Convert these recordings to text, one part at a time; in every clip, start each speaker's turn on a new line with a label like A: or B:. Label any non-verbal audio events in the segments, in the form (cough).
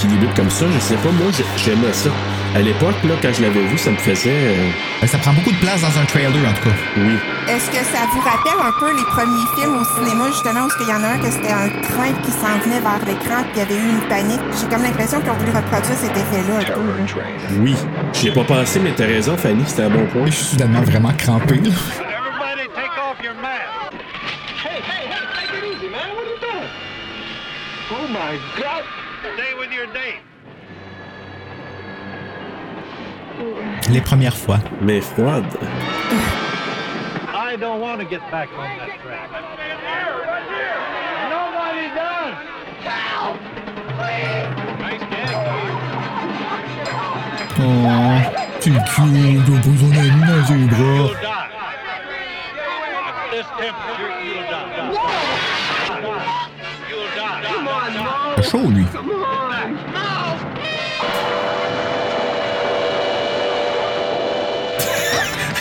A: Qui débute comme ça, je sais pas, moi, j'ai- j'aimais ça. À l'époque, là, quand je l'avais vu, ça me faisait. euh,
B: Ben, Ça prend beaucoup de place dans un trailer, en tout cas.
A: oui.
C: Est-ce que ça vous rappelle un peu les premiers films au cinéma, justement, où il y en a un que c'était un train qui s'en venait vers l'écran, puis il y avait eu une panique? J'ai comme l'impression qu'ils ont voulu reproduire cet effet-là. peu, là.
A: Oui. J'y ai pas pensé, mais t'as raison, Fanny, c'était un bon point.
B: Je suis soudainement vraiment crampé. là.
D: Everybody take off your mask. Hey, hey, hey, take it easy, man. What are you doing? Oh my God.
B: Les premières fois.
A: Mais froide.
D: I don't want to get back on that track. Nobody does. Nice gag.
B: Oh, c'est cute. T'as pas son ami dans ses
D: You'll
B: bras.
D: die. At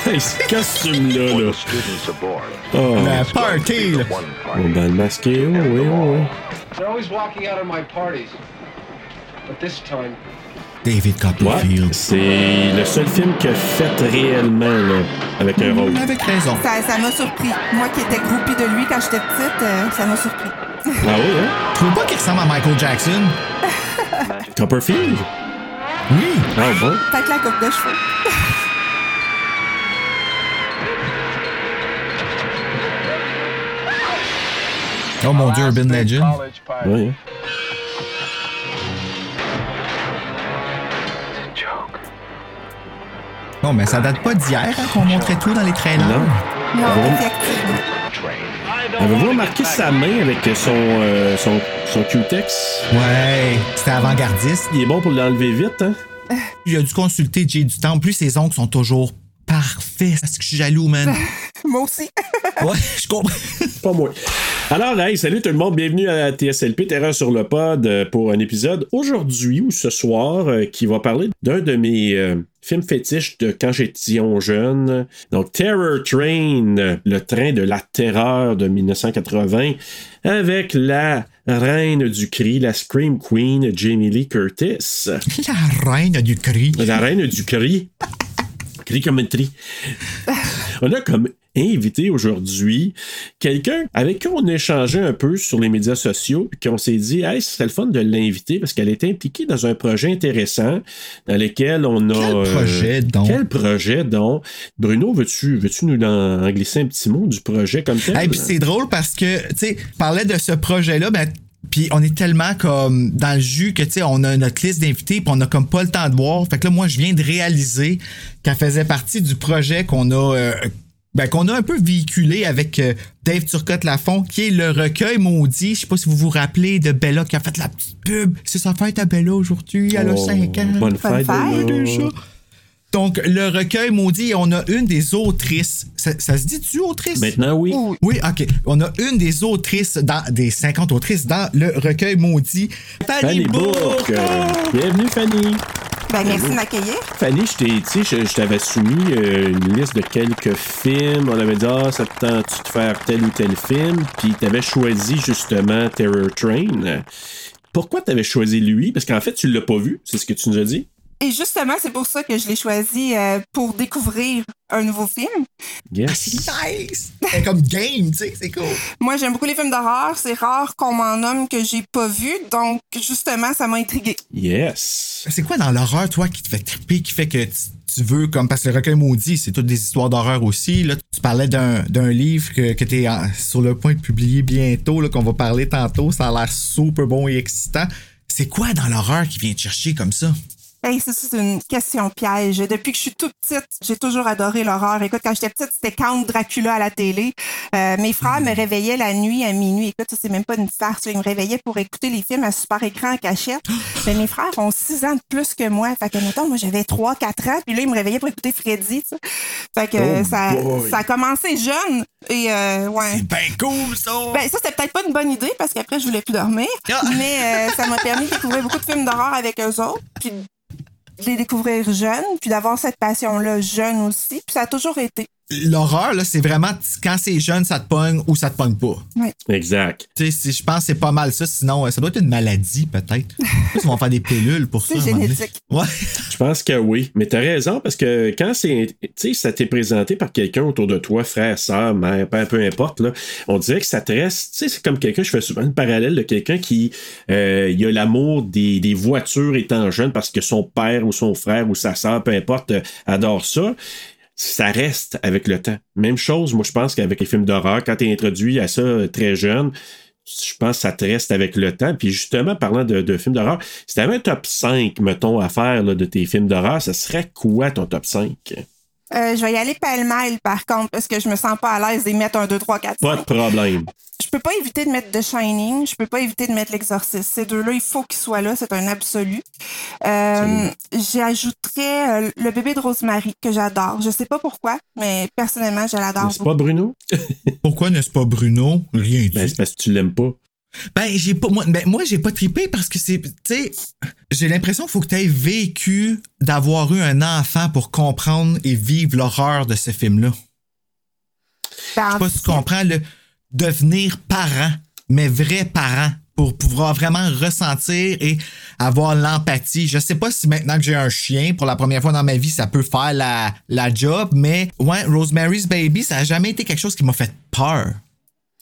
B: chaud, lui.
A: Hey, ce costume-là, là. Oh,
B: La party, là.
A: on va le masquer, oh, oui, oh, oui.
E: They're always walking out of my parties. But this time,
B: David
A: Ouais,
B: Copperfield.
A: c'est le seul film a fait réellement, là, avec un rôle.
B: Avec raison.
C: Ça ça m'a surpris. Moi qui étais groupie de lui quand j'étais petite, euh, ça m'a surpris.
A: Ah oui, hein?
B: Tu trouves pas qu'il ressemble à Michael Jackson?
A: Copperfield?
B: Oui.
A: Ah bon?
C: Peut-être la coupe de cheveux.
B: Oh mon dieu, Urban Legend.
A: Oui?
B: Non, mais ça date pas d'hier hein, qu'on montrait tout dans les trailers.
A: Non.
C: Non.
A: Avez-vous remarqué sa main avec son, euh, son, son Q-Tex?
B: Ouais, c'était avant-gardiste.
A: Il est bon pour l'enlever vite, hein?
B: Il a dû consulter Jay du temps. En plus, ses ongles sont toujours parfaits. C'est que je suis jaloux, man? (laughs)
C: Moi aussi. (laughs)
B: ouais, je comprends.
A: Pas moi. Alors, hey, salut tout le monde, bienvenue à TSLP Terreur sur le pod euh, pour un épisode aujourd'hui ou ce soir euh, qui va parler d'un de mes euh, films fétiches de quand j'étais jeune. Donc, Terror Train, le train de la terreur de 1980, avec la reine du cri, la Scream Queen, Jamie Lee Curtis.
B: La reine du cri.
A: La reine du cri. Cri comme un tri. On a comme invité aujourd'hui quelqu'un avec qui on a échangé un peu sur les médias sociaux, puis qu'on s'est dit, hey, ce serait le fun de l'inviter parce qu'elle est impliquée dans un projet intéressant dans lequel on a.
B: Quel
A: euh,
B: projet, donc?
A: Quel projet, donc? Bruno, veux-tu veux nous en, glisser un petit mot du projet comme tel?
B: Hey, c'est drôle parce que, tu sais, parlais de ce projet-là, ben, puis on est tellement comme dans le jus que, tu sais, on a notre liste d'invités, puis on a comme pas le temps de voir. Fait que là, moi, je viens de réaliser qu'elle faisait partie du projet qu'on a. euh, ben, qu'on a un peu véhiculé avec euh, Dave Turcotte-Lafont, qui est le recueil maudit. Je sais pas si vous vous rappelez de Bella qui a fait la petite pub. C'est sa fête à Bella aujourd'hui. Elle a
A: Oh,
B: 5 ans.
A: Bonne fête,
C: fête.
B: Déjà. Donc, le recueil maudit, on a une des autrices. Ça, ça se dit-tu autrice?
A: Maintenant, oui.
B: Oui, OK. On a une des autrices, dans, des 50 autrices dans le recueil maudit. Fanny,
A: Fanny Bourque. Euh, Bienvenue, Fanny.
C: Ben, merci de m'accueillir.
A: Fanny, je t'ai- tu sais, je, je t'avais soumis euh, une liste de quelques films. On avait dit, ah, ça te tente de faire tel ou tel film? Puis t'avais choisi justement Terror Train. Pourquoi t'avais choisi lui? Parce qu'en fait, tu l'as pas vu, c'est ce que tu nous as dit.
C: Et justement, c'est pour ça que je l'ai choisi euh, pour découvrir un nouveau film.
A: Yes.
B: Nice! c'est comme game, tu sais, c'est cool.
C: Moi, j'aime beaucoup les films d'horreur. C'est rare qu'on m'en nomme que j'ai pas vu. Donc, justement, ça m'a intrigué.
A: Yes.
B: C'est quoi dans l'horreur, toi, qui te fait triper, qui fait que tu, tu veux, comme, parce que le recueil maudit, c'est toutes des histoires d'horreur aussi, là. Tu parlais d'un, d'un livre que, que t'es en- sur le point de publier bientôt, là, qu'on va parler tantôt. Ça a l'air super bon et excitant. C'est quoi dans l'horreur qui vient te chercher comme ça?
C: Hey, ça, c'est une question piège. Depuis que je suis toute petite, j'ai toujours adoré l'horreur. Écoute, quand j'étais petite, c'était Count Dracula à la télé. Euh, mes frères me réveillaient la nuit à minuit. Écoute, ça, c'est même pas une farce. Ils me réveillaient pour écouter les films à super écran en cachette. Mais (gasps) mes frères ont six ans de plus que moi. Fait que, mettons, moi, j'avais trois, quatre ans. Puis là, ils me réveillaient pour écouter Freddy. Fait que
A: Oh
C: ça, ça a commencé jeune. Et, euh, ouais.
B: C'est bien cool, ça!
C: Ben, ça, c'était peut-être pas une bonne idée parce qu'après, je voulais plus dormir.
B: Ah.
C: Mais euh, ça m'a permis de découvrir beaucoup de films d'horreur avec eux autres. Puis de les découvrir jeunes, puis d'avoir cette passion-là jeune aussi. Puis ça a toujours été.
B: L'horreur, là, c'est vraiment quand c'est jeune, ça te pogne ou ça te pogne pas.
A: Exact.
B: Tu sais, si- je pense que c'est pas mal ça. Sinon, euh, ça doit être une maladie, peut-être. (laughs) Ils vont faire des pilules pour ça.
C: C'est génétique.
B: Ouais.
A: Je pense que oui. Mais t'as raison, parce que quand c'est. Tu sais, ça t'est présenté par quelqu'un autour de toi, frère, sœur, mère, père, peu importe, là, on dirait que ça te reste. Tu sais, c'est comme quelqu'un, je fais souvent le parallèle de quelqu'un qui. Euh, il a l'amour des, des voitures étant jeune parce que son père ou son frère ou sa sœur, peu importe, euh, adore ça. Ça reste avec le temps. Même chose, moi, je pense qu'avec les films d'horreur, quand t'es introduit à ça euh, très jeune, je pense que ça te reste avec le temps. Puis justement, parlant de, films d'horreur, si tu avais un top 5, mettons, à faire de tes films d'horreur, ça serait quoi ton top 5?
C: Euh, je vais y aller pêle-mêle, par contre, parce que je me sens pas à l'aise d'y mettre un 2, 3, 4,
A: Pas de
C: 5.
A: problème.
C: Je peux pas éviter de mettre The Shining. Je peux pas éviter de mettre L'Exorciste. Ces deux-là, il faut qu'ils soient là. C'est un absolu. Euh, J'ajouterais euh, Le bébé de Rosemary, que j'adore. Je sais pas pourquoi, mais personnellement, je l'adore
A: N'est-ce pas, Bruno?
B: Pourquoi n'est-ce pas Bruno? Rien dit.
A: Ben, c'est parce que tu l'aimes pas.
B: Ben, j'ai pas, moi, ben, moi, j'ai pas trippé parce que c'est, tu sais, j'ai l'impression qu'il faut que tu aies vécu d'avoir eu un enfant pour comprendre et vivre l'horreur de ce film-là.
C: Ben,
B: Je sais pas si tu comprends le devenir parent, mais vrai parent pour pouvoir vraiment ressentir et avoir l'empathie. Je sais pas si maintenant que j'ai un chien, pour la première fois dans ma vie, ça peut faire la, la job, mais ouais, Rosemary's Baby, ça a jamais été quelque chose qui m'a fait peur.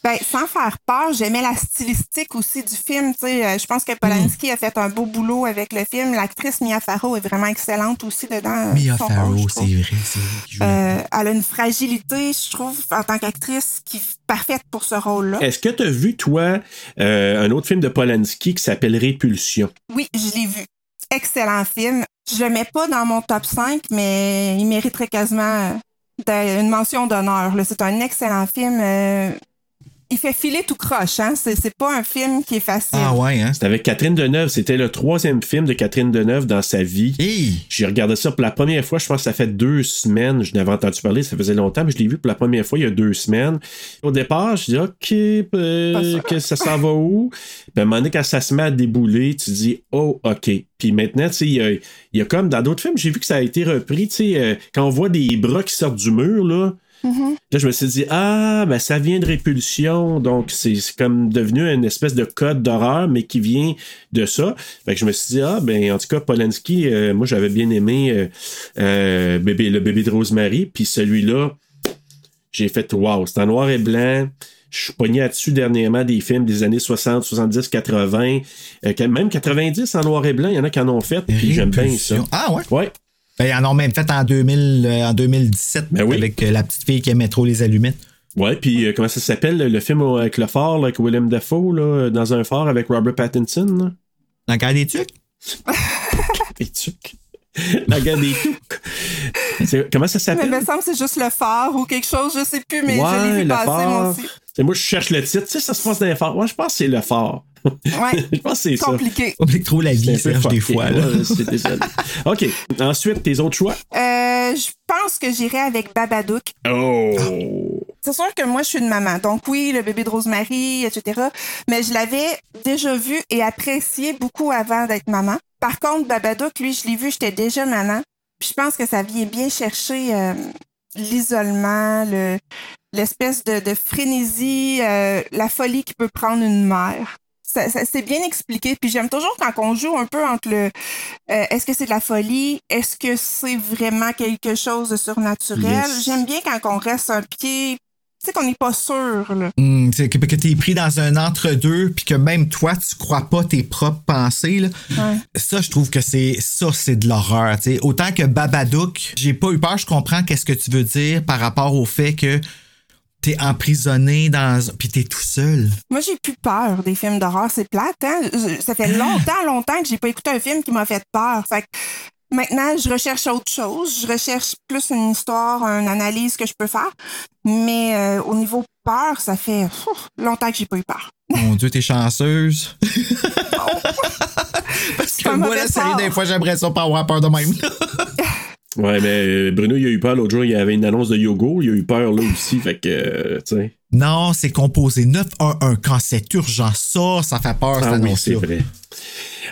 C: Ben, sans faire peur, j'aimais la stylistique aussi du film. tu sais. Euh, je pense que Polanski a fait un beau boulot avec le film. L'actrice Mia Farrow est vraiment excellente aussi dedans.
B: Mia
C: Son
B: Farrow, c'est vrai, c'est vrai.
C: Euh, elle a une fragilité, je trouve, en tant qu'actrice, qui est parfaite pour ce rôle-là.
A: Est-ce que tu as vu, toi, euh, un autre film de Polanski qui s'appelle Répulsion?
C: Oui, je l'ai vu. Excellent film. Je le mets pas dans mon top 5, mais il mériterait quasiment euh, une mention d'honneur. C'est un excellent film. euh, il fait filer tout croche, hein? C'est, c'est pas un film qui est facile.
B: Ah ouais, hein?
A: C'est avec Catherine Deneuve. C'était le troisième film de Catherine Deneuve dans sa vie.
B: Hey!
A: J'ai regardé ça pour la première fois, je pense que ça fait deux semaines. Je n'avais entendu parler, ça faisait longtemps, mais je l'ai vu pour la première fois il y a deux semaines. Au départ, je dis OK, euh, que ça s'en va où? Puis à un moment donné, quand ça se met à débouler, tu dis Oh, OK. Puis maintenant, tu sais, il y a, il y a comme dans d'autres films, j'ai vu que ça a été repris, tu sais, euh, quand on voit des bras qui sortent du mur, là. Là, je me suis dit, ah, ben ça vient de répulsion, donc c'est c'est comme devenu une espèce de code d'horreur, mais qui vient de ça. Fait que je me suis dit, ah, ben en tout cas, Polanski, euh, moi j'avais bien aimé euh, euh, bébé, le bébé de Rosemary, puis celui-là, j'ai fait, wow, c'est en noir et blanc. Je suis pogné là-dessus dernièrement des films des années 60, 70, 80, euh, quand- même 90 en noir et blanc, il y en a qui en ont fait, puis j'aime bien ça.
B: Ah ouais?
A: Ouais.
B: Ben, ils en ont même fait en, 2000, euh, en 2017
A: Ben oui.
B: avec euh, la petite fille qui aimait trop les allumettes.
A: Ouais, puis euh, comment ça s'appelle le film avec le phare, là, avec Willem Dafoe, là, dans un phare avec Robert Pattinson? Là?
B: Dans le cas des trucs?
A: Les tucs. La guerre des tucs. (laughs) Comment ça
C: Mais
A: s'appelle?
C: il me semble que c'est juste le phare ou quelque chose, je sais plus, mais je l'ai
A: ouais,
C: vu
A: le
C: passer moi
A: phare.
C: aussi.
A: C'est moi, je cherche le titre. Tu sais, ça se passe dans les phares. Ouais, je pense que c'est le phare.
C: Ouais. (laughs)
A: je pense que c'est ça.
C: Compliqué.
B: Oublie trop la vie, Serge, des fois. là. (laughs)
A: OK. Ensuite, tes autres choix?
C: Euh, je pense que j'irai avec Babadook.
A: Oh!
C: C'est sûr que moi, je suis une maman. Donc oui, le bébé de Rosemary, etc. Mais je l'avais déjà vu et apprécié beaucoup avant d'être maman. Par contre, Babadook, lui, je l'ai vu, j'étais déjà maman. Puis je pense que ça vient bien chercher euh, l'isolement, le, l'espèce de, de frénésie, euh, la folie qui peut prendre une mère. Ça, ça- c'est bien expliqué. Puis j'aime toujours quand on joue un peu entre le euh, est-ce que c'est de la folie, est-ce que c'est vraiment quelque chose de surnaturel?
A: Yes.
C: J'aime bien quand on reste un pied sais qu'on n'est pas sûr, là.
B: C'est que, que t'es pris dans un entre-deux, puis que même toi, tu crois pas tes propres pensées. Là.
C: Ouais.
B: Ça, je trouve que c'est ça, c'est de l'horreur. tu. Autant que Babadook, j'ai pas eu peur, je comprends qu'est-ce que tu veux dire par rapport au fait que t'es emprisonné dans. Puis t'es tout seul.
C: Moi, j'ai plus peur des films d'horreur. C'est plate, hein? Ça fait longtemps, longtemps que j'ai pas écouté un film qui m'a fait peur. Fait que maintenant, je recherche autre chose. Je recherche plus une histoire, une analyse que je peux faire. Mais euh, au niveau peur, ça fait ouf, longtemps que j'ai pas eu peur.
B: Mon Dieu, t'es chanceuse. (laughs) Parce que moi, la série, des fois, j'aimerais ça pas avoir peur de même. (laughs)
A: Ouais, mais euh, Bruno, il a eu peur l'autre jour, il y avait une annonce de Yogo, il a eu peur là aussi, fait que, euh, tu sais.
B: non, c'est composé 911 quand c'est urgent. Ça, ça fait peur, cette
A: Ah oui,
B: annonce-là.
A: c'est vrai.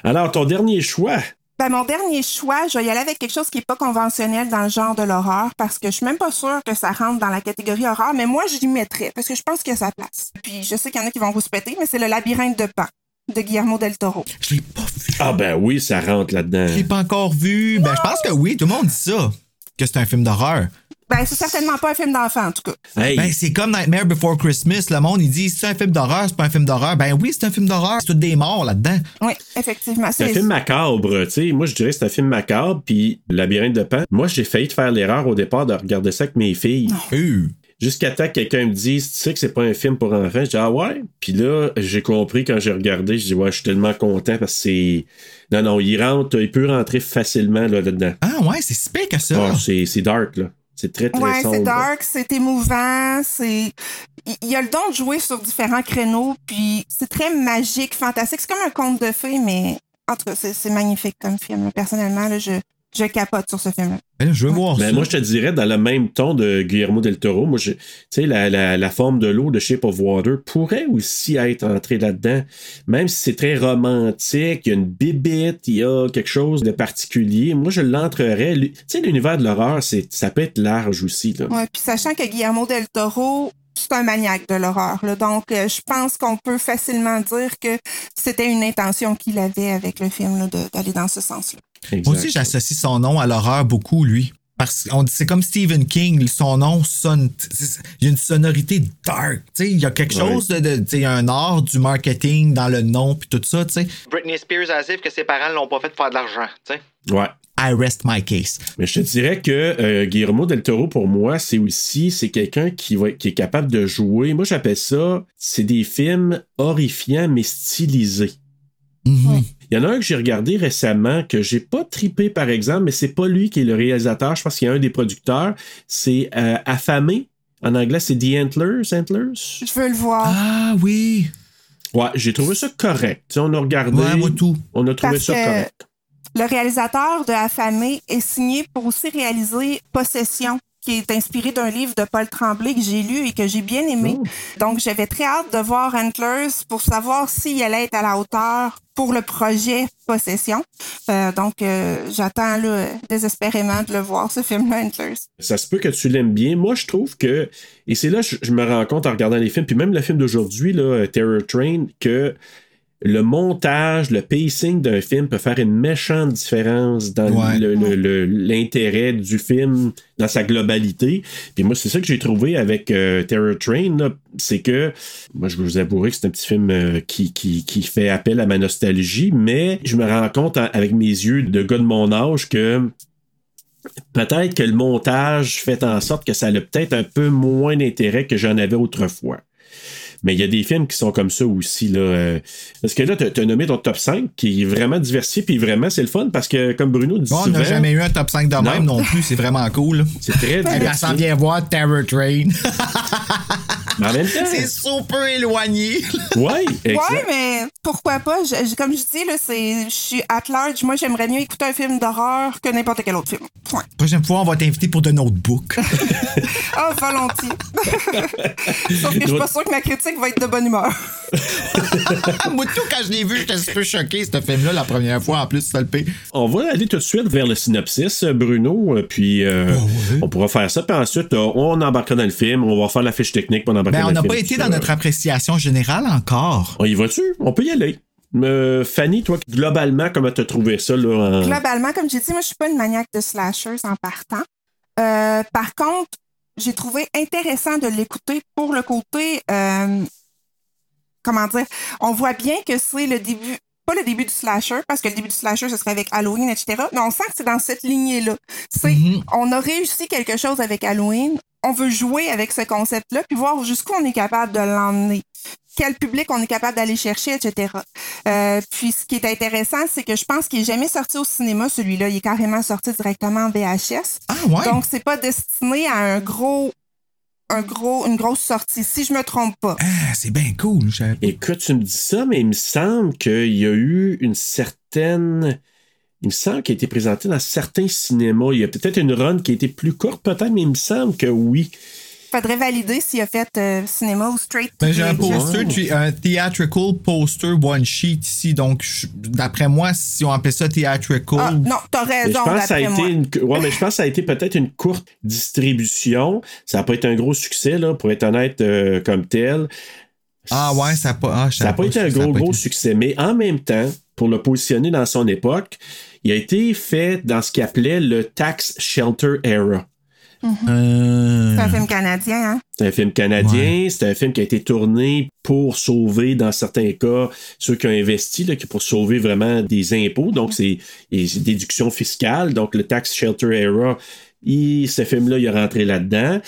A: Alors, ton dernier choix?
C: Ben, mon dernier choix, je vais y aller avec quelque chose qui est pas conventionnel dans le genre de l'horreur parce que je suis même pas sûre que ça rentre dans la catégorie horreur, mais moi, je l'y mettrais parce que je pense qu'il y a sa place. Puis je sais qu'il y en a qui vont vous péter, mais c'est le labyrinthe de Pan de Guillermo del Toro.
B: Je l'ai pas vu.
A: Ah ben oui, ça rentre là-dedans.
B: Je l'ai pas encore vu. Ben, je pense que oui, tout le monde dit ça. Que c'est un film d'horreur.
C: Ben, c'est certainement pas un film d'enfant, en tout cas.
A: Hey,
B: Ben, c'est comme Nightmare Before Christmas. Le monde, il dit, c'est un film d'horreur, c'est pas un film d'horreur. Ben oui, c'est un film d'horreur. C'est toutes des morts là-dedans.
C: Oui, effectivement.
A: c'est un
C: C'est
A: film macabre, tu sais. Moi, je dirais que c'est un film macabre, puis Labyrinthe de Pan. Moi, j'ai failli te faire l'erreur au départ de regarder ça avec mes filles.
B: Euh.
A: Jusqu'à temps que quelqu'un me dise, tu sais que c'est pas un film pour enfants. Je dis, ah ouais? Puis là, j'ai compris quand j'ai regardé, je dis, ouais, je suis tellement content parce que c'est. Non, non, il rentre, il peut rentrer facilement là, là-dedans.
B: Ah ouais, c'est si pire que ça.
A: Ah, c'est c'est dark, là. C'est très, très
C: Ouais,
A: sombre.
C: c'est dark, c'est émouvant, c'est. Il y a le don de jouer sur différents créneaux, puis c'est très magique, fantastique. C'est comme un conte de fées, mais en tout cas, c'est c'est magnifique comme film. Personnellement, là, je, je capote sur ce film-là.
B: Ben je veux voir
A: Ben,
B: ça.
A: moi, je te dirais, dans le même ton de Guillermo del Toro, moi, je- tu sais, la, la, la forme de l'eau de Shape of Water pourrait aussi être entrée là-dedans. Même si c'est très romantique, il y a une bibite, il y a quelque chose de particulier. Moi, je l'entrerais. Tu sais, l'univers de l'horreur, c'est, ça peut être large aussi, là.
C: Ouais, puis sachant que Guillermo del Toro, c'est un maniaque de l'horreur. Donc, euh, je pense qu'on peut facilement dire que c'était une intention qu'il avait avec le film d'aller dans ce sens-là.
A: Exact.
B: Moi aussi, j'associe son nom à l'horreur beaucoup, lui. Parce que c'est comme Stephen King, son nom sonne. Il y a une sonorité dark. tu sais, Il y a quelque chose de. de- tu sais, il y a un art du marketing dans le nom puis tout ça. tu sais.
F: Britney Spears a dit que ses parents l'ont pas fait pour faire de l'argent, tu sais.
A: Ouais.
B: I rest my case.
A: Mais je te dirais que euh, Guillermo del Toro, pour moi, c'est aussi c'est quelqu'un qui, va, qui est capable de jouer. Moi, j'appelle ça, c'est des films horrifiants mais stylisés.
B: Mhm.
A: Il y en a un que j'ai regardé récemment que j'ai pas tripé, par exemple, mais c'est pas lui qui est le réalisateur. Je pense qu'il y a un des producteurs. C'est euh, Affamé. En anglais, c'est The Antlers. Antlers?
C: Je veux le voir.
B: Ah oui.
A: Ouais, j'ai trouvé ça correct. On a regardé.
B: Ouais, moi tout.
A: On a trouvé
C: Parce
A: ça
C: que-
A: correct.
C: Le réalisateur de Affamé est signé pour aussi réaliser Possession, qui est inspiré d'un livre de Paul Tremblay que j'ai lu et que j'ai bien aimé.
A: Oh.
C: Donc, j'avais très hâte de voir Antlers pour savoir s'il allait être à la hauteur pour le projet Possession. Euh, donc, euh, j'attends là, désespérément de le voir, ce film-là, Antlers.
A: Ça se peut que tu l'aimes bien. Moi, je trouve que, et c'est là que je, je me rends compte en regardant les films, puis même le film d'aujourd'hui, là, euh, Terror Train, que le montage, le pacing d'un film peut faire une méchante différence dans
B: Ouais.
A: l'intérêt du film dans sa globalité. Puis moi, c'est ça que j'ai trouvé avec euh, Terror Train, c'est que, moi, je vous avouerai que c'est un petit film euh, qui, qui, qui fait appel à ma nostalgie, mais je me rends compte avec mes yeux de gars de mon âge que peut-être que le montage fait en sorte que ça a peut-être un peu moins d'intérêt que j'en avais autrefois. Mais il y a des films qui sont comme ça aussi. Là, euh, parce que là, tu as nommé ton top 5 qui est vraiment diversifié, puis vraiment, c'est le fun parce que, comme Bruno dit
B: Bon, on n'a jamais eu un top 5 de même non plus. C'est vraiment cool.
A: c'est très
B: Elle s'en vient voir Terror Train.
A: Mais en même (laughs) temps,
B: c'est super éloigné.
A: ouais, exact.
C: Ouais, mais pourquoi pas? Je- je- comme je dis, là, c'est, je suis at large. Moi, j'aimerais mieux écouter un film d'horreur que n'importe quel autre film. Point.
B: Prochaine fois, on va t'inviter pour The Notebook. (laughs)
C: Ah, volontiers. (laughs) Sauf que je suis pas sûre que ma critique va être de bonne humeur. (laughs)
B: Moi, tout, quand je l'ai vu, j'étais un peu choqué, ce film-là, la première fois. En plus, ça le paye.
A: On va aller tout de suite vers le synopsis, euh, Bruno, euh, puis euh, on pourra faire ça, puis ensuite, on embarquera dans le film, on va faire la fiche technique, puis on embarquera
B: Ben,
A: dans
B: on
A: le
B: n'a
A: film.
B: pas été dans notre appréciation générale encore.
A: On y va-tu? On peut y aller. Euh, Fanny, toi, globalement, comment t'as trouvé ça, là? en-
C: Globalement, comme j'ai dit, moi, je suis pas une maniaque de slashers en partant. Euh, par contre, j'ai trouvé intéressant de l'écouter pour le côté, euh, comment dire, on voit bien que c'est le début, pas le début du slasher, parce que le début du slasher, ce serait avec Halloween, etc. Mais on sent que c'est dans cette lignée-là. C'est, on a réussi quelque chose avec Halloween. On veut jouer avec ce concept-là, puis voir jusqu'où on est capable de l'emmener. Quel public on est capable d'aller chercher, etc. Euh, puis ce qui est intéressant, c'est que je pense qu'il est jamais sorti au cinéma, celui-là. Il est carrément sorti directement en VHS.
B: Ah ouais?
C: Donc, c'est pas destiné à un gros, un gros, une grosse sortie, si je me trompe pas.
B: Ah, c'est bien cool. pas.
A: Écoute, tu me dis ça, mais il me semble qu'il y a eu une certaine. Il me semble qu'il a été présenté dans certains cinémas. Il y a peut-être une run qui a été plus courte, peut-être, mais il me semble que oui.
C: Faudrait valider s'il a fait euh, cinéma ou straight.
B: Ben, j'ai un poster, tu- un theatrical poster one sheet ici. Donc, d'après moi, si on appelle ça theatrical.
C: Ah, non, t'as
A: Mais
C: raison,
A: je pense que ça a été
C: moi.
A: une, ouais, mais je pense que ça a été peut-être une courte distribution. Ça n'a pas été un gros succès, là, pour être honnête, euh, comme tel.
B: Ah ouais, ça n'a pas. ah,
A: Ça n'a
B: savais
A: pas été un
B: a
A: gros,
B: pas
A: gros succès, mais en même temps, pour le positionner dans son époque, il a été fait dans ce qu'il appelait le Tax Shelter Era.
B: Euh,
C: C'est un film canadien, hein?
A: C'est un film canadien, c'est un film qui a été tourné pour sauver, dans certains cas, ceux qui ont investi, là, qui- pour sauver vraiment des impôts. Donc, c'est et c'est déduction fiscale. Donc, le Tax Shelter Era, il- ce film-là, il est rentré là-dedans.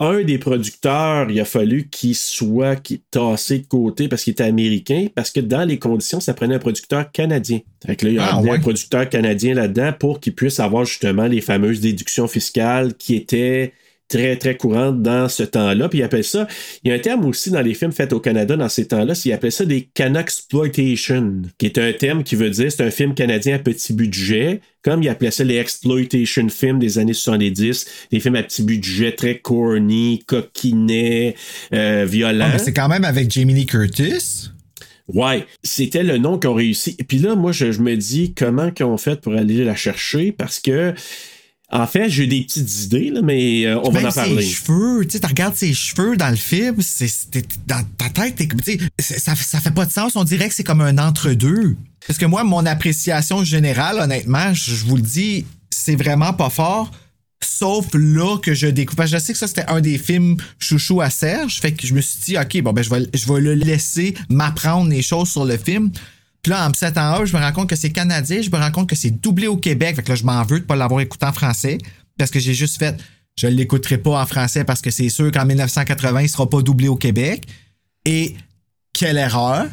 A: Un des producteurs, il a fallu qu'il soit tassé de côté parce qu'il était américain, parce que dans les conditions, ça prenait un producteur canadien. Fait que là, il a
B: Ah, ouais.
A: un producteur canadien là-dedans pour qu'il puisse avoir justement les fameuses déductions fiscales qui étaient très, très courantes dans ce temps-là. Puis il appelle ça, il y a un terme aussi dans les films faits au Canada dans ces temps-là, c'est il appelle ça des Exploitation, qui est un terme qui veut dire c'est un film canadien à petit budget, comme il appelait ça les exploitation films des années 70, des films à petit budget très corny, coquinets, euh, violents.
B: ah, mais c'est quand même avec Jamie Lee Curtis.
A: Ouais, c'était le nom qu'ils ont réussi. Et puis là, moi, je, je me dis comment qu'ils ont fait pour aller la chercher parce que, en fait, j'ai des petites idées, là, mais euh, on va en parler.
B: ses cheveux, tu regardes ses cheveux dans le film, c'est dans ta tête, t'es ça, ça fait pas de sens. On dirait que c'est comme un entre-deux. Parce que moi, mon appréciation générale, honnêtement, je, je vous le dis, c'est vraiment pas fort. Sauf là que je découvre. Parce que Je sais que ça, c'était un des films chouchou à Serge. Fait que je me suis dit, OK, bon, ben, je vais, je vais le laisser m'apprendre les choses sur le film. Là, en me 7 ans, je me rends compte que c'est canadien, je me rends compte que c'est doublé au Québec. Fait que là, je m'en veux de pas l'avoir écouté en français. Parce que j'ai juste fait, je l'écouterai pas en français parce que c'est sûr qu'en 1980, il sera pas doublé au Québec. Et quelle erreur.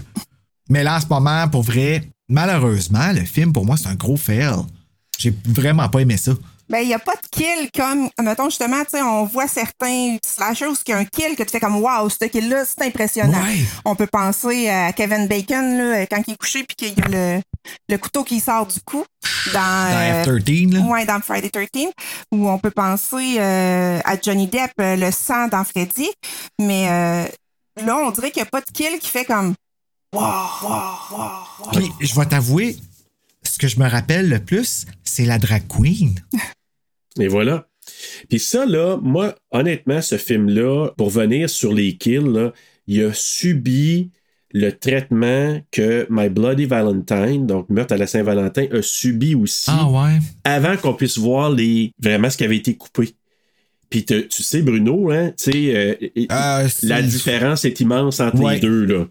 B: Mais là, en ce moment, pour vrai, malheureusement, le film, pour moi, c'est un gros fail. J'ai vraiment pas aimé ça.
C: Ben, il n'y a pas de kill comme, mettons, justement, tu sais, on voit certains slashers où il y a un kill que tu fais comme, wow, ce kill-là, c'est impressionnant.
B: Ouais.
C: On peut penser à Kevin Bacon, là, quand il est couché puis qu'il y a le, le couteau qui sort du cou. Dans,
B: Dans
C: euh,
B: F-13, là.
C: Ouais, dans Friday 13, ou on peut penser euh, à Johnny Depp, euh, le sang dans Freddy. Mais euh, là, on dirait qu'il n'y a pas de kill qui fait comme, wow, wow, wow, wow.
B: Puis, je vais t'avouer, que je me rappelle le plus, c'est la drag queen. (laughs)
A: Et voilà. Puis ça, là, moi, honnêtement, ce film-là, pour venir sur les kills, là, il a subi le traitement que My Bloody Valentine, donc Meurtre à la Saint-Valentin, a subi aussi
B: Ah ouais.
A: avant qu'on puisse voir les vraiment ce qui avait été coupé. Puis te- tu sais, Bruno, hein, tu sais, euh,
B: Euh,
A: la différence est immense entre
B: Ouais.
A: les deux, là.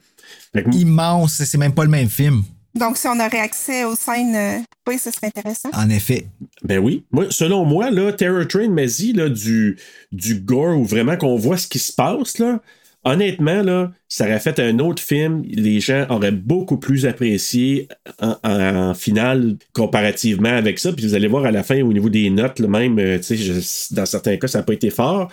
A: Que
B: Immense, c'est même pas le même film.
C: Donc, si on aurait accès aux scènes, euh, oui, ce serait intéressant.
B: En effet.
A: Ben oui. Moi, selon moi, là, Terror Train m'a dit là, du, du gore où vraiment qu'on voit ce qui se passe, là. Honnêtement, là, ça aurait fait un autre film. Les gens auraient beaucoup plus apprécié en, en- en finale comparativement avec ça. Puis vous allez voir à la fin, au niveau des notes, là, même, euh, tu sais, je- dans certains cas, ça n'a pas été fort.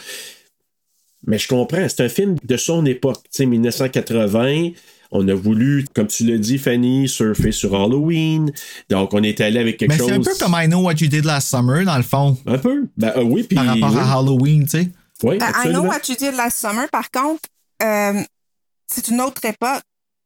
A: Mais je comprends, c'est un film de son époque, tu sais, 1980. On a voulu, comme tu l'as dit, Fanny, surfer sur Halloween. Donc, on est allé avec quelque
B: Mais
A: chose.
B: c'est un peu comme I Know What You Did Last Summer, dans le fond,
A: Un peu. Ben euh, oui, puis.
B: par rapport
A: oui.
B: à Halloween, tu sais.
A: Oui,
C: Euh, I
A: absolument.
C: know what you did last summer, par contre, euh, c'est une autre époque.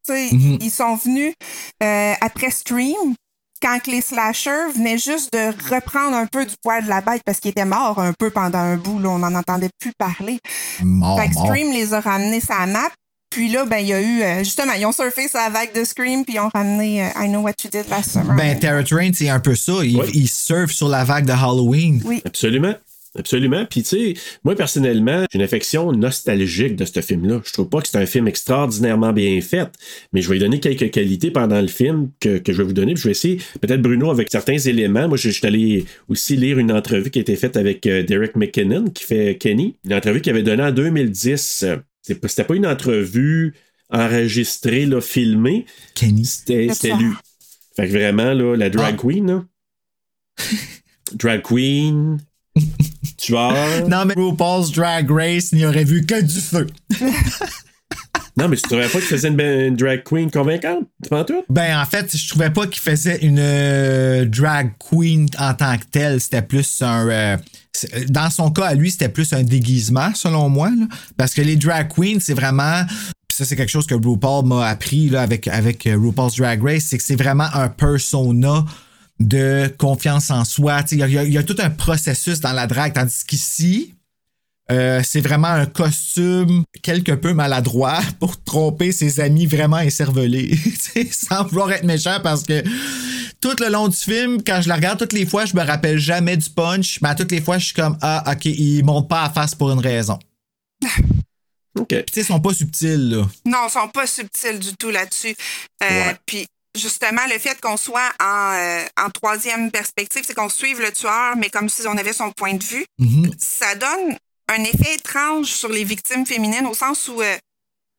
C: Tu sais,
B: Mhm.
C: Ils sont venus euh, après Stream, quand que les slashers venaient juste de reprendre un peu du poil de la bête parce qu'ils étaient morts un peu pendant un bout. Là, on n'en entendait plus parler.
B: Mort,
C: fait que
B: mort.
C: Scream les a ramenés la map. Puis là, ben, il y a eu, euh, justement, ils ont surfé sur la vague de Scream, puis ils ont ramené euh, I Know What You Did Last Summer.
B: Ben, Terror Train, c'est un peu ça. Il,
A: Oui.
B: il surfe sur la vague de Halloween.
C: oui.
A: Absolument. Absolument. Puis, tu sais, moi, personnellement, j'ai une affection nostalgique de ce film-là. Je trouve pas que c'est un film extraordinairement bien fait, mais je vais lui donner quelques qualités pendant le film que, que je vais vous donner. Puis je vais essayer, peut-être Bruno, avec certains éléments. Moi, je suis allé aussi lire une entrevue qui a été faite avec euh, Derek McKinnon, qui fait Kenny. Une entrevue qu'il avait donnée en 2010. C'était pas une entrevue enregistrée, là, filmée.
B: Kenny.
A: C'était lui. Fait que vraiment, là, la drag
B: Ah.
A: queen, là. (laughs) drag queen. tueur.
B: Non, mais RuPaul's Drag Race n'y aurait vu que du feu. (laughs)
A: Non, mais tu trouvais pas qu'il faisait une, ben- drag queen convaincante? Penses tout?
B: Ben, en fait, je trouvais pas qu'il faisait une euh, drag queen en tant que telle. C'était plus un. euh, c'est- dans son cas, à lui, c'était plus un déguisement, selon moi. Parce que les drag queens, c'est vraiment. Ça, c'est quelque chose que RuPaul m'a appris là, avec, avec euh, RuPaul's Drag Race, c'est que c'est vraiment un persona de confiance en soi. Il y a tout un processus dans la drague, tandis qu'ici, euh, c'est vraiment un costume quelque peu maladroit (laughs) pour tromper ses amis vraiment écervelés. (laughs) Sans vouloir être méchant parce que tout le long du film, quand je la regarde toutes les fois, je me rappelle jamais du punch, mais à toutes les fois, je suis comme Ah, ok, il monte pas à face pour une raison. (laughs)
A: OK.
B: Puis tu sais, ils sont pas subtils, là.
C: Non, ils sont pas subtils du tout là-dessus. Euh,
A: Ouais.
C: Puis justement, le fait qu'on soit en, euh, en troisième perspective, c'est qu'on suive le tueur, mais comme si on avait son point de vue,
B: Mhm.
C: ça donne un effet étrange sur les victimes féminines au sens où, euh,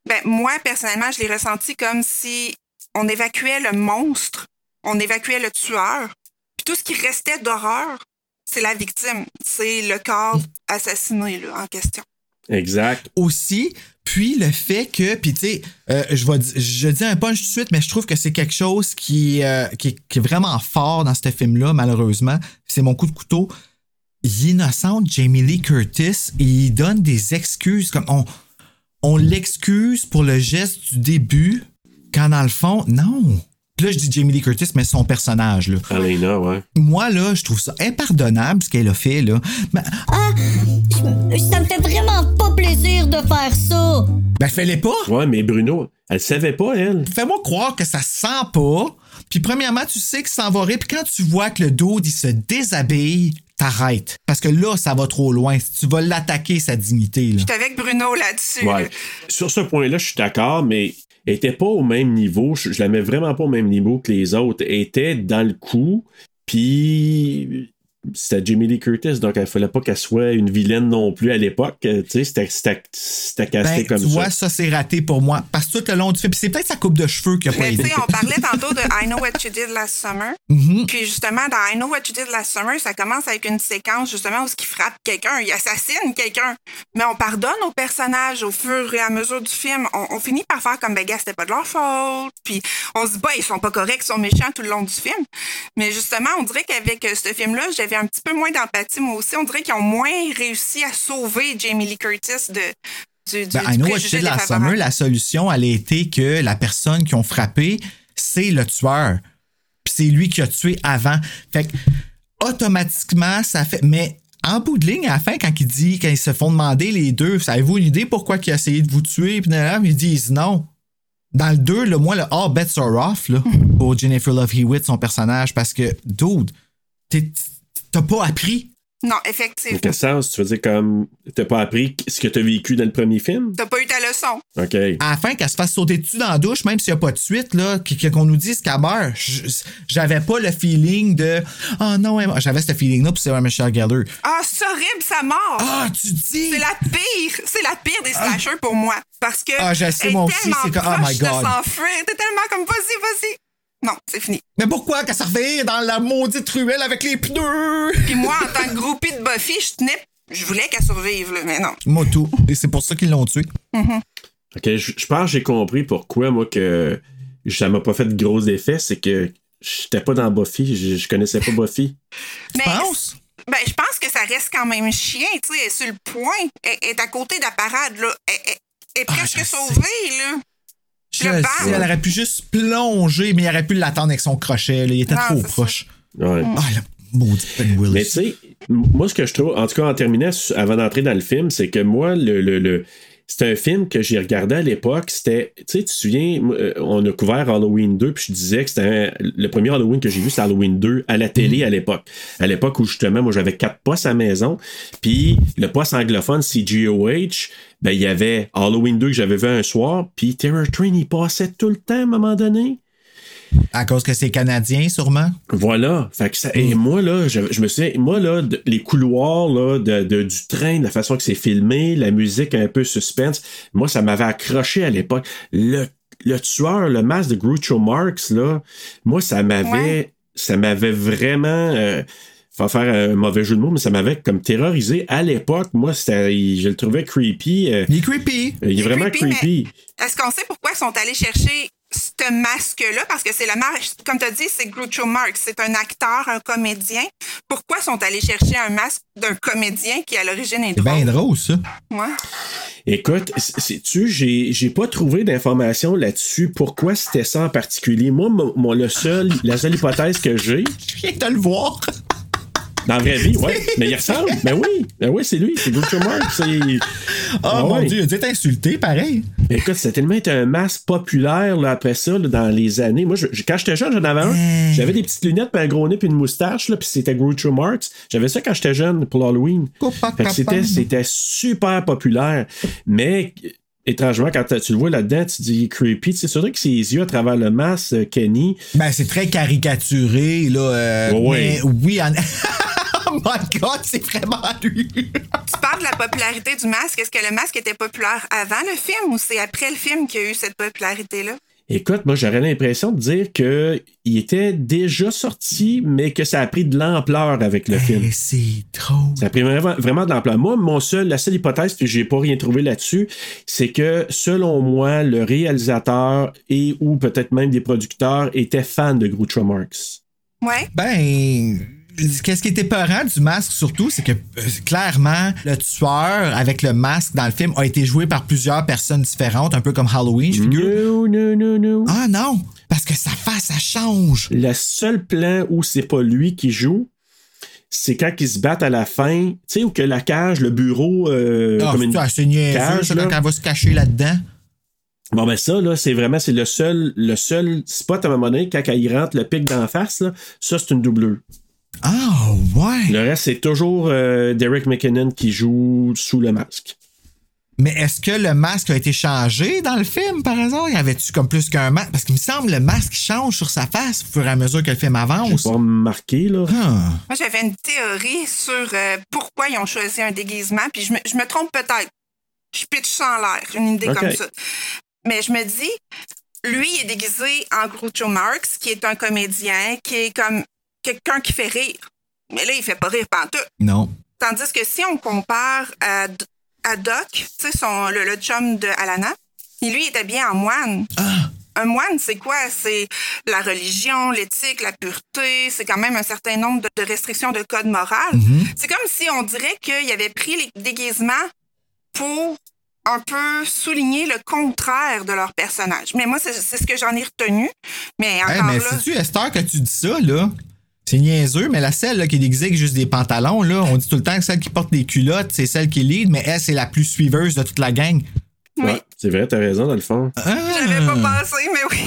C: ben, moi, personnellement, je l'ai ressenti comme si on évacuait le monstre, on évacuait le tueur, puis tout ce qui restait d'horreur, c'est la victime, c'est le corps assassiné là, en question.
A: Exact.
B: aussi, puis le fait que, puis tu sais, euh, je vais di- je dis un punch tout de suite, mais je trouve que c'est quelque chose qui, euh, qui est vraiment fort dans ce film-là, malheureusement. C'est mon coup de couteau. Innocente Jamie Lee Curtis et il donne des excuses comme on, on l'excuse pour le geste du début, quand dans le fond, non. Puis là, je dis Jamie Lee Curtis, mais son personnage, là.
A: Alena, ouais.
B: Moi, là, je trouve ça impardonnable ce qu'elle a fait, là. Mais,
G: Ah, ça me fait vraiment pas plaisir de faire ça.
B: ben, fais-les pas.
A: Ouais, mais Bruno, elle savait pas, elle.
B: Fais-moi croire que ça sent pas. Puis premièrement, tu sais que ça va rire. Puis quand tu vois que le dude, il se déshabille, t'arrêtes. Parce que là, ça va trop loin. Tu vas l'attaquer, sa dignité. Là.
C: Je suis avec Bruno là-dessus.
A: Ouais. Sur ce point-là, je suis d'accord, mais elle était pas au même niveau. Je, je la mets vraiment pas au même niveau que les autres. Elle était dans le coup, puis c'était Jamie Lee Curtis, donc il fallait pas qu'elle soit une vilaine non plus à l'époque. Tu sais, c'était- c'était c'était casté
B: Ben,
A: comme
B: tu
A: ça.
B: vois, ça, c'est raté pour moi. Parce que tout le long du film, puis c'est peut-être sa coupe de cheveux qui a pas
C: tu
B: aidé.
C: sais, on parlait tantôt de I Know What You Did Last Summer.
B: Mhm.
C: Puis justement, dans I Know What You Did Last Summer, ça commence avec une séquence justement où il frappe quelqu'un, il assassine quelqu'un. Mais on pardonne aux personnages au fur et à mesure du film. On, on finit par faire comme, ben gars, c'était pas de leur faute. Puis on se dit, bah, ils sont pas corrects, ils sont méchants tout le long du film. Mais justement, on dirait qu'avec ce film-là, j'avais un petit peu moins d'empathie, moi aussi. On dirait qu'ils ont moins réussi à sauver Jamie Lee Curtis de, du, du,
B: Ben,
C: du
B: I know what you
C: préjugé
B: did last summer, la solution, elle a été que la personne qui ont frappé, c'est le tueur. Puis c'est lui qui a tué avant. Fait que, automatiquement, ça fait. Mais en bout de ligne, à la fin, quand il dit, quand ils se font demander les deux, avez-vous une idée pourquoi il a essayé de vous tuer? Puis là, ils disent non. Dans le 2, là, moi, le All Bets Are Off, là, pour Jennifer Love Hewitt, son personnage, parce que, dude, t'es- t'as pas appris?
C: Non,
A: Dans
C: effectivement.
A: quel sens? Tu veux dire comme t'as pas appris ce que t'as vécu dans le premier film?
C: T'as pas eu ta leçon.
A: OK.
B: à la fin, qu'elle se fasse sauter dessus dans la douche, même s'il n'y a pas de suite, là, qu- qu- qu'on nous dise qu'elle meurt, j'avais pas le feeling de Oh non, j'avais ce feeling-là, puis c'est Michelle Geller.
C: Ah, c'est horrible, sa mort!
B: Ah, tu dis!
C: C'est la pire, c'est la pire des slashers pour moi. Parce que.
B: Ah, je sais,
C: elle est
B: moi aussi, c'est que- oh my God.
C: T'es tellement comme, vas-y, vas-y. Non, c'est fini.
B: Mais pourquoi qu'elle servait dans la maudite ruelle avec les pneus?
C: Puis moi, en tant que groupie de Buffy, je tenais. Je voulais qu'elle survive, là, mais non.
B: Moi, tout. Et c'est pour ça qu'ils l'ont tué.
A: OK, je, pense que j'ai compris pourquoi, moi, que ça m'a pas fait de gros effets. C'est que j'étais pas dans Buffy. Je, je connaissais pas Buffy. (laughs)
B: Tu
C: Mais-
B: penses?
C: Ben, je pense que ça reste quand même chien, tu sais. Elle est sur le point. Elle est à côté de la parade, là. Elle, elle- elle est
B: Ah,
C: presque sauvée, là.
B: Je
C: Le
B: sais, elle aurait pu juste plonger, mais il aurait pu l'attendre avec son crochet. là. Il était trop proche.
A: Ouais.
B: Ah, la maudite Ben Willis.
A: Mais tu sais, Moi, ce que je trouve, en tout cas en terminant, avant d'entrer dans le film, c'est que moi, le, le, le- c'est un film que j'ai regardé à l'époque. C'était, tu sais, tu te souviens, euh, on a couvert Halloween 2, puis je disais que c'était le premier Halloween que j'ai vu, c'est Halloween 2 à la télé à l'époque. À l'époque où justement, moi, j'avais quatre postes à la maison, puis le poste anglophone, CGOH, ben, il y avait Halloween 2 que j'avais vu un soir, puis Terror Train, il passait tout le temps à un moment donné.
B: À cause que c'est canadien, sûrement?
A: Voilà. Fait que ça, et moi, là, je, je me souviens, moi, là, de- les couloirs là, de, de- du train, la façon que c'est filmé, la musique un peu suspense, moi, ça m'avait accroché à l'époque. Le, le tueur, le masque de Groucho Marx, là, moi, ça m'avait.
C: Ouais.
A: Ça m'avait vraiment. Euh, faut faire un mauvais jeu de mots, mais ça m'avait comme terrorisé à l'époque. Moi, c'était, je le trouvais creepy. euh,
B: Il est creepy.
A: il est vraiment
C: creepy. Est-ce qu'on sait pourquoi ils sont allés chercher ce masque-là? Parce que c'est le masque, comme tu as dit, c'est Groucho Marx. C'est un acteur, un comédien. Pourquoi sont allés chercher un masque d'un comédien qui, à l'origine, est
B: C'est bien
C: drôle?
B: drôle, ça.
C: Ouais.
A: Écoute, sais-tu, j'ai, j'ai pas trouvé d'informations là-dessus. Pourquoi c'était ça en particulier? Moi, mon, mon- le seul, la seule hypothèse que j'ai, (laughs)
B: Je viens de le voir.
A: Dans la vraie vie, ouais, mais il ressemble. Ben oui, ben oui, c'est lui, c'est Groucho Marx.
B: Oh
A: Ah
B: mon
A: ouais.
B: Dieu, il a dû être insulté, pareil.
A: Écoute, ça a tellement été un masque populaire là, après ça, là, dans les années. Moi, je- quand j'étais jeune, j'en avais un.
B: Hey.
A: J'avais des petites lunettes, puis un gros nez, puis une moustache, là, puis c'était Groucho Marx. J'avais ça quand j'étais jeune pour c'était, c'était super populaire. Mais étrangement, quand tu le vois là-dedans, tu dis creepy. Tu sais, c'est vrai que ses yeux à travers le masque, euh, Kenny.
B: Ben, c'est très caricaturé, là. euh, mais oui, en... (laughs) oh my God, c'est vraiment lui.
C: Tu parles de la popularité du masque. Est-ce que le masque était populaire avant le film ou c'est après le film qu'il y a eu cette popularité-là?
A: Écoute, moi, j'aurais l'impression de dire que il était déjà sorti, mais que ça a pris de l'ampleur avec le film.
B: Hey, c'est trop.
A: Ça a pris vraiment, vraiment de l'ampleur. Moi, mon seul, la seule hypothèse, puis j'ai pas rien trouvé là-dessus, c'est que, selon moi, le réalisateur et ou peut-être même des producteurs étaient fans de Groucho Marx.
C: Ouais.
B: Ben, qu'est-ce qui était peurant du masque surtout, c'est que euh, clairement, le tueur avec le masque dans le film a été joué par plusieurs personnes différentes, un peu comme Halloween, je figure.
A: Non, non, non, non.
B: Ah non, parce que sa face, ça change.
A: Le seul plan où c'est pas lui qui joue, c'est quand ils se battent à la fin, tu sais, où que la cage, le bureau, euh,
B: Ah,
A: comme une cage,
B: ça,
A: là?
B: quand elle va se cacher là-dedans?
A: Bon, ben ça, là, c'est vraiment, c'est le seul, le seul spot à un moment donné, quand il rentre le pic d'en face, là, ça, c'est une doublure.
B: Ah ouais.
A: Le reste, c'est toujours euh, Derek McKinnon qui joue sous le masque.
B: Mais est-ce que le masque a été changé dans le film, par hasard? Y avait-tu comme plus qu'un masque? Parce qu'il me semble que le masque change sur sa face au fur et à mesure que le film avance.
A: J'ai pas remarqué, là.
B: Ah.
C: Moi, j'avais une théorie sur euh, pourquoi ils ont choisi un déguisement, puis je me, je me trompe peut-être. Je pitch sans l'air, une idée comme ça. Mais je me dis, lui il est déguisé en Groucho Marx, qui est un comédien, qui est comme quelqu'un qui fait rire. Mais là, il fait pas rire pantoute.
B: Non.
C: Tandis que si on compare à, à Doc, tu sais, son- le, le chum de Alana, il, lui, était bien en moine. Un moine, c'est quoi? C'est la religion, l'éthique, la pureté. C'est quand même un certain nombre de, de restrictions de code moral. C'est comme si on dirait qu'ils avaient pris les déguisements pour un peu souligner le contraire de leur personnage. Mais moi, c'est ce que j'en ai retenu. Mais
B: Hey,
C: encore
B: mais
C: là...
B: sais-tu, Esther, que tu dis ça, là? C'est niaiseux, mais la celle là, qui est déguisée avec juste des pantalons, là, on dit tout le temps que celle qui porte des culottes, c'est celle qui lead, mais elle, c'est la plus suiveuse de toute la gang.
A: Ouais, c'est vrai, t'as raison, dans le fond.
C: J'avais pas pensé, mais oui.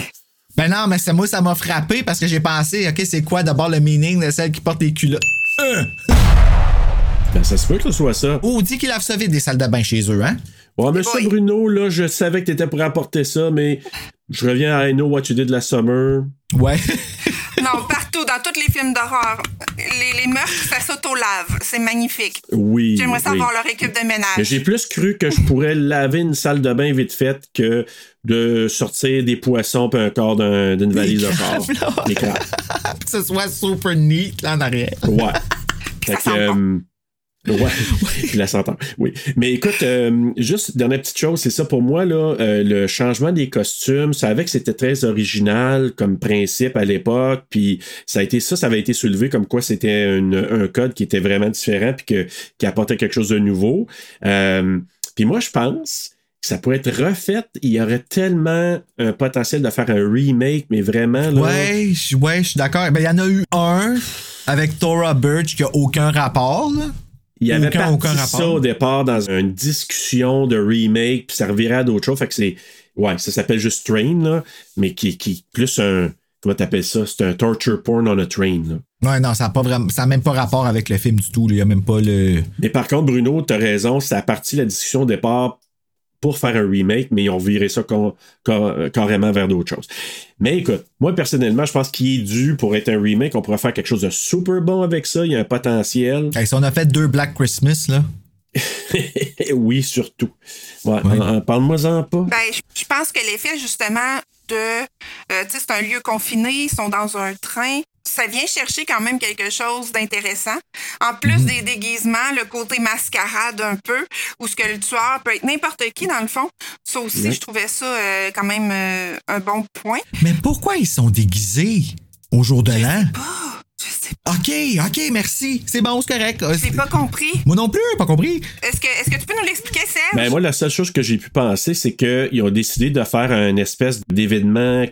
B: Ben non, mais c'est moi, ça m'a frappé parce que j'ai pensé, OK, c'est quoi d'abord le meaning de celle qui porte des culottes?
A: Ben, ça se peut que ce soit ça.
B: Oh, dit qu'ils lavent ça vite des salles de bain chez eux, hein?
A: Ouais, mais ça, Bruno, là, je savais que t'étais pour apporter ça, mais je reviens à I Know What You Did Last Summer.
B: Ouais. (laughs)
C: Non, partout, dans tous les films d'horreur, les, les meurtres, ça s'auto-lave. C'est magnifique.
A: Oui.
C: J'aimerais
A: oui.
C: savoir leur équipe de ménage.
A: J'ai plus cru que je pourrais laver une salle de bain vite faite que de sortir des poissons puis un corps d'un- d'une valise de corps. Des crabes. (laughs)
B: que ce soit super neat là en arrière.
A: Ouais. Fait que, euh, Ouais, puis la senteur. Oui. Mais écoute, euh, juste dernière petite chose, c'est ça pour moi, là, euh, le changement des costumes, ça savais que c'était très original comme principe à l'époque, puis ça a été ça, ça avait été soulevé comme quoi c'était un code qui était vraiment différent, puis que, qui apportait quelque chose de nouveau. Euh, puis moi, je pense que ça pourrait être refait. Il y aurait tellement un potentiel de faire un remake, mais vraiment, là.
B: Ouais, ouais, je suis d'accord. Ben, il y en a eu un. avec Thora Birch qui a aucun rapport, là.
A: Il avait
B: Aucun- aucun
A: ça
B: rapport.
A: au départ dans une discussion de remake, puis ça revirait à d'autres choses. Fait que c'est. Ouais, ça s'appelle juste Train, là, mais qui, qui est plus un. Comment t'appelles ça? C'est un torture porn on a train. Là.
B: Ouais, non, ça n'a pas vraiment, ça a même pas rapport avec le film du tout. là. Il y a même pas le.
A: Mais par contre, Bruno, t'as raison, ça a parti la discussion au départ pour faire un remake, mais ils ont viré ça con- con- carrément vers d'autres choses. Mais écoute, moi personnellement, je pense qu'il est dû pour être un remake. On pourrait faire quelque chose de super bon avec ça. Il y a un potentiel.
B: Hey, si on a fait deux Black Christmas, là. (laughs)
A: oui, surtout. Ouais, Parle-moi-en pas.
C: Ben, je je pense que l'effet, justement, de. euh, tu sais, c'est un lieu confiné, ils sont dans un train. Ça vient chercher quand même quelque chose d'intéressant. En plus des déguisements, le côté mascarade un peu, où ce que le tueur peut être n'importe qui, dans le fond. Ça aussi, je trouvais ça euh, quand même euh, un bon point.
B: Mais pourquoi ils sont déguisés au jour de l'an?
C: Je sais
B: OK, OK, merci. C'est bon, c'est correct. Euh,
C: J'ai pas compris.
B: Moi non plus, pas compris.
C: Est-ce que, est-ce que tu peux nous l'expliquer, Serge?
A: Ben, moi, la seule chose que j'ai pu penser, c'est qu'ils ont décidé de faire un espèce d'événement,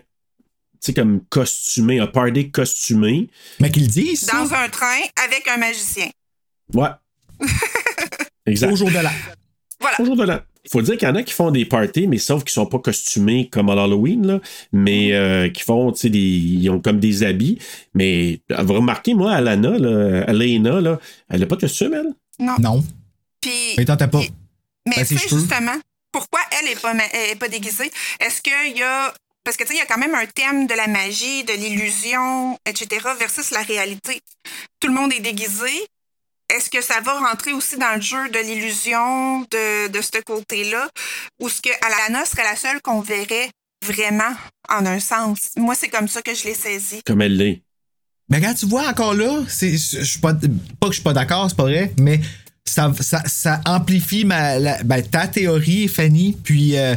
A: sais, comme costumé, un party costumé.
B: Mais qu'ils disent, ça,
C: Dans un train avec un magicien.
A: Ouais. (laughs) exact.
B: au jour de l'an.
C: Voilà.
A: Bonjour de l'an. Faut dire qu'il y en a qui font des parties, mais sauf qu'ils sont pas costumés comme à l'Halloween, là, mais euh, qui font, tu sais, des- ils ont comme des habits. Mais vous remarquez, moi, Alana, là, Alena, là, elle a pas de costume, elle?
C: Non.
B: Non.
C: Puis,
B: Mais t'entends pas.
C: mais
B: Ben, cheveux.
C: justement, pourquoi elle est pas, ma- elle est pas déguisée? Est-ce qu'il y a. Parce que, tu sais, il y a quand même un thème de la magie, de l'illusion, etc., versus la réalité. Tout le monde est déguisé. Est-ce que ça va rentrer aussi dans le jeu de l'illusion de, de ce côté-là? Ou est-ce que Alana serait la seule qu'on verrait vraiment en un sens? Moi, c'est comme ça que je l'ai saisi.
A: Comme elle l'est.
B: Mais quand tu vois encore là, c'est, je suis pas, pas que je suis pas d'accord, c'est pas vrai, mais ça, ça, ça amplifie ma, la- ben, ta théorie, Fanny, puis euh,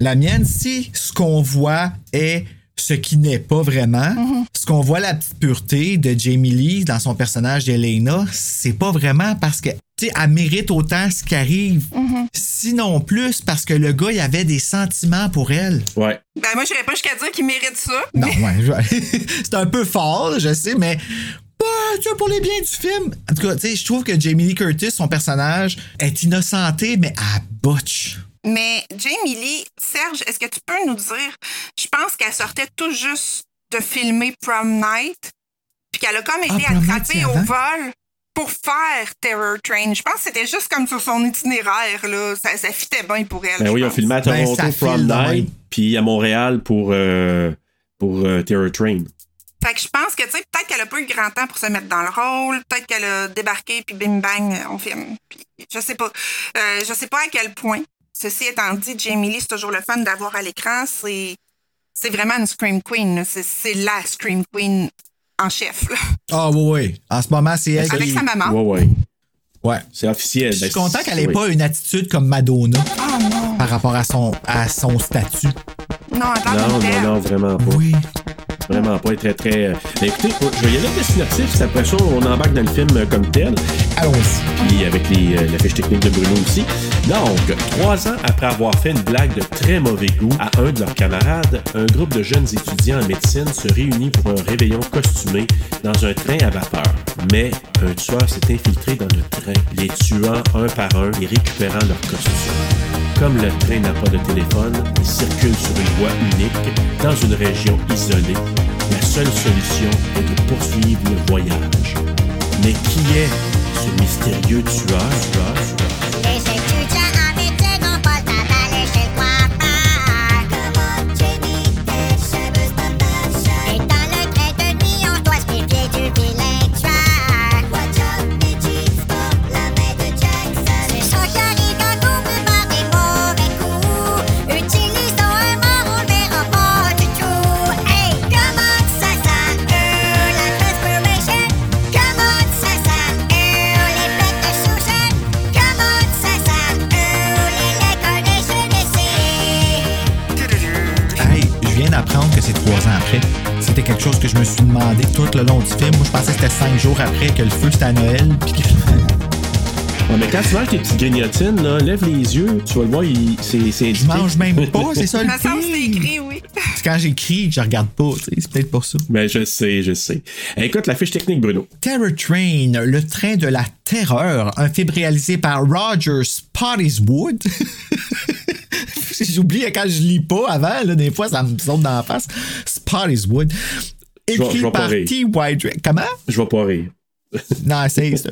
B: la mienne. Si ce qu'on voit est ce qui n'est pas vraiment, ce qu'on voit la petite pureté de Jamie Lee dans son personnage d'Elena, c'est pas vraiment parce que, tu sais, elle mérite autant ce qui arrive. Sinon plus parce que le gars, il avait des sentiments pour elle.
A: Ouais.
C: Ben, moi, je pas jusqu'à dire qu'il mérite ça.
B: Non, ouais, je- (laughs) c'est un peu fort, je sais, mais vois, pour les biens du film. En tout cas, tu sais, je trouve que Jamie Lee Curtis, son personnage, est innocenté, mais à botch.
C: Mais Jamie Lee, Serge, est-ce que tu peux nous dire, je pense qu'elle sortait tout juste de filmer Prom Night, puis qu'elle a comme
B: Ah,
C: été attrapée au vol pour faire Terror Train. Je pense que c'était juste comme sur son itinéraire, là. Ça, ça fitait bien pour elle.
A: Ben oui, ils ont filmé à
B: Ben,
A: Toronto
B: ça
A: Prom Night, puis à Montréal pour, euh, pour euh, Terror Train.
C: Fait que je pense que, tu sais, peut-être qu'elle a pas eu grand temps pour se mettre dans le rôle, peut-être qu'elle a débarqué, puis bim bang, on filme. Puis, je sais pas. Euh, je sais pas à quel point. Ceci étant dit, Jamie Lee, c'est toujours le fun d'avoir à l'écran. C'est, c'est vraiment une Scream Queen. C'est, c'est la Scream Queen en chef.
B: Ah oui, oui. En ce moment, c'est elle
C: Avec
B: qui...
C: sa maman.
A: Ouais, ouais.
B: Ouais.
A: C'est officiel.
B: Je suis
A: Ben,
B: content qu'elle ait
A: oui.
B: pas une attitude comme Madonna
C: Oh non.
B: par rapport à son, à son statut.
C: Non, attends,
A: Non, non, non, vraiment pas.
B: Oui.
A: Vraiment pas. Très, très. euh, Ben, écoutez, je vais y aller avec le synopsis. Après ça, on embarque dans le film euh, comme tel.
B: Allons-y.
A: puis avec les, euh, la fiche technique de Bruno aussi. Donc, trois ans après avoir fait une blague de très mauvais goût à un de leurs camarades, un groupe de jeunes étudiants en médecine se réunit pour un réveillon costumé dans un train à vapeur. Mais un tueur s'est infiltré dans le train, les tuant un par un et récupérant leurs costumes. Comme le train n'a pas de téléphone, il circule sur une voie unique dans une région isolée. La seule solution est de poursuivre le voyage. Mais qui est ce mystérieux tueur? tueur, tueur?
G: Tout
B: le long du film. Moi, je pensais que c'était cinq jours après que le feu c'était à Noël. Puis que...
A: Ouais, mais quand tu manges tes petites grignotines, là, lève les yeux, tu vas le voir, il- c'est c'est
B: Je mange même pas, c'est ça (laughs) le
C: que c'est
B: pire.
C: écrit, oui.
B: quand j'écris, je regarde pas. C'est peut-être pour ça.
A: Ben, je sais, je sais. Écoute la fiche technique, Bruno.
B: Terror Train, le train de la terreur, un film réalisé par Roger Spottiswood. (laughs) J'oublie quand je lis pas avant, là, des fois ça me saute dans la face. Spottiswood. Écrit
A: je vais pas
B: par. T. Drake. Comment?
A: Je vais pas rire. (laughs)
B: Non,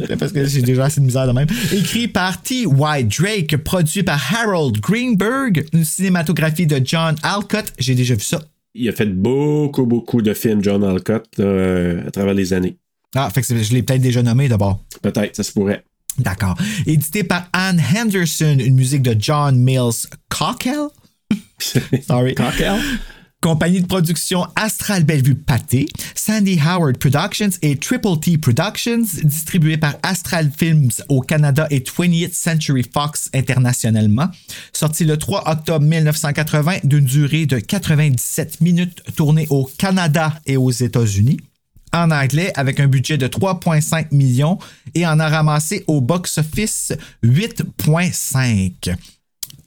B: plaît, parce que j'ai déjà assez de misère de même. Écrit par T.Y. Drake, produit par Harold Greenberg, une cinématographie de John Alcott. J'ai déjà vu ça.
A: Il a fait beaucoup, beaucoup de films, John Alcott, euh, à travers les années.
B: Ah, fait que c'est- je l'ai peut-être déjà nommé d'abord.
A: Peut-être, ça se pourrait.
B: D'accord. Édité par Anne Henderson, une musique de John Mills Cockell. (laughs) Sorry.
A: Cockell?
B: Compagnie de production Astral Bellevue Pâté, Sandy Howard Productions et Triple T Productions, distribué par Astral Films au Canada et 20th Century Fox internationalement. Sorti le 3 octobre 1980 d'une durée de 97 minutes, tourné au Canada et aux États-Unis. En anglais, avec un budget de 3,5 millions et en a ramassé au box-office 8,5.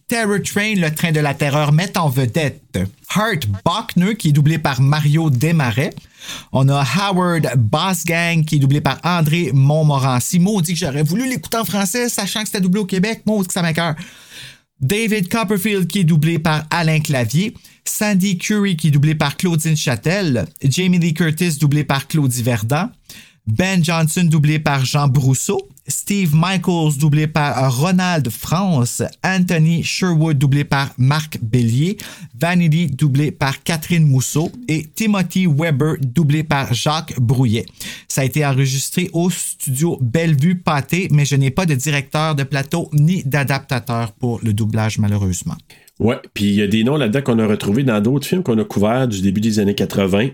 B: Terror Train, le train de la terreur, met en vedette Hart Bachner, qui est doublé par Mario Desmarais. On a Howard Bosgang, qui est doublé par André Montmorency. Maudit que j'aurais voulu l'écouter en français, sachant que c'était doublé au Québec. Maudit que ça m'écoeure. David Copperfield, qui est doublé par Alain Clavier. Sandy Curry, qui est doublé par Claudine Châtel. Jamie Lee Curtis, doublé par Claudie Verdun. Ben Johnson, doublé par Jean Brousseau. Steve Michaels, doublé par Ronald France. Anthony Sherwood, doublé par Marc Bélier. Vanity, doublé par Catherine Mousseau. Et Timothy Weber, doublé par Jacques Brouillet. Ça a été enregistré au studio Bellevue Pâté, mais je n'ai pas de directeur de plateau ni d'adaptateur pour le doublage, malheureusement.
A: Ouais, puis il y a des noms là-dedans qu'on a retrouvés dans d'autres films qu'on a couverts du début des années 80.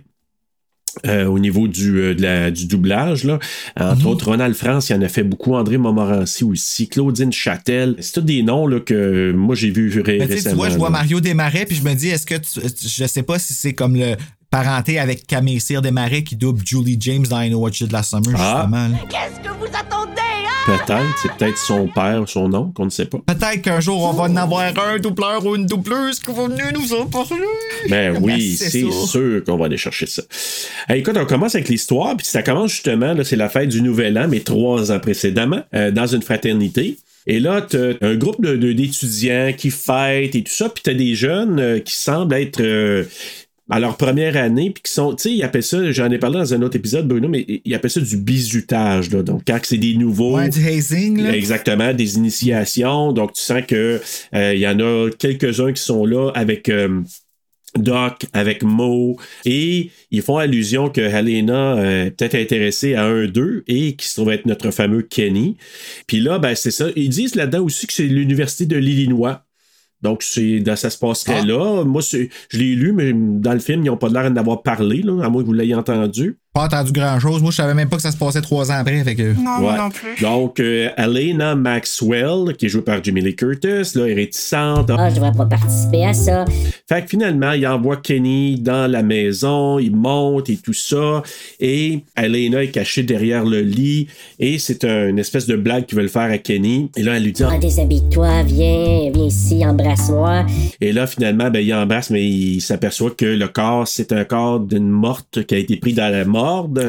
A: Euh, au niveau du, euh, de la- du doublage, là. entre autres Ronald France, il en a fait beaucoup, André Montmorency aussi, Claudine Châtel. C'est tous des noms là, que moi j'ai vu ré-
B: tu tu
A: récemment.
B: vois, je vois. Mario Desmarais, puis je me dis, est-ce que tu- je sais pas si c'est comme le parenté avec Camille Cyr Desmarais qui double Julie James dans I Know What You Did Last Summer,
A: Ah.
B: justement.
G: Qu'est-ce que vous attendez, hein?
A: Peut-être, c'est peut-être son père, son oncle, qu'on ne sait pas.
B: Peut-être qu'un jour, on va en avoir un doubleur ou une doubleuse qui va venir nous en parler.
A: Ben (laughs) oui,
B: c'est
A: sûr qu'on va aller chercher ça. Écoute, on commence avec l'histoire, puis ça commence justement, là, c'est la fête du Nouvel An, mais trois ans précédemment, euh, dans une fraternité. Et là, t'as un groupe de- de- d'étudiants qui fêtent et tout ça, puis t'as des jeunes euh, qui semblent être euh, à leur première année, puis qui sont, tu sais, ils appellent ça, j'en ai parlé dans un autre épisode, Bruno, mais ils appellent ça du bizutage, là. Donc, quand c'est des nouveaux.
B: Ouais, du hazing, là.
A: Exactement, des initiations. Donc, tu sens que euh, il y en a quelques-uns qui sont là avec euh, Doc, avec Mo, et ils font allusion que Helena euh, est peut-être intéressée à un d'eux et qui se trouve être notre fameux Kenny. Puis là, ben c'est ça. Ils disent là-dedans aussi que c'est l'université de l'Illinois. Donc, c'est, dans- ça se passerait
B: Ah.
A: là. Moi, c'est, je l'ai lu, mais dans le film, ils n'ont pas l'air d'avoir parlé, là, à moins que vous l'ayez entendu.
B: Pas entendu grand-chose. Moi, je savais même pas que ça se passait trois ans après. Fait que...
C: Non,
A: Ouais.
C: non plus.
A: Donc, euh, Elena Maxwell, qui est jouée par Jamie Lee Curtis, là, est réticente.
G: Ah, je devrais pas participer à ça.
A: Fait que finalement, il envoie Kenny dans la maison, il monte et tout ça, et Elena est cachée derrière le lit, et c'est un- une espèce de blague qu'ils veulent faire à Kenny. Et là, elle lui dit,
G: Ah, déshabille-toi, viens, viens ici, embrasse-moi.
A: et là, finalement, ben, il embrasse, mais il s'aperçoit que le corps, c'est un corps d'une morte qui a été pris dans la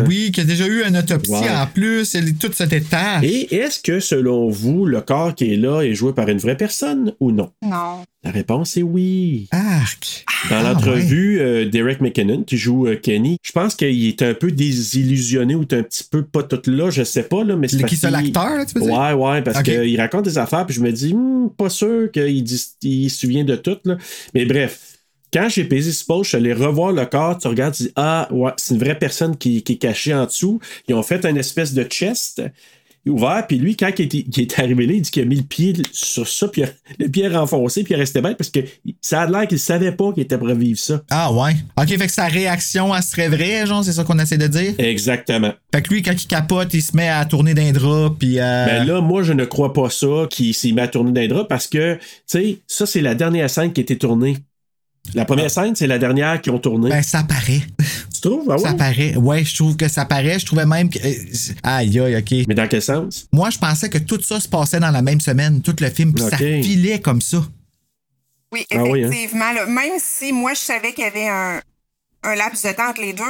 B: Oui, qui a déjà eu une autopsie
A: Ouais.
B: en plus. Elle est toute cette étape.
A: Et est-ce que, selon vous, le corps qui est là est joué par une vraie personne ou non?
C: Non.
A: La réponse est oui.
B: Arc.
A: Dans
B: Ah,
A: l'entrevue, euh, Derek McKinnon, qui joue euh, Kenny, je pense qu'il est un peu désillusionné ou un petit peu pas tout là, je sais pas, là, mais c'est
B: qui
A: qu'il-
B: l'acteur, là, tu veux dire?
A: Ouais, ouais, parce qu'il raconte des affaires, puis je me dis, Hmm, pas sûr qu'il il se souvient de tout, là. Mais bref. Quand j'ai pesé ce post, je suis allé revoir le corps, tu regardes, tu dis Ah, ouais, c'est une vraie personne qui, qui est cachée en dessous. Ils ont fait une espèce de chest ouvert, puis lui, quand il est, il est arrivé là, il dit qu'il a mis le pied sur ça, puis (laughs) le pied est renfoncé, puis il restait bête parce que ça a l'air qu'il savait pas qu'il était pour vivre ça.
B: Ah ouais. OK, fait que sa réaction, elle serait vraie, genre, c'est ça qu'on essaie de dire?
A: Exactement.
B: Fait que lui, quand il capote, il se met à tourner d'un drap, puis euh,
A: Ben là, moi, je ne crois pas ça qu'il s'est mis à tourner d'un drap parce que, tu sais, ça, c'est la dernière scène qui a été tournée. La première scène, c'est la dernière qu'ils ont tournée.
B: ben, ça paraît.
A: tu trouves? Ah ouais?
B: Ça paraît. Ouais, je trouve que ça paraît. Je trouvais même que. euh, Aïe, aïe, OK.
A: Mais dans quel sens?
B: Moi, je pensais que tout ça se passait dans la même semaine, tout le film, puis ça filait comme ça.
C: Oui,
A: Ah oui, hein?
C: effectivement. là. même si moi, je savais qu'il y avait un, un laps de temps entre les deux,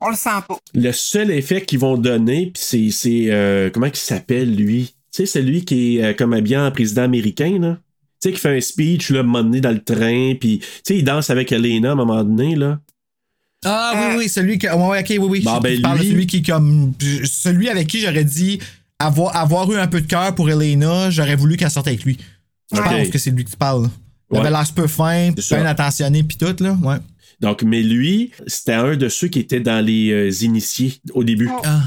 C: on le sent pas.
A: Le seul effet qu'ils vont donner, puis c'est. c'est, euh, comment il s'appelle, lui? Tu sais, c'est lui qui est euh, comme habillé en président américain, là? Tu sais, qui fait un speech, là, à un moment donné, dans le train, puis, tu sais, il danse avec Elena à un moment donné, là.
B: Ah oui, oui, celui qui. Ouais, ok, oui, oui.
A: Bon,
B: Je-
A: ben,
B: tu parles de
A: lui-
B: celui qui, comme. Celui avec qui j'aurais dit avoir, avoir eu un peu de cœur pour Elena, j'aurais voulu qu'elle sorte avec lui. Je pense que c'est lui qui parle. là. Il
A: Ouais.
B: avait l'air super fin, bien attentionné, pis tout, là. Ouais.
A: Donc, mais lui, c'était un de ceux qui étaient dans les euh, initiés au début.
B: Ah.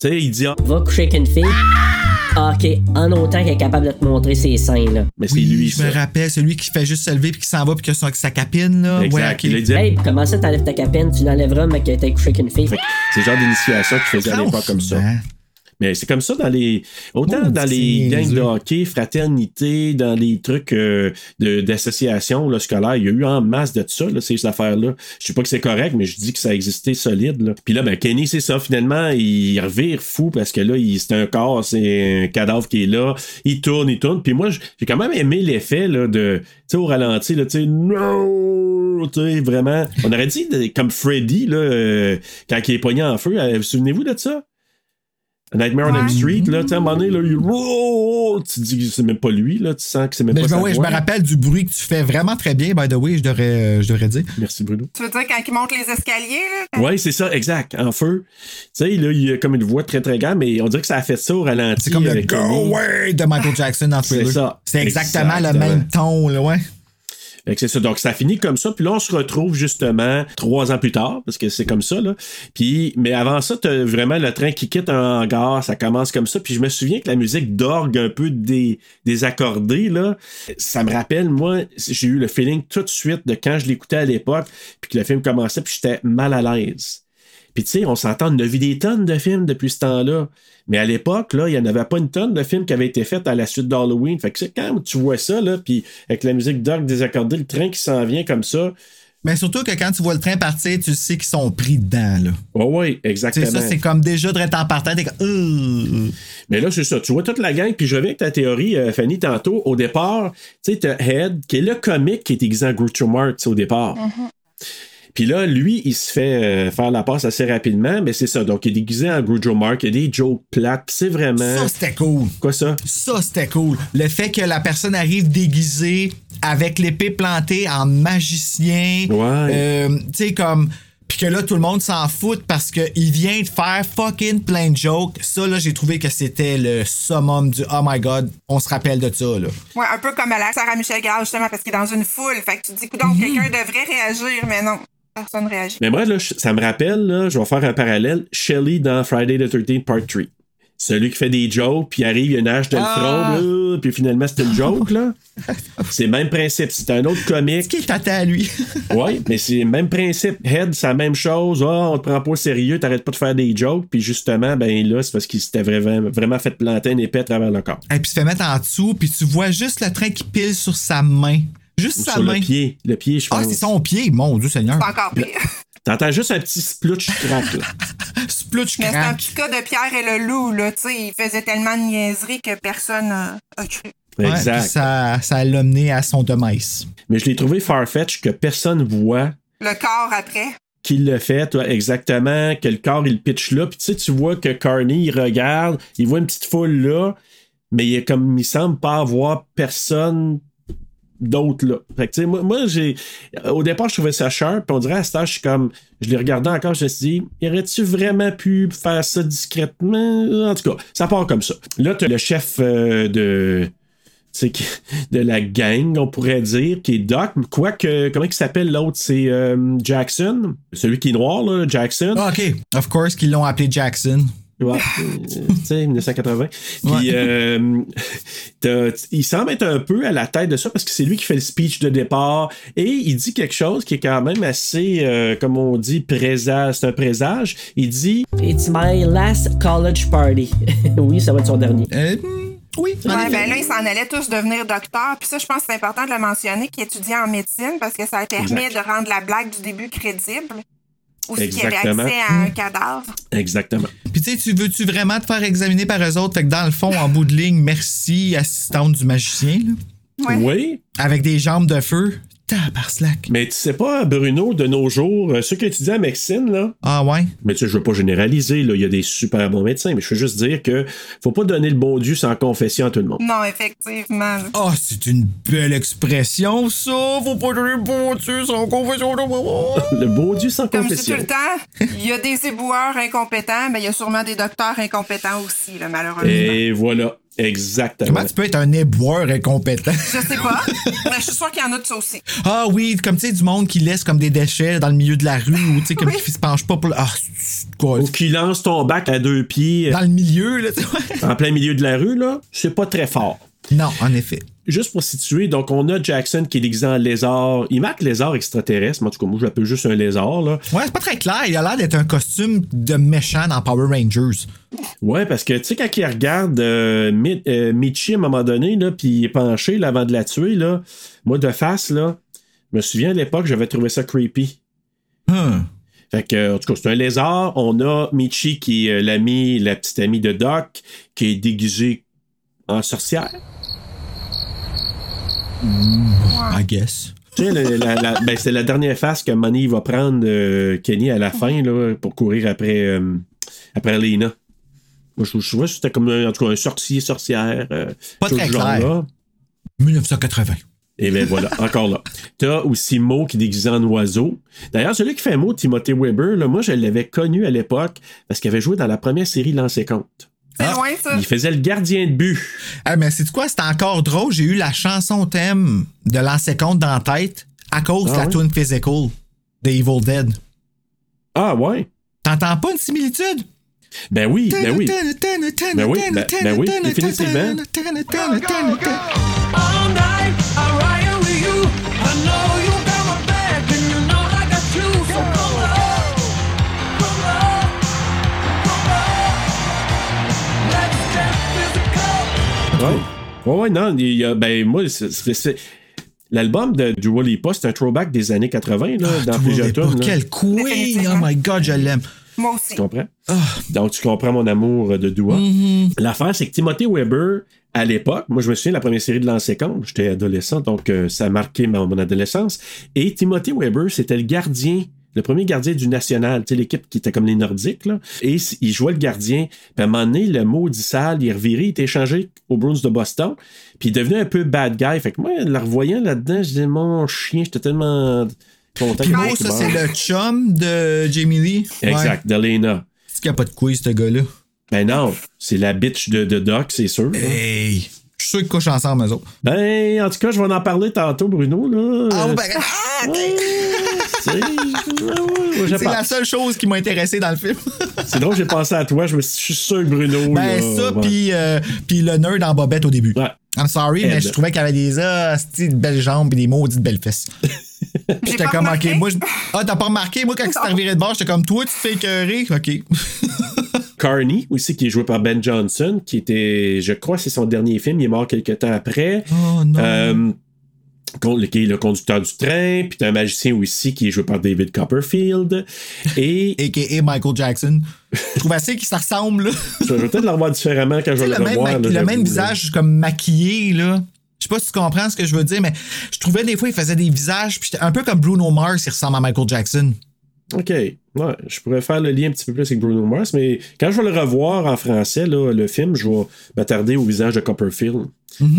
A: Tu sais, il dit, ah,
H: Va coucher avec une fille. Ah, ok, en autant qu'elle est capable de te montrer ses seins, là.
A: mais c'est
B: Oui,
A: lui,
B: je me
A: ça.
B: rappelle, celui qui fait juste se lever puis qui s'en va puis qui a son- sa capine, là.
A: Exact.
B: Ouais, ok.
A: Il a dit,
H: Hey, comment ça t'enlèves ta capine? Tu l'enlèveras, mais que t'as couché avec une fille.
A: Fait que c'est le genre d'initiation qu'il faisait à l'époque comme ça. Mais c'est comme ça dans les. Autant
B: Oh,
A: dans les gangs de hockey, fraternité, dans les trucs euh, d'association scolaire, il y a eu en masse de ça, là, ces affaires-là. Je sais pas que c'est correct, mais je dis que ça a existé solide. Là. Puis là, ben, Kenny, c'est ça, finalement, il revire fou parce que là, c'est un corps, c'est un cadavre qui est là. Il tourne, il tourne. Puis moi, j'ai quand même aimé l'effet là, de. Tu sais, au ralenti, là, tu sais, non! Tu sais, vraiment. On aurait dit comme Freddy, là, euh, quand il est pogné en feu. euh, vous souvenez-vous de ça? Nightmare on Elm
C: Ouais.
A: Street, là, tu sais, à un moment donné, là, il... Oh! tu dis que c'est même pas lui, là, tu sens que c'est même
B: Mais
A: pas sa
B: ouais, je me rappelle du bruit que tu fais vraiment très bien, by the way, je devrais, euh, je devrais dire.
A: Merci, Bruno.
C: Tu veux dire quand il monte les escaliers, là?
A: Ouais, c'est ça, exact, en feu. Tu sais, là, il a comme une voix très, très grande, mais on dirait que ça a fait ça au ralenti.
B: C'est comme le
A: avec
B: Go. Away de Michael Jackson dans
A: C'est
B: Thriller.
A: ça.
B: C'est exactement,
A: Exactement.
B: le même ton, là, ouais.
A: C'est ça. Donc, ça finit comme ça. Puis là, on se retrouve justement trois ans plus tard, parce que c'est comme ça, là. Puis, mais avant ça, t'as vraiment le train qui quitte un hangar. Ça commence comme ça. Puis je me souviens que la musique d'orgue un peu dé- désaccordée, là, ça me rappelle, moi, j'ai eu le feeling tout de suite de quand je l'écoutais à l'époque, puis que le film commençait, puis j'étais mal à l'aise. Puis tu sais, on s'entend, on a vu des tonnes de films depuis ce temps-là. Mais à l'époque, là, il n'y en avait pas une tonne de films qui avaient été faits à la suite d'Halloween. Fait que c'est quand tu vois ça, là, puis avec la musique d'orgue désaccordée, le train qui s'en vient comme ça.
B: Mais surtout que quand tu vois le train partir, tu sais qu'ils sont pris dedans, là.
A: Oh oui, exactement.
B: ça, c'est comme déjà de en partant, t'es comme, Euh.
A: Mais là, c'est ça. Tu vois toute la gang, puis je reviens avec ta théorie, euh, Fanny, tantôt. Au départ, tu sais, t'as Head, qui est le comique qui est déguisé en Groucho Marx au départ. Puis là, lui, il se fait euh, faire la passe assez rapidement, mais c'est ça. Donc, il est déguisé en Groucho Marx, il y a des jokes plates, puis c'est vraiment...
B: Ça, c'était cool.
A: Quoi ça?
B: Ça, c'était cool. Le fait que la personne arrive déguisée avec l'épée plantée en magicien.
A: Ouais.
B: Euh, tu sais, comme. Puis que là, tout le monde s'en fout parce qu'il vient de faire fucking plein de jokes. Ça, là, j'ai trouvé que c'était le summum du Oh my god, on se rappelle de ça, là.
C: Ouais, un peu comme à la Sarah Michel Gellar, justement, parce qu'il est dans une foule. Fait que tu te dis, donc, quelqu'un devrait réagir, mais non, personne réagit.
A: Mais moi, là, je- ça me rappelle, là, je vais faire un parallèle, Shelly dans Friday the 13th Part 3. Celui qui fait des jokes, puis arrive, il y a une hache de le
B: Ah!
A: front, là, puis finalement, c'est une (laughs) joke, là. (laughs) C'est le même principe. C'est un autre comique.
B: Qui est tâté à lui? (laughs)
A: Oui, mais c'est le même principe. Head, c'est la même chose. Ah, on te prend pas au sérieux, t'arrêtes pas de faire des jokes. Puis justement, ben là, c'est parce qu'il s'était vraiment, vraiment fait planter une épée à travers le corps.
B: Et puis se fait mettre en dessous, puis tu vois juste le train qui pile sur sa main. Juste
A: Ou
B: sa
A: sur
B: main.
A: le pied. Le pied, je
B: Ah,
A: pense.
B: c'est son pied, mon Dieu Seigneur.
C: C'est encore pire.
A: T'entends juste un petit splutch crack, là. (laughs)
B: Splutch
C: Mais c'est un
B: crack.
C: petit cas de Pierre et le loup, là. Tu sais, il faisait tellement de niaiseries que personne n'a a cru.
B: Ouais,
A: exact.
B: puis ça, ça l'a mené à son demise.
A: Mais je l'ai trouvé farfetch que personne voit
C: Le corps après.
A: qui le fait, toi, exactement, que le corps, il pitch là. Puis tu sais, tu vois que Carney, il regarde, il voit une petite foule là, mais il est comme, il semble pas avoir personne d'autre là. Fait que moi, moi j'ai, au départ, je trouvais ça sharp, puis on dirait à ce temps, je suis comme, je l'ai regardé encore, je me suis dit, aurait-tu vraiment pu faire ça discrètement? En tout cas, ça part comme ça. Là, t'as le chef euh, de, (laughs) de la gang, on pourrait dire, qui est Doc. Quoique, comment il s'appelle l'autre? C'est euh, Jackson. Celui qui est noir, là, Jackson.
B: Ah, OK. Of course qu'ils l'ont appelé Jackson.
A: Ouais, (laughs) euh, tu sais, 1980. Puis,
B: Ouais.
A: euh, il semble être un peu à la tête de ça parce que c'est lui qui fait le speech de départ et il dit quelque chose qui est quand même assez, euh, comme on dit, présage. C'est un présage. Il dit
H: It's my last college party. (laughs) oui, ça va être son dernier.
B: Euh, oui,
C: Ouais, ben là, ils s'en allaient tous devenir docteurs. Puis ça, je pense que c'est important de le mentionner, qu'il étudiait en médecine parce que ça permet
A: Exact.
C: de rendre la blague du début crédible. Aussi qu'il y avait accès à un cadavre.
A: exactement.
B: Puis tu sais, tu veux-tu vraiment te faire examiner par eux autres? Fait que dans le fond, en bout de ligne, merci, assistante du magicien. Là.
C: Ouais.
A: Oui,
B: Avec des jambes de feu. Slack.
A: mais tu sais pas, Bruno, de nos jours, euh, ceux qui étudient à médecine, là,
B: Ah ouais?
A: mais tu sais, je veux pas généraliser, là, il y a des super bons médecins, mais je veux juste dire que faut pas donner le bon Dieu sans confession à tout le monde.
C: Non, effectivement.
B: Ah, c'est une belle expression, ça. Faut pas donner le bon Dieu sans confession de (laughs)
A: Le bon Dieu sans
C: Comme je dis
A: confession.
C: tout le temps, il y a des éboueurs incompétents, mais il y a sûrement des docteurs incompétents aussi, là, malheureusement.
A: Et voilà, exactement.
B: Comment tu peux être un éboueur incompétent?
C: Je sais pas, (laughs) mais je suis sûre qu'il y en a de ça aussi.
B: Ah oui, comme tu sais, du monde qui laisse comme des déchets dans le milieu de la rue ou tu sais, comme (laughs)
C: Oui.
B: qui se penche pas pour. le- Ah, quoi?
A: Ou qui lance ton bac à deux pieds
B: Dans le milieu, là, tu
A: en plein milieu de la rue, là, c'est pas très fort.
B: Non, en effet.
A: Juste pour situer, donc on a Jackson qui est déguisé en lézard. Il marque lézard extraterrestre, mais en tout cas, moi je l'appelle juste un lézard, là.
B: Ouais, c'est pas très clair. Il a l'air d'être un costume de méchant dans Power Rangers.
A: Ouais, parce que tu sais, quand il regarde euh, euh, Michi à un moment donné, là, puis il est penché là, avant de la tuer, là, moi de face, là, je me souviens à l'époque, j'avais trouvé ça creepy.
B: Hum.
A: Fait que, en tout cas, c'est un lézard. On a Michi qui est euh, l'ami, la petite amie de Doc, qui est déguisée en sorcière.
B: I guess.
A: Ben, c'est la dernière phase que Money va prendre euh, Kenny à la fin là, pour courir après, euh, après Lena. Moi, je, je vois que c'était comme un, en tout cas, un sorcier, sorcière. euh,
B: Pas très clair. 1980.
A: Et bien voilà, encore là. T'as aussi Mo qui est déguisé en oiseau. D'ailleurs, celui qui fait Mo, Timothée Weber, là, moi, je l'avais connu à l'époque parce qu'il avait joué dans la première série Lancé Compte.
C: C'est loin, ça.
A: Il faisait le gardien de but.
B: Ah, mais c'est quoi? C'était encore drôle. J'ai eu la chanson thème de l'ancien compte dans la tête à cause de
A: Ah
B: la tune Physical de Evil Dead.
A: Ah ouais?
B: T'entends pas une similitude?
A: Ben oui, ben oui. Ben oui, ben- ben oui, définitivement. Ouais. Ouais, ouais, non, il y a, ben moi, c'est- l'album de du Wally Pas, c'est un throwback des années 80, là, dans plusieurs tunes.
B: Quel queen! Oh my god, je l'aime.
C: Moi aussi.
A: Tu comprends?
B: Ah.
A: Donc, tu comprends mon amour de Dua.
B: Mm-hmm.
A: L'affaire, c'est que Timothée Weber, à l'époque, moi, je me souviens de la première série de l'an 50, j'étais adolescent, donc euh, ça a marqué mon, mon adolescence. Et Timothée Weber, c'était le gardien, le premier gardien du National, tu sais, l'équipe qui était comme les Nordiques, là. Et il jouait le gardien. Puis à un moment donné, le maudit sale, il est reviré, il était échangé aux Bruins de Boston. Puis il devenait un peu bad guy. Fait que moi, le revoyant là-dedans, je disais, mon chien, j'étais tellement content.
B: Puis moi, ça, c'est le chum de Jamie Lee.
A: Exact, Delena.
B: C'est qu'il n'y a pas de quiz, ce gars-là?
A: Ben non, c'est la bitch de, de Doc, c'est sûr.
B: Hey! Je suis sûr qu'ils couchent ensemble, eux autres.
A: Ben, en tout cas, je vais en parler tantôt, Bruno. Là.
B: Ah, ben, ah, (laughs)
A: ouais, c'est
B: la seule chose qui m'a intéressé dans le film. (laughs)
A: C'est drôle, j'ai pensé à toi. Je me suis je suis sûr que Bruno.
B: ben,
A: là,
B: ça, puis euh, puis le nerd en bobette au début.
A: Ouais.
B: I'm sorry, mais
A: Ed.
B: je trouvais qu'il y avait des hosties de belles jambes et des maudites belles fesses. (laughs) J'étais
C: pas
B: comme,
C: remarqué?
B: ok, moi, je... ah, t'as pas remarqué? Moi, quand c'est arrivé de bord, j'étais comme, toi, tu te fais écœurer? Ok. (laughs)
A: Carney, aussi, qui est joué par Ben Johnson, qui était, je crois, c'est son dernier film. Il est mort quelques temps après.
B: Oh non.
A: Euh, qui est le conducteur du train. Puis t'as un magicien aussi qui est joué par David Copperfield. Et (laughs)
B: A.K.A. Michael Jackson. Je trouve assez qu'ils se ressemblent, là.
A: je vais peut-être le revoir différemment quand je vais le
B: le même,
A: revoir. là,
B: le même
A: là.
B: visage comme maquillé, là. Je sais pas si tu comprends ce que je veux dire, mais je trouvais des fois, il faisait des visages, puis un peu comme Bruno Mars, il ressemble à Michael Jackson.
A: OK. Ouais, je pourrais faire le lien un petit peu plus avec Bruno Mars, mais quand je vais le revoir en français, là, le film, je vais m'attarder au visage de Copperfield.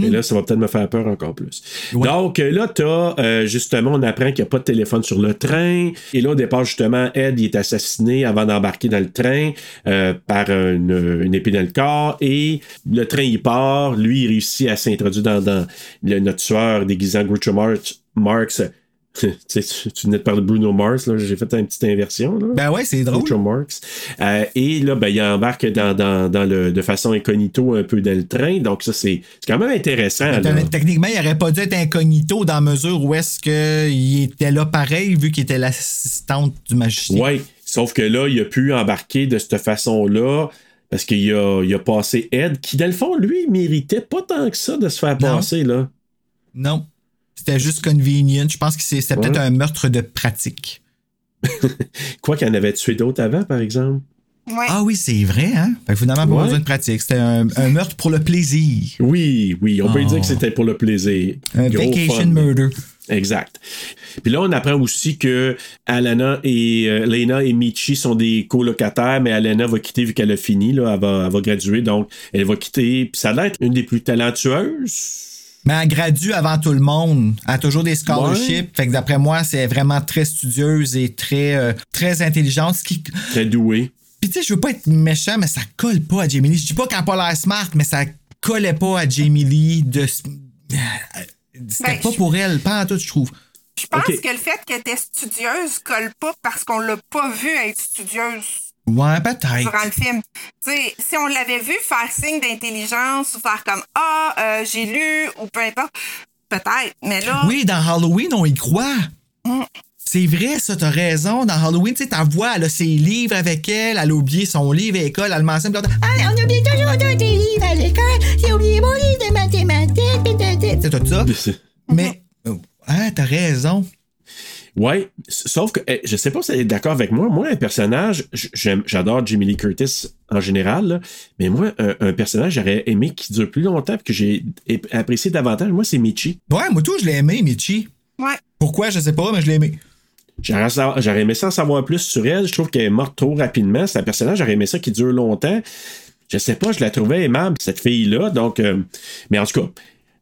A: Et là, ça va peut-être me faire peur encore plus.
B: Ouais.
A: Donc, là, t'as, euh, justement, on apprend qu'il n'y a pas de téléphone sur le train. Et là, au départ, justement, Ed, il est assassiné avant d'embarquer dans le train euh, par une, une épée dans le corps. Et le train, il part. Lui, il réussit à s'introduire dans, dans le, notre tueur déguisant Groucho Marx. (laughs) Tu, tu, venais de parler de Bruno Mars, là, j'ai fait une petite inversion. Là.
B: Ben ouais, c'est drôle.
A: Groucho Marx. Euh, et là, ben, il embarque dans, dans, dans le, de façon incognito un peu dans le train. Donc, ça, c'est c'est quand même intéressant. là.
B: Techniquement, il aurait pas dû être incognito dans la mesure où est-ce qu'il était là pareil, vu qu'il était l'assistante du magicien.
A: Oui, sauf que là, il a pu embarquer de cette façon-là. Parce qu'il a, il a passé Ed, qui dans le fond, lui, il méritait pas tant que ça de se faire
B: Non.
A: passer, là.
B: Non. C'était juste convenient. Je pense que c'est- c'était peut-être un meurtre de pratique. (laughs)
A: Quoi qu'il en avait tué d'autres avant, par exemple.
C: Ouais.
B: Ah oui, c'est vrai, hein? Fait que finalement, pas
A: Ouais.
B: besoin de pratique. C'était un, un meurtre pour le plaisir.
A: Oui, oui, on peut dire que c'était pour le plaisir.
B: Un
A: Gros
B: vacation
A: fun.
B: murder.
A: Exact. Puis là, on apprend aussi que Alana et euh, Lena et Michi sont des colocataires, mais Alana va quitter vu qu'elle a fini, là, elle, va, elle va graduer, donc elle va quitter. Puis ça a l'air être une des plus talentueuses.
B: Mais elle gradue avant tout le monde. Elle a toujours des scholarships. Fait que d'après moi, c'est vraiment très studieuse et très, euh, très intelligente. Ce qui...
A: Très douée.
B: Puis tu sais, je veux pas être méchant, mais ça colle pas à Jamie Lee. Je dis pas qu'elle a pas l'air smart, mais ça collait pas à Jamie Lee de. C'était
C: Ben,
B: pas
C: je-
B: pour elle, pas en tout, je trouve.
C: Je pense que le fait qu'elle était studieuse colle pas parce qu'on l'a pas vue être studieuse
B: Ouais, peut-être.
C: durant le film. Tu sais, si on l'avait vu faire signe d'intelligence ou faire comme Ah, euh, j'ai lu ou peu importe, peut-être. Mais là,
B: Oui, dans Halloween, on y croit.
C: Mm.
B: C'est vrai, ça, t'as raison. Dans Halloween, tu sais, ta voix, elle a ses livres avec elle, elle a oublié son livre à l'école, elle le mentionne, puis Ah, on oublie toujours tous tes livres à l'école, j'ai oublié mon livre de mathématiques, pis de- de- c'est tout ça. Mais, ah, t'as raison.
A: Ouais, sauf que eh, je sais pas si elle est d'accord avec moi. Moi, un personnage, j'adore Jamie Lee Curtis en général, là, mais moi, un, un personnage, j'aurais aimé qui dure plus longtemps et que j'ai apprécié davantage. Moi, c'est Michi.
B: Ouais, moi, tout, je l'ai aimé, Michi.
C: ouais.
B: Pourquoi, je sais pas, mais je l'ai aimé.
A: J'aurais aimé ça en savoir plus sur elle. Je trouve qu'elle est morte trop rapidement. C'est un personnage, j'aurais aimé ça qui dure longtemps. Je sais pas, je la trouvais aimable, cette fille-là. Donc, euh, mais en tout cas,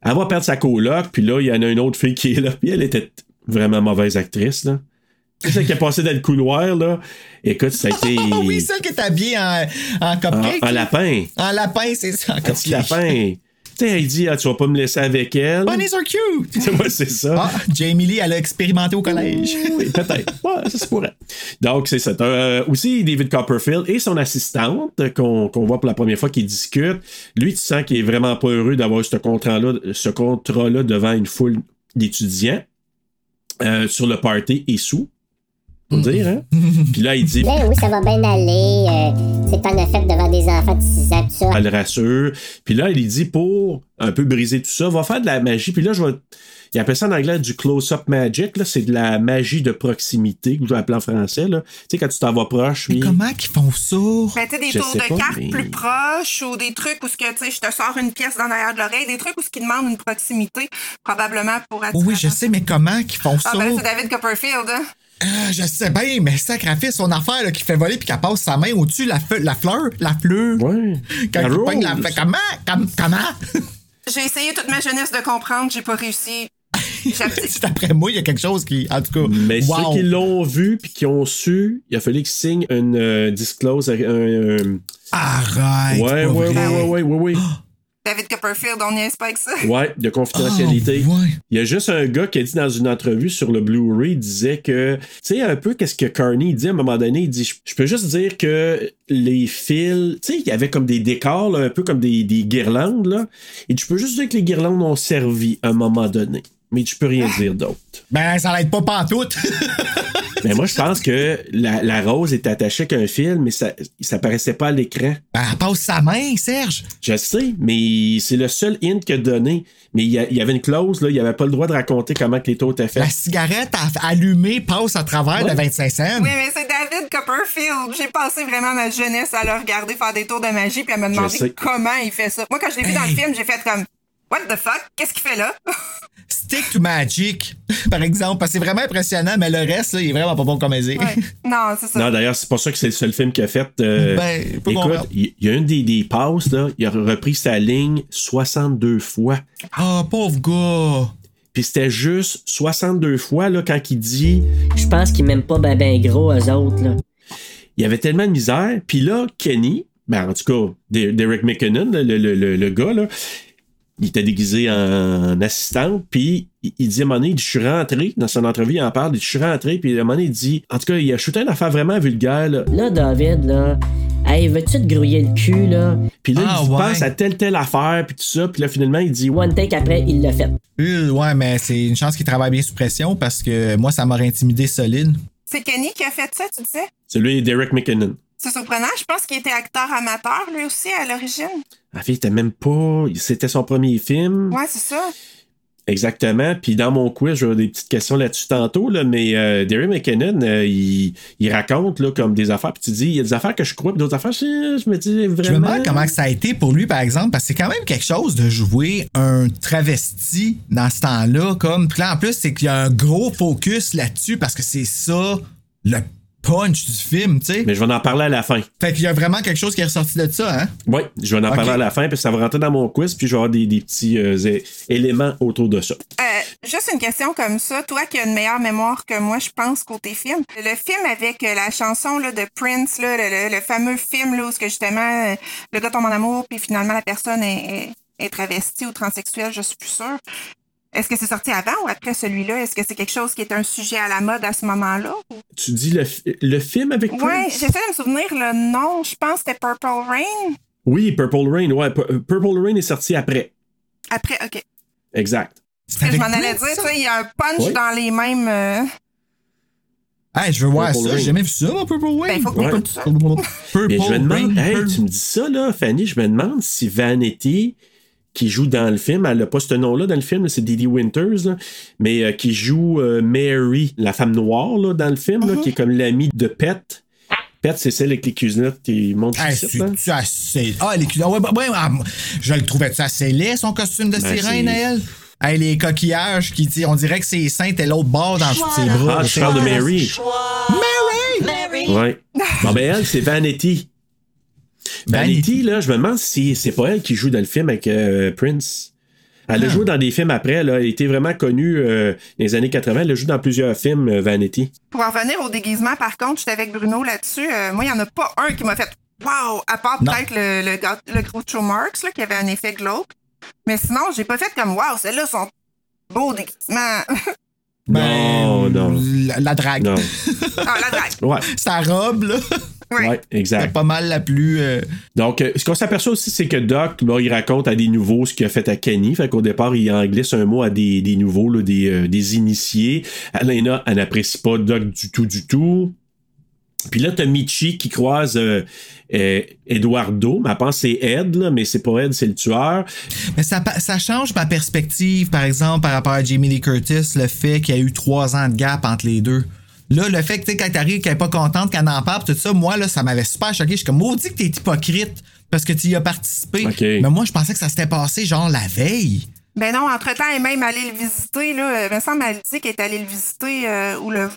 A: elle va perdre sa coloc, puis là, il y en a une autre fille qui est là, puis elle était vraiment mauvaise actrice, là. Celle qui a passé dans le couloir, là. Écoute, ça a été.
B: Ah (laughs) oui, celle qui est habillée en, en
A: en,
B: cupcake.
A: en lapin.
B: En lapin, c'est ça, en cupcake.
A: lapin. Tu sais, elle dit, ah, tu vas pas me laisser avec elle.
B: Bunnies are cute! (laughs)
A: Ouais, c'est ça.
B: Ah, Jamie Lee, elle a expérimenté au collège.
A: Oui, peut-être. Ouais, ça se pourrait. Donc, c'est ça. Euh, aussi David Copperfield et son assistante qu'on voit pour la première fois qui discutent. Lui, tu sens qu'il est vraiment pas heureux d'avoir ce contrat-là ce contrat-là devant une foule d'étudiants euh, sur le party et sous. Faut dire, hein? (laughs) Puis là, il dit,
G: Ben oui, ça va bien aller. euh, c'est en effet devant des enfants de 6 ans, tout ça.
A: elle le rassure. Puis là, il dit pour un peu briser tout ça, va faire de la magie. Puis là, je vais. Il appelle ça en anglais du close-up magic. Là, c'est de la magie de proximité, que je vais appeler en français. Là. Tu sais, quand tu t'en vas proche,
B: Mais
A: oui.
B: comment qu'ils font ça?
C: Ben, tu sais, des
A: Je
C: tours de
A: pas,
C: cartes
A: mais-
C: plus proches ou des trucs où ce que, tu sais, je te sors une pièce dans l'arrière de l'oreille, des trucs où ce qui demandent une proximité, probablement pour attirer.
B: Oui, je sais, mais comment qu'ils font ça?
C: Ah, ben là, c'est David Copperfield, hein?
B: Ah, je sais bien, mais sacrifice, son affaire là, qui fait voler puis qu'elle passe sa main au-dessus la, la fleur, la fleur.
A: Ouais.
B: Quand
A: La
B: il la. Comment? Comme- comment? (laughs)
C: J'ai essayé toute ma jeunesse de comprendre, j'ai pas réussi. (laughs)
B: C'est après moi, il y a quelque chose qui. En tout cas.
A: Mais
B: wow.
A: ceux qui l'ont vu puis qui ont su, il a fallu qu'ils signent une euh, disclose. Un, un-
B: Arrête!
A: ouais,
B: pas
A: ouais,
B: vrai.
A: ouais, ouais, ouais, ouais, ouais. (gasps)
C: David Copperfield, on niaise pas avec ça.
A: Ouais, de confidentialité.
B: Ouais.
A: Il y a juste un gars qui a dit dans une entrevue sur le Blu-ray, il disait que, tu sais, un peu qu'est-ce que Carney dit à un moment donné, il dit, je- je peux juste dire que les fils, tu sais, il y avait comme des décors, là, un peu comme des, des guirlandes, là, et tu peux juste dire que les guirlandes ont servi à un moment donné. Mais tu peux rien dire d'autre.
B: Ben, ça l'aide pas pantoute. (laughs)
A: Mais moi, je pense que la, la rose est attachée avec un fil, mais ça, ça paraissait pas à l'écran.
B: ben, elle passe sa main, Serge.
A: Je sais, mais c'est le seul hint qu'il a donné. Mais il y, avait une clause, là, il avait pas le droit de raconter comment que les taux étaient faits.
B: La cigarette a- allumée passe à travers
A: Ouais.
B: de 25 cents.
C: Oui, mais c'est David Copperfield. J'ai passé vraiment ma jeunesse à le regarder faire des tours de magie puis à me demander comment il fait ça. Moi, quand je l'ai vu dans le film, j'ai fait comme What the fuck? Qu'est-ce qu'il fait là? (laughs)
B: Stick to Magic, par exemple, parce que c'est vraiment impressionnant, mais le reste, là, il est vraiment pas bon comme aisé.
C: Ouais. Non, c'est ça.
A: Non, d'ailleurs, c'est pour ça que c'est le seul film qu'il a fait. euh,
B: Ben,
A: écoute, il y a une des, des passes, là, il a repris sa ligne 62 fois.
B: Ah, pauvre gars.
A: Puis c'était juste 62 fois, là, quand il dit
H: Je pense qu'ils m'aiment pas ben ben gros, eux autres, là.
A: il y avait tellement de misère. Puis là, Kenny, ben, en tout cas, De- Derek McKinnon, le, le- le- le gars, là, il était déguisé en assistante, puis il, dit à un moment donné, il dit, je suis rentré, dans son entrevue, il en parle, il dit, je suis rentré, puis à un moment donné, il dit, en tout cas, il a shooté une affaire vraiment vulgaire, là.
H: Là, David, là. Hey, veux-tu te grouiller le cul, là?
A: Puis là,
B: Ah,
A: il
B: ouais.
A: pense à telle, telle affaire, puis tout ça, puis là, finalement, il dit,
H: One take après, il l'a fait.
B: Euh, ouais, mais c'est une chance qu'il travaille bien sous pression parce que moi, ça m'aurait intimidé solide.
C: C'est Kenny qui a fait ça, tu disais?
A: c'est lui, Derek McKinnon.
C: C'est surprenant. Je pense qu'il était acteur amateur, lui aussi, à l'origine.
A: En fait, il était même pas, c'était son premier film.
C: Ouais, c'est ça.
A: Exactement. Puis dans mon quiz, j'aurai des petites questions là-dessus tantôt, là, mais euh, Derry McKinnon, euh, il, il raconte là, comme des affaires, puis tu dis, il y a des affaires que je crois, puis d'autres affaires, je, je me dis vraiment.
B: Je me demande comment ça a été pour lui, par exemple, parce que c'est quand même quelque chose de jouer un travesti dans ce temps-là. Comme, puis là, en plus, c'est qu'il y a un gros focus là-dessus parce que c'est ça le punch du film, tu sais.
A: Mais je vais en parler à la fin.
B: Fait qu'il y a vraiment quelque chose qui est ressorti de ça, hein?
A: Oui, je vais en parler à la fin, puis ça va rentrer dans mon quiz, puis je vais avoir des, des petits euh, éléments autour de ça.
C: Euh, juste une question comme ça. Toi qui as une meilleure mémoire que moi, je pense, côté film. Le film avec euh, la chanson là, de Prince, là, le, le- le fameux film là, où ce que justement euh, le gars tombe en amour, puis finalement la personne est, est, est travestie ou transsexuelle, je suis plus sûre. Est-ce que c'est sorti avant ou après celui-là? Est-ce que c'est quelque chose qui est un sujet à la mode à ce moment-là?
A: Tu dis le, fi- le film avec
C: Ouais,
A: Prince?
C: j'essaie de me souvenir le nom. Je pense que c'était Purple Rain.
A: Oui, Purple Rain, ouais. Pu- Purple Rain est sorti après.
C: Après, OK.
A: Exact.
B: C'est
C: Je
B: avec
C: m'en allais dire,
B: ça?
C: tu sais, il y a un punch
A: Oui.
C: dans les mêmes. euh,
B: Hey, je veux voir
A: Purple
B: ça.
A: Rain.
B: J'ai jamais vu ça, Purple Rain.
C: Ben, il faut que
A: Ouais.
C: ça.
B: Purple
A: Mais je me demande,
B: Rain,
A: hey,
B: Purple-
A: tu me dis ça, là, Fanny, je me demande si Vanity, qui joue dans le film, elle n'a pas ce nom-là dans le film, c'est Didi Winters, là, mais euh, qui joue euh, Mary, la femme noire, là, dans le film, là, qui est comme l'amie de Pet. Pet, c'est celle avec les cuisinettes qui monte
B: Hey,
A: ici,
B: assez. Ah, les culottes. Ouais, bah, ouais, ah, je le trouvais-tu assez laid, son costume de
A: Ben,
B: sirène, elle? Hey, les coquillages qui, sais, on dirait que ses seins étaient l'autre bord dans ses bras.
A: Ah,
B: tu
A: parles de Mary.
B: Mary!
A: Ouais. Bon, ben elle, c'est Vanity. Vanity, là, je me demande si c'est pas elle qui joue dans le film avec euh, Prince. Elle a
B: Ah.
A: joué dans des films après, là. Elle a été vraiment connue euh, dans les années 80. Elle a joué dans plusieurs films, euh, Vanity.
C: Pour en revenir au déguisement, par contre, j'étais avec Bruno là-dessus. Euh, moi, il n'y en a pas un qui m'a fait Wow! À part
B: Non.
C: peut-être le, le, le Groucho Marx, là, qui avait un effet glauque. Mais sinon, j'ai pas fait comme Wow, celles-là sont beaux déguisements. (laughs)
A: non, non.
B: Ben, La, la drague.
A: Non.
C: ah, la drague.
A: Ouais,
B: Sa robe, là.
C: Ouais.
A: ouais,
B: C'est
A: exact.
B: pas mal la plus. euh,
A: Donc, euh, ce qu'on s'aperçoit aussi, c'est que Doc, il raconte à des nouveaux ce qu'il a fait à Kenny. Fait qu'au départ, il en glisse un mot à des, des nouveaux, là, des, euh, des initiés. Alena, elle n'apprécie pas Doc du tout, du tout. Puis là, t'as Michi qui croise euh, euh, Eduardo. Mais elle pense c'est Ed, là, mais c'est pas Ed, c'est le tueur.
B: Mais ça, ça change ma perspective, par exemple, par rapport à Jamie Lee Curtis, le fait qu'il y a eu trois ans de gap entre les deux. Là, le fait que, tu sais, quand t'arrives, qu'elle est pas contente, qu'elle en parle, tout ça, moi, là, ça m'avait super choqué. Je suis comme, maudit que t'es hypocrite parce que tu y as participé.
A: Ok.
B: Mais moi, je pensais que ça s'était passé, genre, la veille.
C: Ben non, entre-temps, elle est même allée le visiter. Là. Il me semble elle dit qu'elle est allée le visiter euh, ou le.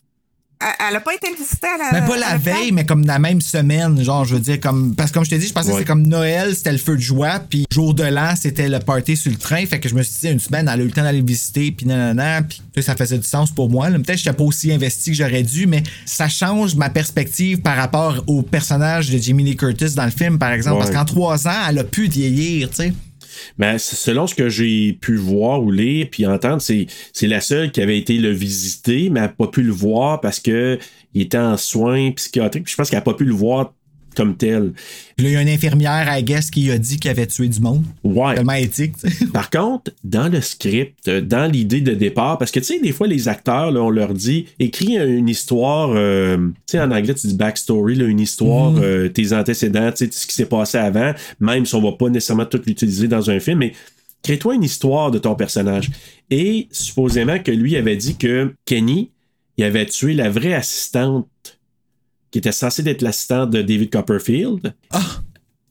C: Elle, elle a pas été le visiter à la.
B: Mais pas la veille, mais comme la même semaine, genre, je veux dire, comme. Parce que comme je t'ai dit, je pensais que c'était comme Noël, c'était le feu de joie, puis jour de l'an, c'était le party sur le train. Fait que je me suis dit, une semaine, elle a eu le temps d'aller le visiter, puis nanana, puis tu sais, ça faisait du sens pour moi. Peut-être que j'étais pas aussi investi que j'aurais dû, mais ça change ma perspective par rapport au personnage de Jamie Lee Curtis dans le film, par exemple.
A: Ouais.
B: Parce qu'en trois ans, elle a pu vieillir, tu sais.
A: Mais selon ce que j'ai pu voir ou lire puis entendre, c'est, c'est la seule qui avait été le visiter, mais elle n'a pas pu le voir parce que il était en soins psychiatriques. Je pense qu'elle n'a pas pu le voir comme tel.
B: Puis là, il y a une infirmière, I guess, qui a dit qu'il avait tué du monde.
A: Ouais.
B: Tellement éthique.
A: Par contre, dans le script, dans l'idée de départ, parce que tu sais, des fois, les acteurs, là, on leur dit, écris une histoire, euh, tu sais, en anglais, tu dis backstory, là, une histoire, euh, tes antécédents, tu sais, ce qui s'est passé avant, même si on va pas nécessairement tout l'utiliser dans un film, mais crée-toi une histoire de ton personnage. Et supposément que lui avait dit que Kenny, il avait tué la vraie assistante qui était censée être l'assistante de David Copperfield,
B: Ah,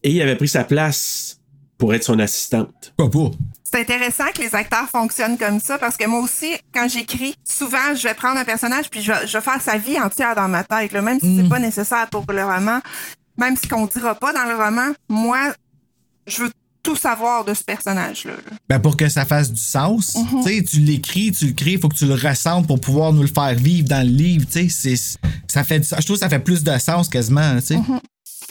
A: et il avait pris sa place pour être son assistante.
B: pourquoi pas?
C: C'est intéressant que les acteurs fonctionnent comme ça parce que moi aussi, quand j'écris, souvent, je vais prendre un personnage puis je vais, je vais faire sa vie entière dans ma tête, là, même si c'est pas nécessaire pour le roman, même si qu'on dira pas dans le roman, moi, je veux tout savoir de ce personnage-là. là.
B: Ben pour que ça fasse du sens.
C: Mhm.
B: Tu l'écris, tu le crées, il faut que tu le ressentes pour pouvoir nous le faire vivre dans le livre. Ça fait, je trouve que ça fait plus de sens quasiment.
C: Mhm.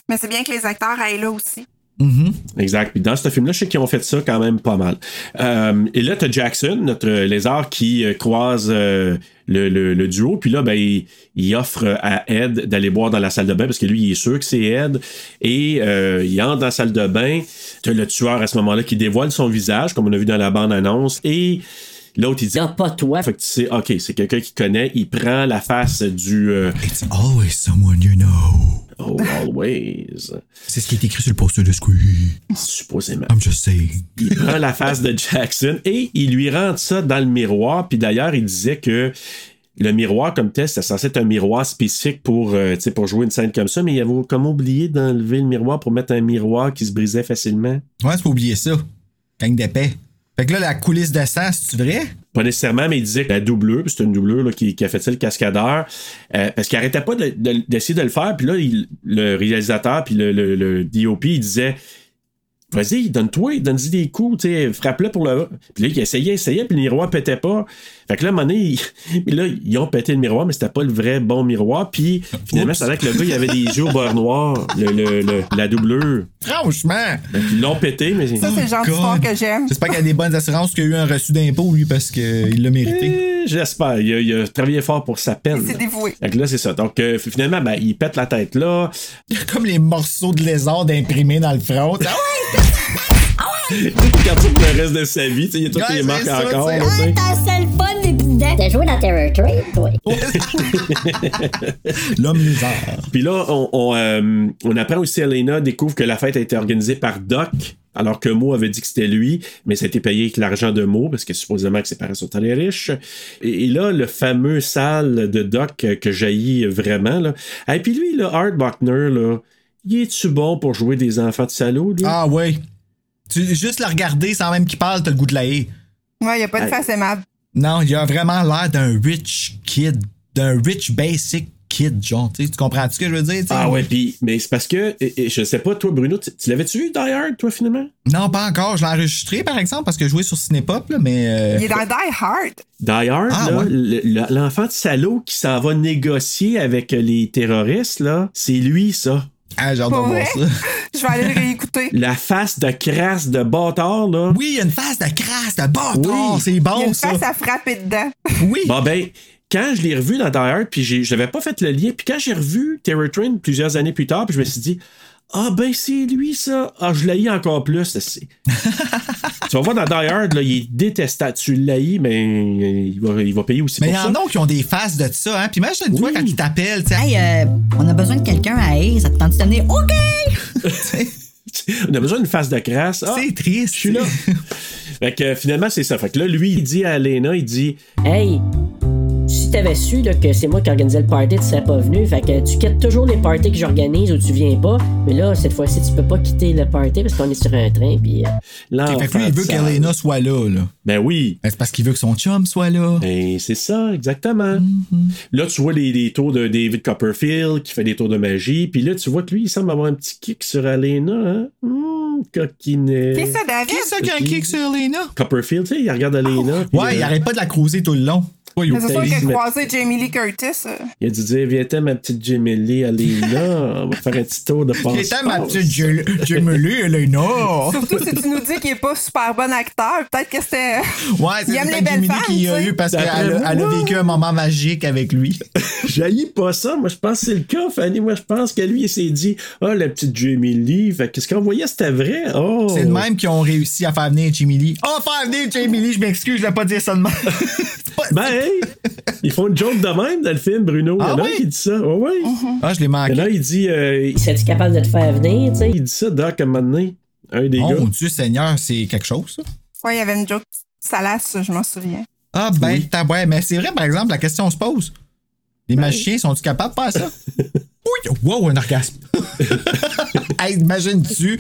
C: Mais c'est bien que les acteurs aillent là aussi.
B: Mhm.
A: Exact. Puis dans ce film-là, je sais qu'ils ont fait ça quand même pas mal. Euh, et là, t'as Jackson, notre lézard, qui euh, croise euh, le, le- le duo. Puis là, ben, il, il offre à Ed d'aller boire dans la salle de bain parce que lui, il est sûr que c'est Ed. Et euh, il entre dans la salle de bain. T'as le tueur à ce moment-là qui dévoile son visage, comme on a vu dans la bande-annonce. Et L'autre, il dit,
H: Non, pas toi.
A: fait que tu sais, ok, c'est quelqu'un qui connaît, il prend la face du euh,
B: It's always someone you know.
A: Oh, always,
B: C'est ce qui est écrit sur le poster de Squeak.
A: supposément.
B: I'm just saying.
A: Il prend la face de Jackson et il lui rentre ça dans le miroir. Puis d'ailleurs, il disait que le miroir comme tel, c'était censé être un miroir spécifique pour, euh, pour jouer une scène comme ça, mais il avait comme oublié d'enlever le miroir pour mettre un miroir qui se brisait facilement.
B: Ouais, tu peux oublier ça. Gang d'épais. Fait que là, la coulisse de sang, c'est-tu vrai?
A: Pas nécessairement, mais il disait que la doublure, puis c'est une doublure là, qui, qui a fait ça le cascadeur, euh, parce qu'il arrêtait pas de- de- d'essayer de, le faire. Puis là, il- le réalisateur, puis le, le, le DOP, il disait Vas-y, donne-toi, donne-y des coups, tu sais, frappe-le pour le. Puis là, il essayait, essayait, puis le miroir pétait pas. Fait que là, à un moment donné, il- (laughs) là, ils ont pété le miroir, mais c'était pas le vrai bon miroir. Puis finalement, c'est vrai que le gars, il avait des yeux au beurre noir, le, le, le- la doublure.
B: Franchement!
A: Donc, ils l'ont pété, mais.
C: Ça, c'est le genre d'histoire que j'aime.
B: J'espère qu'il y a des bonnes assurances qu'il y a eu un reçu d'impôt, lui, parce qu'il l'a mérité.
A: Eh, J'espère. Il a, il a travaillé fort pour sa peine.
C: C'est dévoué.
A: Fait que là, c'est ça. Donc, euh, finalement, ben, il pète la tête là.
B: Il y a comme les morceaux de lézard imprimés dans le front. Ah ouais! (laughs)
A: Il garde ça pour le reste de sa vie. tu sais, Il y a toutes
B: Ouais,
A: les marques
B: ça,
A: encore.
G: T'as seul fun dents.
H: T'as joué dans Terror Train, toi? (laughs)
B: L'homme lézard.
A: Puis là, on, on, euh, on apprend aussi Elena découvre que la fête a été organisée par Doc. Alors que Mo avait dit que c'était lui, mais ça a été payé avec l'argent de Mo, parce que supposément que ses parents sont très riches. Et, et là, le fameux salle de Doc que jaillit vraiment. Là. Et puis lui, là, Art Buckner, là, il est-tu bon pour jouer des enfants de salaud, lui?
B: Ah ouais. Tu, juste la regarder sans même qu'il parle, t'as le goût de la haie.
C: Ouais, il n'y a pas de face aimable.
B: Non, il a vraiment l'air d'un rich kid, d'un rich basic kid, genre. Tu comprends ce que je veux dire?
A: Ah ouais, puis mais c'est parce que et- et je sais pas toi Bruno, tu, tu l'avais-tu vu Die Hard toi finalement?
B: Non, pas encore. Je l'ai enregistré, par exemple, parce que je jouais sur Cinépop, là, mais. euh,
C: Il est dans Die Hard.
A: Die Hard
B: Ah,
A: là,
B: ouais.
A: le- le- l'enfant de salaud qui s'en va négocier avec les terroristes là, c'est lui ça.
B: Ah, j'ai hâte de
C: Pour
B: voir ça. (laughs)
C: Je vais aller le réécouter.
A: La face de crasse de bâtard là.
B: Oui, il y a une face de crasse, de bâtard.
A: Oui.
B: C'est
C: Il y a
B: bon,
C: une
B: ça.
C: face à frapper dedans. (laughs)
B: Oui.
A: Bon ben quand je l'ai revu dans Die Hard, puis j'ai- j'avais pas fait le lien, puis quand j'ai revu Terror Train plusieurs années plus tard, puis je me suis dit ah ben c'est lui ça. Ah je l'ai encore plus. c'est- tu vas voir dans Die Hard là, il est détestable. Tu l'haïs, mais il va, il va payer aussi
B: Mais il y en a qui ont des faces de ça, hein. Puis imagine-toi
A: Oui.
B: quand ils t'appellent, tu sais.
G: Hey, euh, on a besoin de quelqu'un à Haye. Ça te tente de venir? OK! (laughs)
A: On a besoin d'une face de crasse. Ah,
B: c'est triste.
A: je suis là. (laughs) fait que finalement, c'est ça. Fait que là, lui, il dit à Lena, il dit
H: Hey, si t'avais su là, que c'est moi qui organisais le party, tu serais pas venu. Fait que tu quittes toujours les parties que j'organise ou tu viens pas. Mais là, cette fois-ci, tu peux pas quitter le party parce qu'on est sur un train. Puis euh.
B: Fait que lui, il veut qu'Elena soit là, là.
A: Ben oui.
B: Ben, c'est parce qu'il veut que son chum soit là.
A: Ben, c'est ça, exactement. Là, tu vois les, les tours de David Copperfield qui fait des tours de magie. Puis là, tu vois que lui, il semble avoir un petit kick sur Alena. Hein? Hum, coquinet.
C: Qu'est-ce que ça, David?
B: Qui est ça qui a un kick sur Elena?
A: Copperfield, tu sais, il regarde Alena. puis,
B: Ouais, il
A: euh,
B: arrête pas de la cruiser tout le long.
C: C'est sûr qu'il
A: mais-
C: croisé Jamie Lee Curtis. euh.
A: Il a dû dire Viens-t'en, ma petite Jamie Lee, Alena. On va faire un petit tour de passe
B: était ma petite Gemelu, Elena.
C: Surtout si tu nous dis qu'il est pas super bon acteur, peut-être que c'était.
B: Ouais, c'est
C: Il aime
B: peut-être
C: les belles
B: Jiminy
C: femmes,
B: qui a eu parce qu'elle a, elle vécu un moment magique avec lui. (laughs)
A: J'haïs pas ça. Moi, je pense que c'est le cas, Fanny. Moi, je pense que lui, il s'est dit Ah, la petite Jamie Lee. Fait que ce qu'on voyait, c'était vrai. Oh.
B: C'est le même qui ont réussi à faire venir Jimmy Lee. Oh, faire venir Jamie Lee, je m'excuse, je vais pas dire ça de (laughs) pas-
A: Ben, ils font une joke de même dans le film, Bruno. Il y en
B: Ah
A: a un
B: oui?
A: qui dit ça. Ouais, ouais.
B: Ah, je l'ai
A: Il y
B: manqué.
A: en a, il dit, euh, il-
H: serais-tu capable de te faire venir, tu sais?
A: il dit ça, Doc, à un moment donné. Un des
B: Oh
A: gars.
B: mon Dieu Seigneur, c'est quelque chose, ça.
C: Ouais, il y avait une joke salace, je m'en souviens.
B: Ah, ben, t'as- ouais, mais c'est vrai, par exemple, la question se pose. Les
A: Ben
B: magiciens sont-ils capables de faire ça? (laughs) Oui! Wow, un orgasme! (laughs) hey, imagine-tu,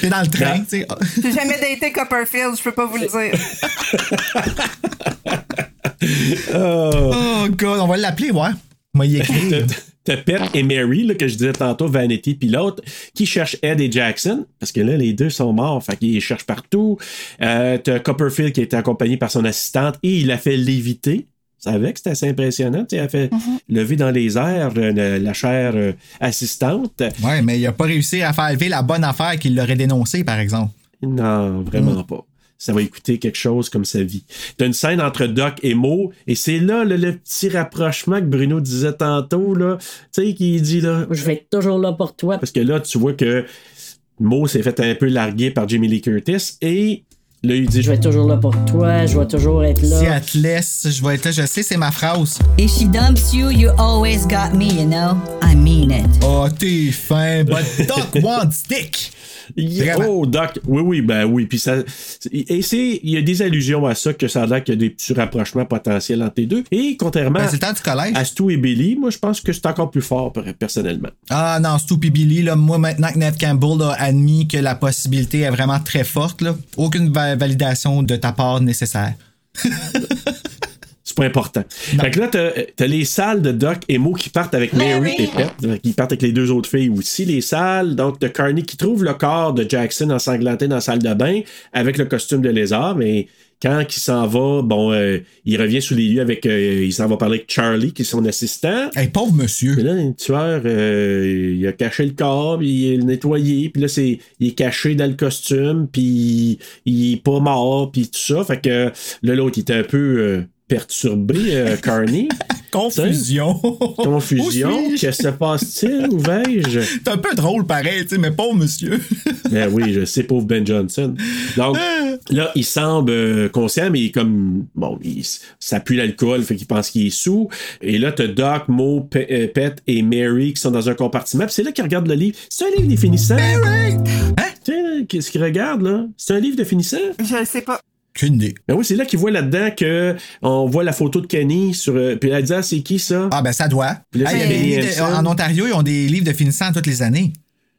B: t'es dans le train,
A: Ben-
B: tu sais.
C: J'ai jamais daté Copperfield, je peux pas vous le dire. (laughs)
B: Oh, God, on va l'appeler, ouais. Moi, y écrire.
A: T'as Pet et Mary, là, que je disais tantôt, Vanity, puis l'autre, qui cherche Ed et Jackson, parce que là, les deux sont morts, fait qu'ils cherchent partout. Euh, T'as Copperfield qui a été accompagné par son assistante et il a fait léviter. Que c'était assez impressionnant. tu sais, Elle a fait lever dans les airs euh, la, chair euh, assistante.
B: Ouais, mais il a pas réussi à faire lever la bonne affaire qu'il l'aurait dénoncé, par exemple.
A: Non, vraiment pas. Ça va écouter quelque chose comme sa vie. T'as une scène entre Doc et Mo, et c'est là le, le petit rapprochement que Bruno disait tantôt, là. Tu sais, qui dit là.
H: Je vais être toujours là pour toi.
A: Parce que là, tu vois que Mo s'est fait un peu larguer par Jamie Lee Curtis et Là, il dit
H: Je vais être toujours là pour toi, je vais toujours être là.
B: Si elle te laisse, je vais être là. Je sais, c'est ma phrase.
I: If she dumps you, you always got me, you know? I mean it.
B: Oh, t'es fin, but (laughs) Doc wants dick.
A: Yeah,
B: Vraiment.
A: Oh, Doc. Oui, oui, ben oui. Puis ça. Et c'est. Il y a des allusions à ça, que ça a l'air qu'il y a des petits rapprochements potentiels entre les deux. Et contrairement
B: Ben, c'est le temps du collège.
A: à Stu et Billy, moi, je pense que c'est encore plus fort, per- personnellement.
B: Ah non, Stu pis Billy, là, moi maintenant que Neve Campbell a admis que la possibilité est vraiment très forte, là, aucune va- validation de ta part nécessaire. (laughs)
A: C'est pas important. Fait que là, t'as, t'as les salles de Doc et Mo qui partent avec Mary et Pet. Qu'ils partent avec les deux autres filles aussi, les salles. Donc, t'as Carney qui trouve le corps de Jackson ensanglanté dans la salle de bain avec le costume de lézard, mais quand il s'en va, bon, euh, il revient sous les lieux avec. euh, il s'en va parler avec Charlie, qui est son assistant.
B: Hey, pauvre monsieur.
A: Mais là, le tueur, euh, il a caché le corps, puis il est nettoyé, puis là, c'est, il est caché dans le costume, puis il est pas mort, puis tout ça. Fait que là, l'autre, il était un peu euh, perturbé, euh, Carney. (laughs)
B: Confusion.
A: Confusion. Que se passe-t-il? Où vais-je?
B: C'est un peu drôle pareil, tu sais, mais pauvre monsieur. (laughs)
A: Ben oui, je sais, pauvre Ben Johnson. Donc, là, il semble euh, conscient, mais il est comme. Bon, il ça pue l'alcool, fait qu'il pense qu'il est sous. Et là, t'as Doc, Mo, euh, Pet et Mary qui sont dans un compartiment. Puis c'est là qu'ils regardent le livre. C'est un livre définissant. Mary! Hein? Tu sais, qu'est-ce qu'ils regardent, là? C'est un livre définissant?
C: Je le sais pas.
B: Qu'une idée.
A: Ben oui, c'est là qu'ils voient là-dedans que on voit la photo de Kenny sur. euh, puis elle dit, ah, c'est qui ça?
B: Ah ben ça doit.
A: Puis là,
B: Ah, y a des de- en Ontario, ils ont des livres de finissant toutes les années.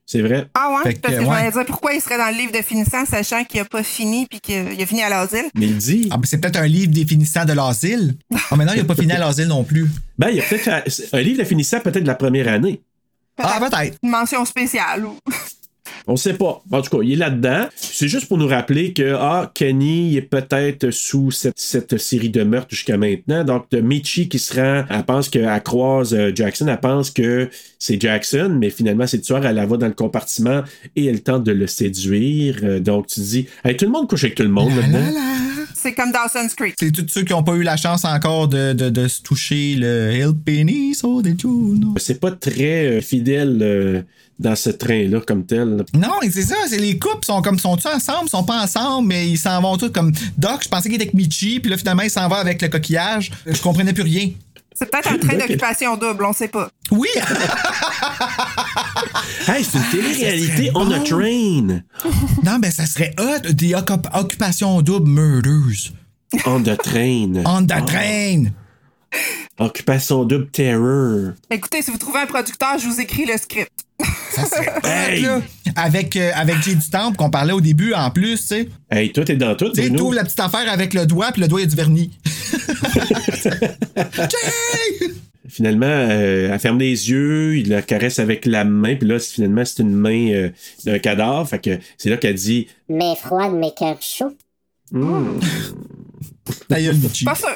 A: C'est vrai.
C: Ah ouais?
B: Fait
C: Parce que
B: ouais.
C: dire pourquoi il serait dans le livre de finissant, sachant qu'il a pas fini puis qu'il a fini à l'asile?
A: Mais il dit.
B: Ah ben c'est peut-être un livre définissant de l'asile. (laughs) Ah mais non, il n'a pas fini à l'asile non plus.
A: Ben, il y a peut-être un- un livre définissant peut-être de la première année.
B: Ah peut-être.
C: Une mention spéciale. Ou...
A: On sait pas. En tout cas, il est là-dedans. C'est juste pour nous rappeler que ah, Kenny est peut-être sous cette, cette série de meurtres jusqu'à maintenant. Donc, Michi qui se rend, elle pense qu'elle croise euh, Jackson, elle pense que c'est Jackson, mais finalement, c'est tueur, elle la va dans le compartiment et elle tente de le séduire. Euh, donc, tu dis, hey, tout le monde couche avec tout le monde
B: la.
C: C'est comme Dawson's Creek.
B: C'est tous ceux qui n'ont pas eu la chance encore de, de, de se toucher le El Penny so de Juno.
A: C'est pas très euh, fidèle euh, dans ce train-là comme tel.
B: Non, c'est ça, c'est les couples sont comme sont-ils ensemble, sont pas ensemble, mais ils s'en vont tous comme Doc, je pensais qu'il était avec Michi, puis là finalement il s'en va avec le coquillage. Je comprenais plus rien.
C: C'est peut-être un train d'occupation double, on sait pas.
B: Oui! (laughs)
A: Hey, c'est une télé-réalité
B: serait
A: on a train.
B: non, ben ça serait hot, des occup- occupations doubles murders.
A: On the train.
B: On the train!
A: Occupation double terror.
C: Écoutez, si vous trouvez un producteur, je vous écris le script. (laughs)
B: Ça serait hot,
A: Hey!
B: là. Avec, euh, avec Jay du Temple qu'on parlait au début en plus, tu sais.
A: Hey, toi, t'es dans tout,
B: Tu t'ouvres la petite affaire avec le doigt, puis le doigt, il y a du vernis. (laughs) Jay!
A: Finalement, euh, elle ferme les yeux, il la caresse avec la main, puis là, finalement, c'est une main euh, d'un cadavre. Fait que c'est là qu'elle dit
G: Mais froide, mais cœur chaud.
B: Gueule, Michi.
C: Pas sûr.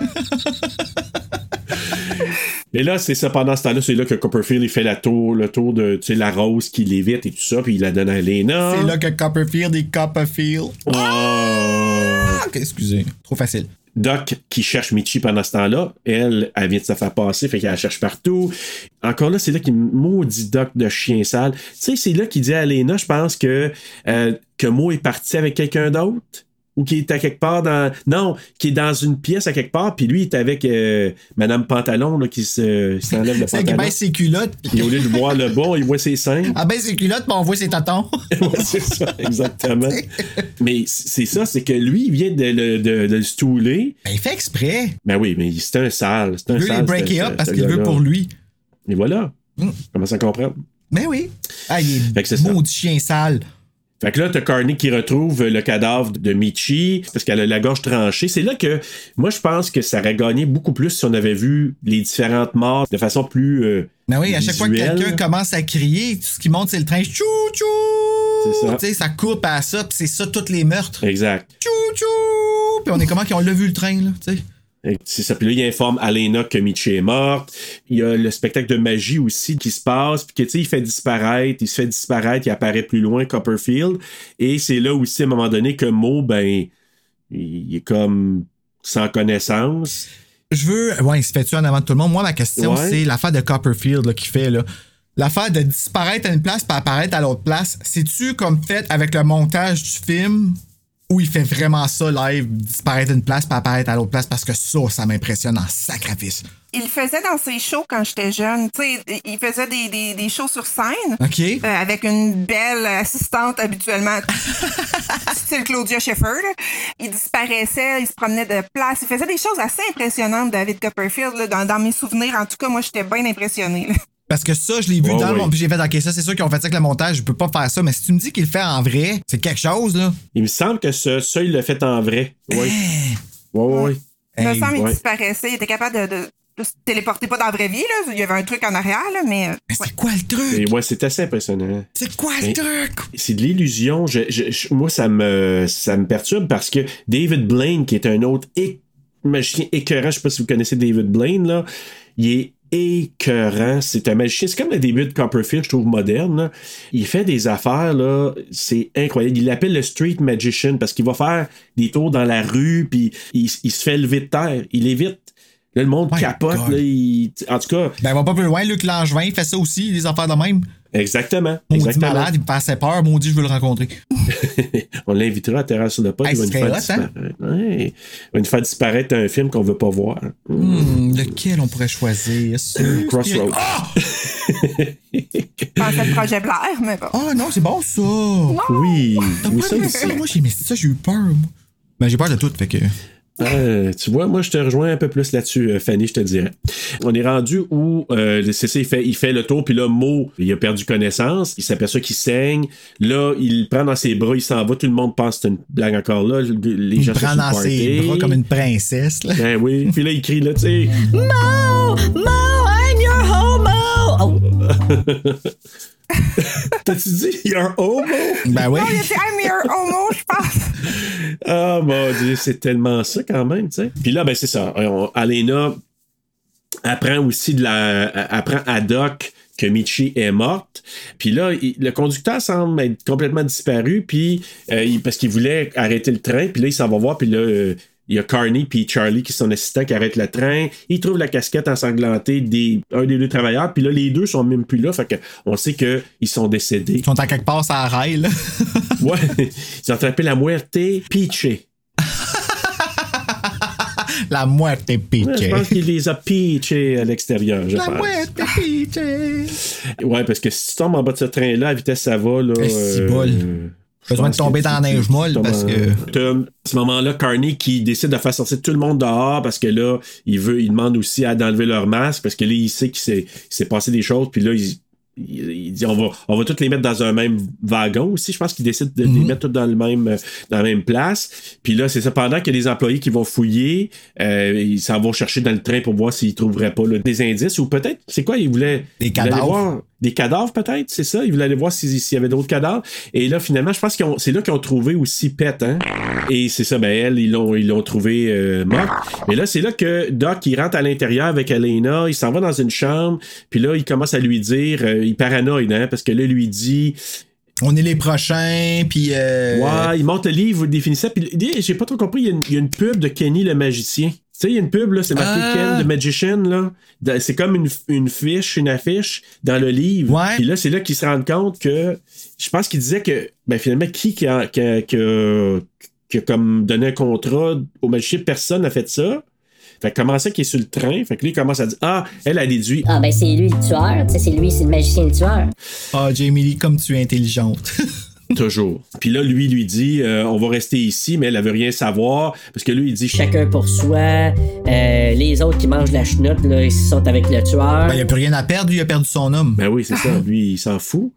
C: (laughs)
A: Et là, c'est ça, pendant ce temps-là, c'est là que Copperfield, il fait la tour, le tour de, tu sais, la rose qui l'évite et tout ça, puis il la donne à Lena.
B: C'est là que Copperfield est Copperfield.
A: Oh.
B: Ah, excusez. Trop facile.
A: Doc qui cherche Michi pendant ce temps-là, elle, elle vient de se faire passer, fait qu'elle la cherche partout. Encore là, c'est là qu'il maudit Doc de chien sale. Tu sais, c'est là qu'il dit à Lena, je pense que, euh, que Mo est parti avec quelqu'un d'autre. Ou qui est à quelque part dans. Non, qui est dans une pièce à quelque part, puis lui, il est avec euh, Madame Pantalon là, qui se, s'enlève le (laughs)
B: C'est qu'il
A: pantalon.
B: baisse ses culottes.
A: Et au lieu de voir le bon, il voit ses seins.
B: Ah, baisse ses culottes, puis on voit ses tatons. (laughs)
A: Ouais, c'est ça, exactement. Mais c'est ça, c'est que lui, il vient de, le- de, de le stouler.
B: Ben, il fait exprès.
A: Ben oui, mais c'est un sale. C'est un
B: Il veut les breaker
A: ce-
B: up
A: ce-
B: parce
A: ce
B: qu'il veut pour lui.
A: Et voilà.
B: Mm.
A: Commence à comprendre.
B: Ben oui. Ah, il est
A: ça.
B: maudit chien sale.
A: Fait que là, t'as Carney qui retrouve le cadavre de Michi parce qu'elle a la gorge tranchée. C'est là que moi, je pense que ça aurait gagné beaucoup plus si on avait vu les différentes morts de façon plus. euh,
B: Ben oui, à chaque fois que quelqu'un commence à crier, tout ce qui monte, c'est le train. Chou, chou!
A: C'est ça.
B: Tu sais, ça coupe à ça, puis c'est ça, tous les meurtres.
A: Exact.
B: Chou, chou! Puis on est comment qu'on l'a vu le train, là, tu sais.
A: C'est ça. Puis là, il informe Alena que Michi est morte. Il y a le spectacle de magie aussi qui se passe. Puis que, tu sais, il fait disparaître. Il se fait disparaître. Il apparaît plus loin, Copperfield. Et c'est là aussi, à un moment donné, que Mo, ben, il est comme sans connaissance.
B: Je veux. Ouais, il se fait tuer en avant de tout le monde. Moi, ma question,
A: Ouais.
B: c'est l'affaire de Copperfield là, qui fait, là. L'affaire de disparaître à une place puis apparaître à l'autre place, c'est-tu comme fait avec le montage du film? Où il fait vraiment ça live, disparaître d'une place, puis apparaître à l'autre place, parce que ça, ça m'impressionne en sacrifice.
C: Il faisait dans ses shows quand j'étais jeune. Tu sais, il faisait des, des, des shows sur scène.
B: OK?
C: euh, avec une belle assistante habituellement, (laughs) style Claudia Schiffer. Il disparaissait, il se promenait de place. Il faisait des choses assez impressionnantes, David Copperfield. là. Dans, dans mes souvenirs, en tout cas, moi, j'étais bien impressionnée. là.
B: Parce que ça, je l'ai vu dans le
A: ouais.
B: monde, puis j'ai fait, OK, ça, c'est sûr qu'ils ont fait ça avec le montage, je peux pas faire ça, mais si tu me dis qu'il le fait en vrai, c'est quelque chose, là.
A: Il me semble que ce, ça, il l'a fait en vrai. Oui. Oui, oui, oui.
C: Il me semble qu'il disparaissait. Il était capable de, de, de se téléporter pas dans la vraie vie. Là. Il y avait un truc en arrière, là, mais... euh,
B: Mais
C: ouais.
B: c'est quoi le truc?
A: Et ouais, c'est assez impressionnant.
B: C'est quoi le
A: Mais-
B: truc?
A: C'est de l'illusion. Je- je- je- moi, ça me, ça me perturbe parce que David Blaine, qui est un autre magicien écœurant, je sais pas si vous connaissez David Blaine, là, il est écœurant. C'est un magicien. C'est comme le début de Copperfield, je trouve moderne. là. Il fait des affaires, là, c'est incroyable. Il l'appelle le street magician parce qu'il va faire des tours dans la rue, puis il, il se fait lever de terre. Il évite. Là, le monde
B: My
A: capote. Là, il- En tout cas,
B: Ben, on va pas plus loin, Luc Langevin fait ça aussi, les affaires de même.
A: Exactement.
B: Maudit
A: exactement.
B: malade, il me passait peur, maudit, je veux le rencontrer. (laughs)
A: On l'invitera à Terrasse sur le pod.
B: Hey,
A: il va nous
B: ce
A: faire
B: serait hot, hein?
A: Ouais. Il va nous faire disparaître un film qu'on veut pas voir.
B: Hmm, lequel on pourrait choisir? (laughs)
A: Crossroads.
B: Ah! (laughs)
C: Je pensais le projet Blair, mais bon.
B: Ah non, c'est bon ça!
A: Oui,
B: T'as
A: oui,
B: pas
A: ça?
B: Moi, j'ai ça, j'ai eu peur. moi. Ben, j'ai peur de tout, fait que.
A: Euh, tu vois, moi, je te rejoins un peu plus là-dessus, euh, Fanny, je te dirais. On est rendu où, euh, c'est ça, il fait, il fait le tour, puis là, Mo, il a perdu connaissance, il s'aperçoit qu'il saigne. Là, il prend dans ses bras, il s'en va, tout le monde pense que c'est une blague encore là. Les
B: Il
A: gens
B: prend
A: sont
B: dans ses bras comme une princesse, là.
A: Ben oui, puis là, il crie, là, tu sais.
H: Mo! Mo, I'm your homo! Oh, (laughs)
A: T'as-tu dit, you're homo?
B: Ben oui.
C: Oh, il a dit I'm your homo, je pense.
A: Ah mon dieu, c'est tellement ça quand même, tu sais. Puis là, ben c'est ça. On- Alena apprend aussi de la. apprend à Doc que Michi est morte. Puis là, il- le conducteur semble être complètement disparu, puis euh, il- parce qu'il voulait arrêter le train, puis là, il s'en va voir, puis là. euh, il y a Carney puis Charlie qui sont assistants qui arrêtent le train. Ils trouvent la casquette ensanglantée des un des deux travailleurs. Puis là, les deux sont même plus là. Fait que on sait qu'ils sont décédés.
B: Ils sont à quelque part, ça rail, là. (laughs)
A: Ouais. Ils ont attrapé la muerte pichée.
B: La muerte
A: Ouais, je pense qu'il les a pitchés à l'extérieur,
B: La
A: pense.
B: muerte piquée.
A: Ouais, parce que si tu tombes en bas de ce train-là, à vitesse ça va, là.
B: Eh,
A: je
B: Besoin de tomber dans la neige molle parce que-
A: ce moment-là, Carney qui décide de faire sortir tout le monde dehors parce que là, il veut, il demande aussi à d'enlever leur masque parce que là, il sait qu'il s'est, il s'est passé des choses, puis là, il. Il, dit on va on va tous les mettre dans un même wagon aussi. Je pense qu'il décide de les mettre tous dans le même euh, dans la même place. Puis là c'est ça. Pendant qu'il y a des employés qui vont fouiller euh, ils s'en vont chercher dans le train pour voir s'ils trouveraient pas là, des indices ou peut-être c'est quoi ils voulaient
B: Des cadavres.
A: voir des cadavres peut-être? C'est ça. Ils voulaient aller voir s'il y avait d'autres cadavres. Et là finalement je pense qu'ils ont c'est là qu'ils ont trouvé aussi Pet hein. Et c'est ça. Ben elle ils l'ont ils l'ont trouvé euh, morte. Mais là c'est là que Doc il rentre à l'intérieur avec Elena. Il s'en va dans une chambre. Puis là il commence à lui dire euh, il paranoïde hein parce que là lui dit
B: On est les prochains, puis. Euh...
A: Ouais, il monte le livre, vous définissez. Puis j'ai pas trop compris, il y, a une, il y a une pub de Kenny le magicien. Tu sais, il y a une pub, là, c'est marqué
B: Ah.
A: Ken the Magician, là. C'est comme une, une fiche, une affiche dans le livre.
B: Ouais.
A: Puis là, c'est là qu'ils se rendent compte que. Je pense qu'il disait que, ben, finalement, qui qui a, qui a- qui a- qui a comme donné un contrat au magicien, personne n'a fait ça. Fait que comment ça qu'il est sur le train? Fait que lui, il commence à dire, ah, elle a déduit.
H: Ah, ben c'est lui le tueur, tu sais, c'est lui, c'est le magicien le tueur.
B: Ah, Jamie Lee, comme tu es intelligente. (laughs) (laughs)
A: Toujours. Puis là, lui, lui dit, euh, on va rester ici, mais elle, elle veut rien savoir. Parce que lui, il dit,
H: Chacun pour soi. Euh, les autres qui mangent la chenoute, là, ils sont avec le tueur.
B: Ben, il a plus rien à perdre, lui, il a perdu son homme.
A: Ben oui, c'est ça. (laughs) Lui, il s'en fout.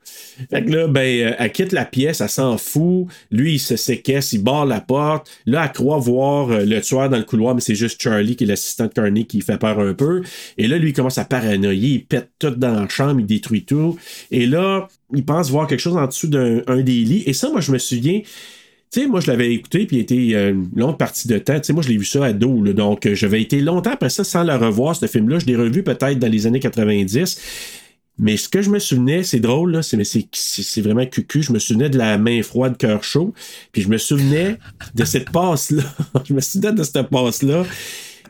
A: Fait que là, ben, euh, elle quitte la pièce, elle s'en fout. Lui, il se séquestre, il barre la porte. Là, elle croit voir le tueur dans le couloir, mais c'est juste Charlie, qui est l'assistant de Carney, qui fait peur un peu. Et là, lui, il commence à paranoïer. Il pète tout dans la chambre, il détruit tout. Et là, il pense voir quelque chose en dessous d'un un des lits. Et ça, moi, je me souviens. Tu sais, moi, je l'avais écouté, puis il était euh, une longue partie de temps. Tu sais, moi, je l'ai vu ça à dos. Donc, euh, j'avais été longtemps après ça sans le revoir, ce film-là. Je l'ai revu peut-être dans les années 90. Mais ce que je me souvenais, c'est drôle, c'est, mais c'est vraiment cucu. Je me souvenais de la main froide, cœur chaud. Puis je me souvenais de cette passe-là. (laughs) je me souvenais de cette passe-là.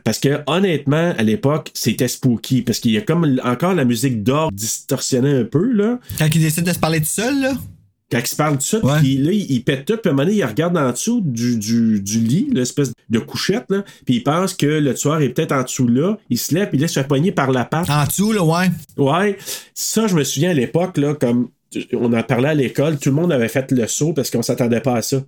A: Parce que honnêtement, à l'époque, c'était spooky. Parce qu'il y a comme encore la musique d'or distorsionnée un peu, là.
B: Quand il décide de se parler tout seul, là?
A: Quand il se parle ça,
B: Ouais.
A: puis là, il, il pète tout, puis à un moment donné, il regarde en dessous du, du, du lit, l'espèce de couchette, là, puis il pense que le tueur est peut-être en dessous là. Il se lève, puis il laisse se pogner par la patte.
B: En dessous, là, ouais.
A: Ouais, ça, je me souviens à l'époque, là, comme on en parlait à l'école, tout le monde avait fait le saut parce qu'on s'attendait pas à ça.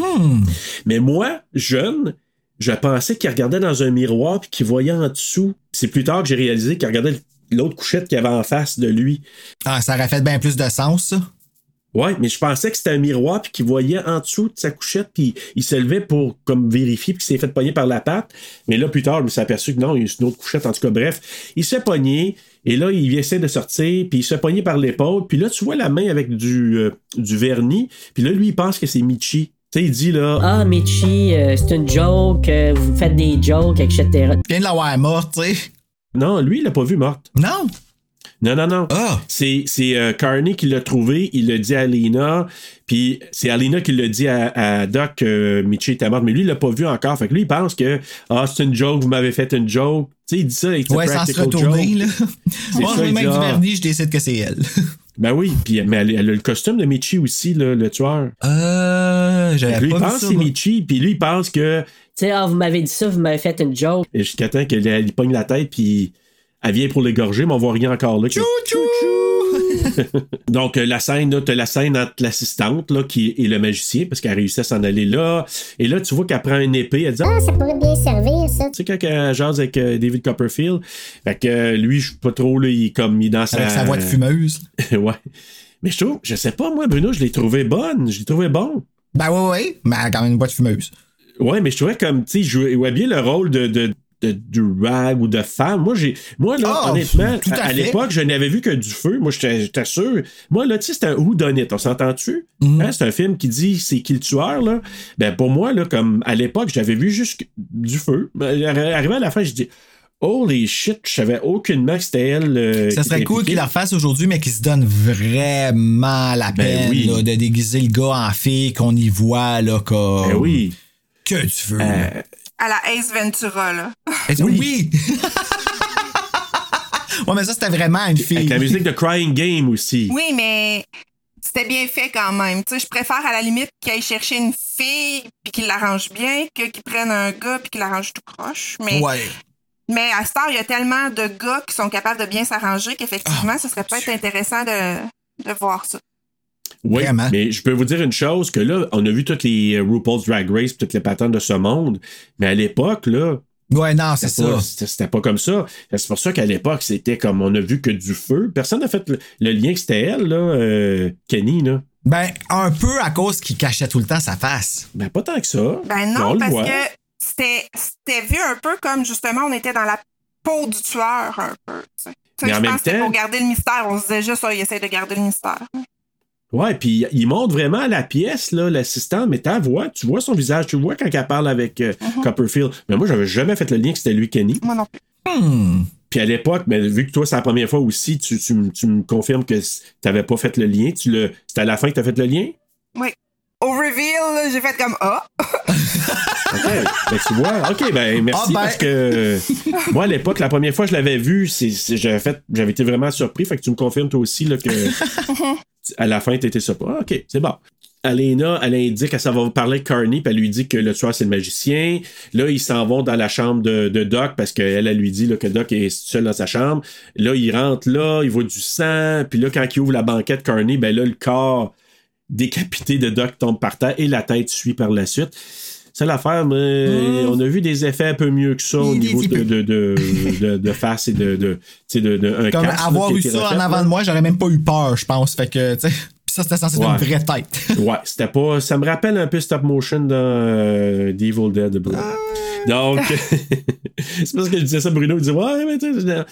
B: Hmm.
A: Mais moi, jeune, je pensais qu'il regardait dans un miroir puis qu'il voyait en dessous. C'est plus tard que j'ai réalisé qu'il regardait l'autre couchette qu'il avait en face de lui.
B: Ah, ça aurait fait bien plus de sens, ça.
A: Ouais, mais je pensais que c'était un miroir puis qu'il voyait en dessous de sa couchette puis il se levait pour comme vérifier puis qu'il s'est fait pogner par la patte. Mais là plus tard, je me suis aperçu que non, il y a une autre couchette en tout cas. Bref, il se fait pogner et là il essaie de sortir puis il se pogner par l'épaule puis là tu vois la main avec du euh, du vernis puis là lui il pense que c'est Michi. Tu sais, il dit là,
H: Ah, Michi, euh, c'est une joke, euh, vous faites des jokes, etc.
B: Il vient de l'avoir morte, tu sais.
A: non, lui il l'a pas vu morte.
B: Non?
A: Non, non, non.
B: Ah.
A: C'est, c'est euh, Carney qui l'a trouvé, il l'a dit à Alina, puis c'est Alina qui l'a dit à, à Doc que Michi était morte, mais lui, il l'a pas vu encore. Fait que lui, il pense que ah, c'est une joke, vous m'avez fait une joke. Tu sais, il dit ça, it's
B: Ouais, sans se retourner,
A: joke.
B: là. Moi, mec
A: dit,
B: du
A: ah.
B: vernis, je décide que c'est elle.
A: Ben oui, puis, mais elle, elle a le costume de Michi aussi, là, le tueur.
B: Euh, j'avais
A: lui, il
B: pas
A: pense que c'est. Michi, puis lui, il pense que
H: Tu sais, ah, vous m'avez dit ça, vous m'avez fait une joke.
A: et jusqu'à temps qu'elle elle pogne la tête, puis elle vient pour l'égorger, mais on voit rien encore là. que- (laughs) Donc, la scène, là, t'as la scène entre l'assistante, là, qui est le magicien, parce qu'elle réussit à s'en aller là. Et là, tu vois qu'elle prend une épée, elle dit, ah,
G: ça pourrait bien servir, ça.
A: tu sais, quand elle jase avec euh, David Copperfield, fait que euh, lui, je sais pas trop, là, il est comme, il est dans sa...
B: Avec sa voix de fumeuse. (laughs)
A: ouais. Mais je trouve, je sais pas, moi, Bruno, je l'ai trouvé bonne, je l'ai trouvé bon.
B: Ben ouais, ouais, mais elle a quand même une boîte fumeuse.
A: Ouais, mais je trouvais comme, tu sais, il jouait, il jouait bien le rôle de, de, de, de rag ou de femme. Moi, j'ai, moi, là,
B: Ah,
A: honnêtement,
B: à
A: à, à
B: fait.
A: l'époque, je n'avais vu que du feu. Moi, j'étais sûr. Moi, là, tu sais, c'est un whodunit, on s'entend-tu?
B: Mhm.
A: Hein, c'est un film qui dit c'est qui le tueur, là. Ben, pour moi, là, comme, à l'époque, j'avais vu juste du feu. Ben, Arrivé à la fin, je dis, holy shit, je savais aucunement que c'était elle. euh,
B: Ça serait cool qu'il la refasse aujourd'hui, mais qu'il se donne vraiment la
A: Ben
B: peine
A: oui.
B: là, de déguiser le gars en fille, qu'on y voit là, comme.
A: Ben oui.
B: Que tu veux.
A: Euh,
C: À la Ace Ventura, là.
B: oui. (laughs) ouais, mais ça, c'était vraiment une fille.
A: avec la musique de Crying Game aussi.
C: Oui, mais c'était bien fait quand même. Tu sais, je préfère à la limite qu'il aille chercher une fille puis qu'il l'arrange bien que qu'il prenne un gars puis qu'il l'arrange tout croche. Mais,
B: Ouais.
C: mais à Star, il y a tellement de gars qui sont capables de bien s'arranger qu'effectivement, ce serait peut-être intéressant de, de voir ça.
A: Oui,
B: Vraiment.
A: mais je peux vous dire une chose, que là, on a vu toutes les euh, RuPaul's Drag Race, toutes les patentes de ce monde, mais à l'époque, là,
B: Ouais, non, c'est
A: c'était pas,
B: ça.
A: c'était- pas comme ça. C'est pour ça qu'à l'époque, c'était comme on a vu que du feu. Personne n'a fait le, le lien que c'était elle, là, euh, Kenny, là.
B: Ben, un peu à cause qu'il cachait tout le temps sa face.
A: Ben, pas tant que ça.
C: Ben
A: on
C: non, parce
A: voit.
C: que c'était c'était vu un peu comme justement on était dans la peau du tueur un peu. tu sais. Tu sais,
A: Mais en
C: je
A: même
C: pense que c'était
A: temps-
C: pour garder le mystère. On se disait juste, ah, il essaie de garder le mystère.
A: Ouais, puis il montre vraiment la pièce, là, l'assistant, mais ta voix, tu vois son visage, tu vois quand elle parle avec euh,
C: Mhm.
A: Copperfield. Mais moi, j'avais jamais fait le lien que c'était lui, Kenny.
C: Moi non plus.
B: Hmm.
A: Puis à l'époque, mais vu que toi, c'est la première fois aussi, tu, tu, tu me confirmes que c- t'avais pas fait le lien. Tu le, c'était à la fin que t'as fait le lien?
C: Oui. Au reveal, là, j'ai fait comme ah. (laughs)
A: OK. ben, tu vois. OK, ben merci
B: Ah, ben.
A: parce que euh, moi, à l'époque, la première fois que je l'avais vu, c'est, c'est- j'avais fait, j'avais été vraiment surpris. Fait que tu me confirmes toi aussi là, que (laughs) à la fin, t'étais surpris. Ah, OK, c'est bon. Alena, elle indique, elle s'en va parler avec Carney, puis elle lui dit que le tueur, c'est le magicien. Là, ils s'en vont dans la chambre de, Doc parce qu'elle, elle lui dit que Doc est seul dans sa chambre. Là, il rentre là, il voit du sang. Puis là, quand il ouvre la banquette Carney, ben là, le corps décapité de Doc tombe par terre et la tête suit par la suite. C'est l'affaire, mais on a vu des effets un peu mieux que ça au niveau de, de, de, de- face et de, de, tu sais, de, de un
B: Comme
A: casque,
B: avoir eu ça
A: refait,
B: en avant
A: là.
B: de moi, j'aurais même pas eu peur, je pense. Fait que, tu sais. Ça, c'était censé être
A: Ouais.
B: une vraie tête. (laughs)
A: Ouais, c'était pas. Ça me rappelle un peu stop motion dans euh, The Evil Dead. bro. Donc, (laughs) c'est parce que je disais ça, Bruno, il disait Ouais, mais tu sais,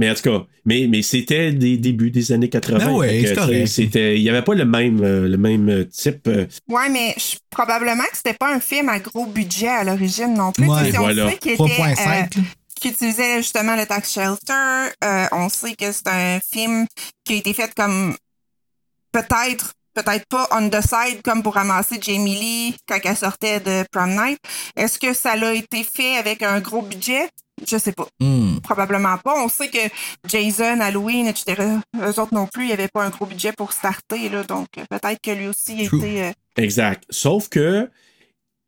A: Mais en tout cas, mais, mais c'était des débuts des années 80.
B: Ben ouais,
A: c'était, il n'y avait pas le même, euh, le même type. euh,
C: Ouais, mais je- probablement que c'était pas un film à gros budget à l'origine non plus.
B: Ouais.
C: On
A: Voilà.
C: sait qu'il était,
B: 3.5.
C: euh,
B: là.
C: qui utilisait justement le tax shelter. Euh, on sait que c'est un film qui a été fait comme peut-être, peut-être pas on the side comme pour ramasser Jamie Lee quand elle sortait de Prom Night. Est-ce que ça l'a été fait avec un gros budget? Je sais pas.
B: Hmm.
C: Probablement pas. On sait que Jason, Halloween, etc., eux autres non plus, il n'y avait pas un gros budget pour starter, là, donc euh, peut-être que lui aussi
B: True.
C: était... euh,
A: Exact. Sauf que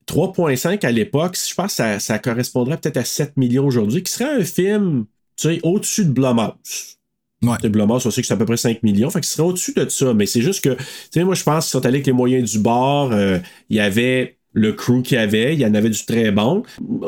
A: 3.5 à l'époque, je pense que ça, ça correspondrait peut-être à 7 millions aujourd'hui, qui serait un film, tu sais, au-dessus de Blumhouse.
B: Ouais.
A: De Blumhouse, on sait que c'est à peu près 5 millions, fait que ce serait au-dessus de ça. Mais c'est juste que, tu sais, moi, je pense qu'ils sont allés avec les moyens du bord. euh, Il y avait le crew qu'il y avait, il y en avait du très bon.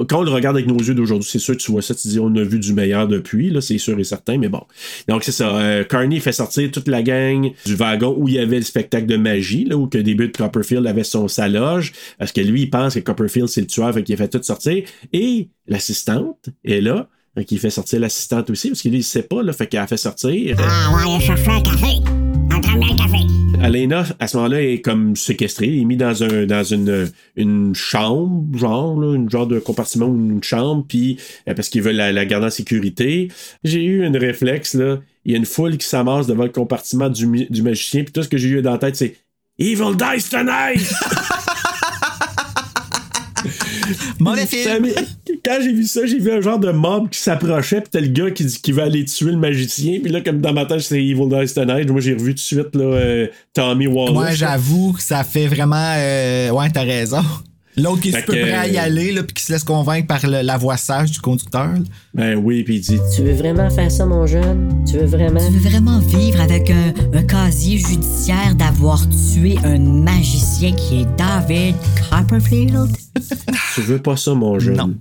A: Quand on le regarde avec nos yeux d'aujourd'hui, c'est sûr, tu vois ça, tu dis, on a vu du meilleur depuis, là, c'est sûr et certain, mais bon. Donc, c'est ça. euh, Carney fait sortir toute la gang du wagon où il y avait le spectacle de magie, là, où que début de Copperfield avait son, sa loge, parce que lui, il pense que Copperfield, c'est le tueur, fait qu'il a fait tout sortir. Et l'assistante est là, qu'il fait sortir l'assistante aussi, parce que lui, il sait pas, là, fait qu'elle a fait sortir.
G: Ah ouais, un café. Bien café.
A: Alena, à ce moment-là, est comme séquestrée, il est mis dans un dans une, une chambre, genre, là, une genre de compartiment ou une chambre, puis euh, parce qu'ils veulent la, la garder en sécurité. J'ai eu un réflexe, là. Il y a une foule qui s'amasse devant le compartiment du, du magicien, puis tout ce que j'ai eu dans la tête, c'est Evil Dice Tonight! (laughs)
B: Mauvais film.
A: Quand j'ai vu ça, j'ai vu un genre de mob qui s'approchait, puis t'as le gars qui dit qu'il va aller tuer le magicien, puis là, comme dans ma tête, c'est Evil Dice Tonight. Moi, j'ai revu tout de suite, là, euh, Tommy Wallace.
B: Moi, j'avoue que ça fait vraiment. euh, Ouais, t'as raison. L'autre qui est super prêt à y aller, là, puis qui se laisse convaincre par le- la voix sage du conducteur. là.
A: Ben oui, puis il dit
H: Tu veux vraiment faire ça, mon jeune? Tu veux vraiment?
I: Tu veux vraiment vivre avec un, un casier judiciaire d'avoir tué un magicien qui est David Copperfield?
A: Tu veux pas ça, mon jeune?
B: Non.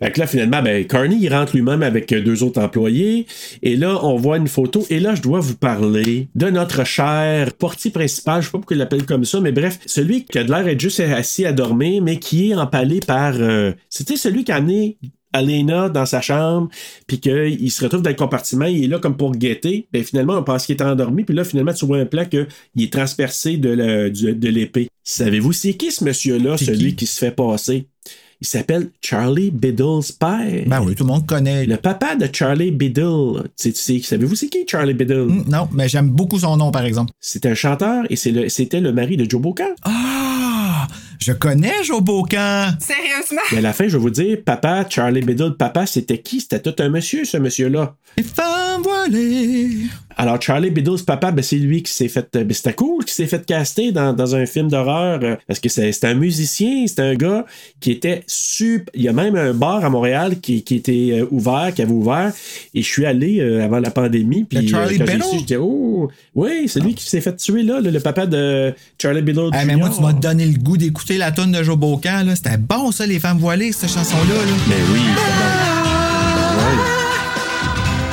A: Fait que là, finalement, ben, Carney, il rentre lui-même avec deux autres employés. Et là, on voit une photo. Et là, je dois vous parler de notre cher portier principal. Je sais pas pourquoi il l'appelle comme ça, mais bref, celui qui a de l'air d'être juste assis à dormir, mais qui est empalé par. euh, C'était celui qui a amené Alena dans sa chambre, puis qu'il se retrouve dans le compartiment, il est là comme pour guetter. Ben finalement, on pense qu'il est endormi, puis là, finalement, tu vois un plan qu'il est transpercé de, l'épée. Savez-vous c'est qui ce monsieur-là, celui
B: qui?
A: qui se fait passer? Il s'appelle Charlie Biddle's père.
B: Ben oui, tout le monde connaît.
A: Le papa de Charlie Biddle. Tu sais- tu sais- Savez-vous c'est qui Charlie Biddle?
B: Hmm, Non, mais j'aime beaucoup son nom, par exemple.
A: C'est un chanteur et le- c'était le mari de Joe Bocan.
B: Ah! Je connais Joe Bocan.
C: Sérieusement?
A: Mais à la fin, je vais vous dire, papa, Charlie Biddle, papa, c'était qui? C'était tout un monsieur, ce monsieur-là.
B: Les femmes voilées.
A: Alors, Charlie Biddle's papa, ben, c'est lui qui s'est fait. Ben, c'était cool qui s'est fait caster dans, dans un film d'horreur. euh, parce que c'est un musicien, c'est un gars qui était super. Il y a même un bar à Montréal qui, qui était euh, ouvert, qui avait ouvert. Et je suis allé euh, avant la pandémie. Puis
B: Charlie
A: euh, quand j'ai j'étais, oh, oui, c'est lui qui s'est fait tuer là, le, le papa de Charlie Biddle.
B: Hey, mais moi, tu m'as donné le goût d'écouter la tonne de Joe Bocan. là. C'était bon, ça, les femmes voilées, cette chanson-là. Là.
A: Mais oui, c'est bon. Ouais.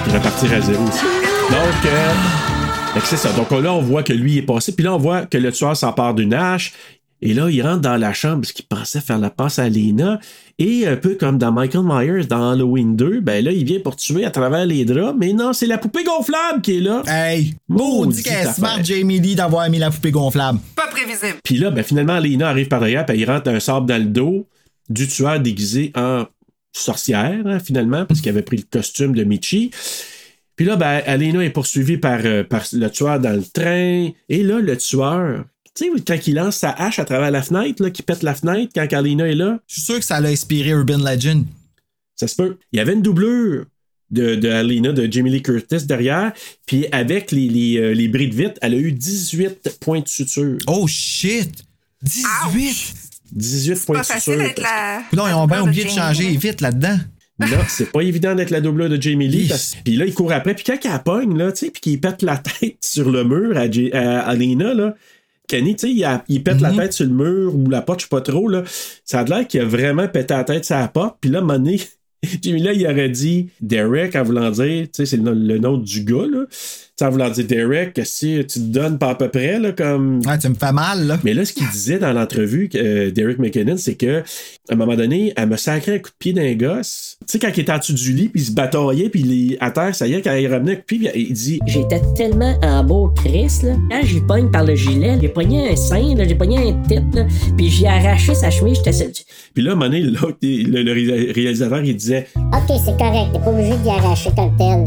A: Il va partir à zéro aussi. Donc, euh, c'est ça. Donc là, on voit que lui est passé. Puis là, on voit que le tueur s'empare d'une hache. Et là, il rentre dans la chambre parce qu'il pensait faire la passe à Lena. Et un peu comme dans Michael Myers dans Halloween 2, ben là, il vient pour tuer à travers les draps. Mais non, c'est la poupée gonflable qui est là.
B: Hey, maudit qu'elle smart, Jamie Lee, d'avoir mis la poupée gonflable.
C: Pas prévisible.
A: Puis là, ben, finalement, Lena arrive par derrière, puis il rentre un sable dans le dos du tueur déguisé en sorcière, hein, finalement, parce qu'il avait pris le costume de Michi. Puis là, ben, Alena est poursuivie par, euh, par le tueur dans le train. Et là, le tueur, tu sais, quand il lance sa hache à travers la fenêtre, là, qui pète la fenêtre quand Alena est là,
B: Je suis sûr que ça l'a inspiré Urban Legend.
A: ça se peut. Il y avait une doublure de, de Alena, de Jamie Lee Curtis derrière. Puis avec les, les, euh, les bris de vitre, elle a eu 18 points de suture.
B: Oh shit! 18!
A: 18 points
C: Pas
A: de
C: facile
A: suture.
C: d'être la.
B: Non, ils ont bien oublié de changer vite là-dedans.
A: Là, c'est pas évident d'être la doubleur de Jamie Lee. Parce- Puis là, il court après. Puis quand elle pogne, là, tu sais, puis qu'il pète la (laughs) tête sur le mur à, J- à, Lena, là, Kenny, tu sais, il, a- il pète la tête sur le mur ou la porte, je sais pas trop, là. Ça a l'air qu'il a vraiment pété la tête sur la porte. Puis là, donné, (laughs) Jamie là, il aurait dit Derek en voulant dire, tu sais, c'est le, le nom du gars, là. En voulant dire Derek, que si tu te donnes pas à peu près, là, comme.
B: Ouais, tu me fais mal, là.
A: Mais là, ce qu'il disait dans l'entrevue, euh, Derek McKinnon, c'est que à un moment donné, elle me sacré un coup de pied d'un gosse. Tu sais, quand il était en dessous du lit, puis il se bataillait, puis il est à terre, ça y est, quand il revenait un coup de pied, puis il dit
H: J'étais tellement en beau Chris, là. Quand j'y pogne par le gilet, j'ai pogné un sein, là, j'ai pogné un tête, là. Puis j'ai arraché sa chemise, j'étais. seul-
A: Puis là, à un moment donné, l'autre, le, le ré- réalisateur, il disait
G: Ok, c'est correct, t'es pas obligé d'y arracher comme tel.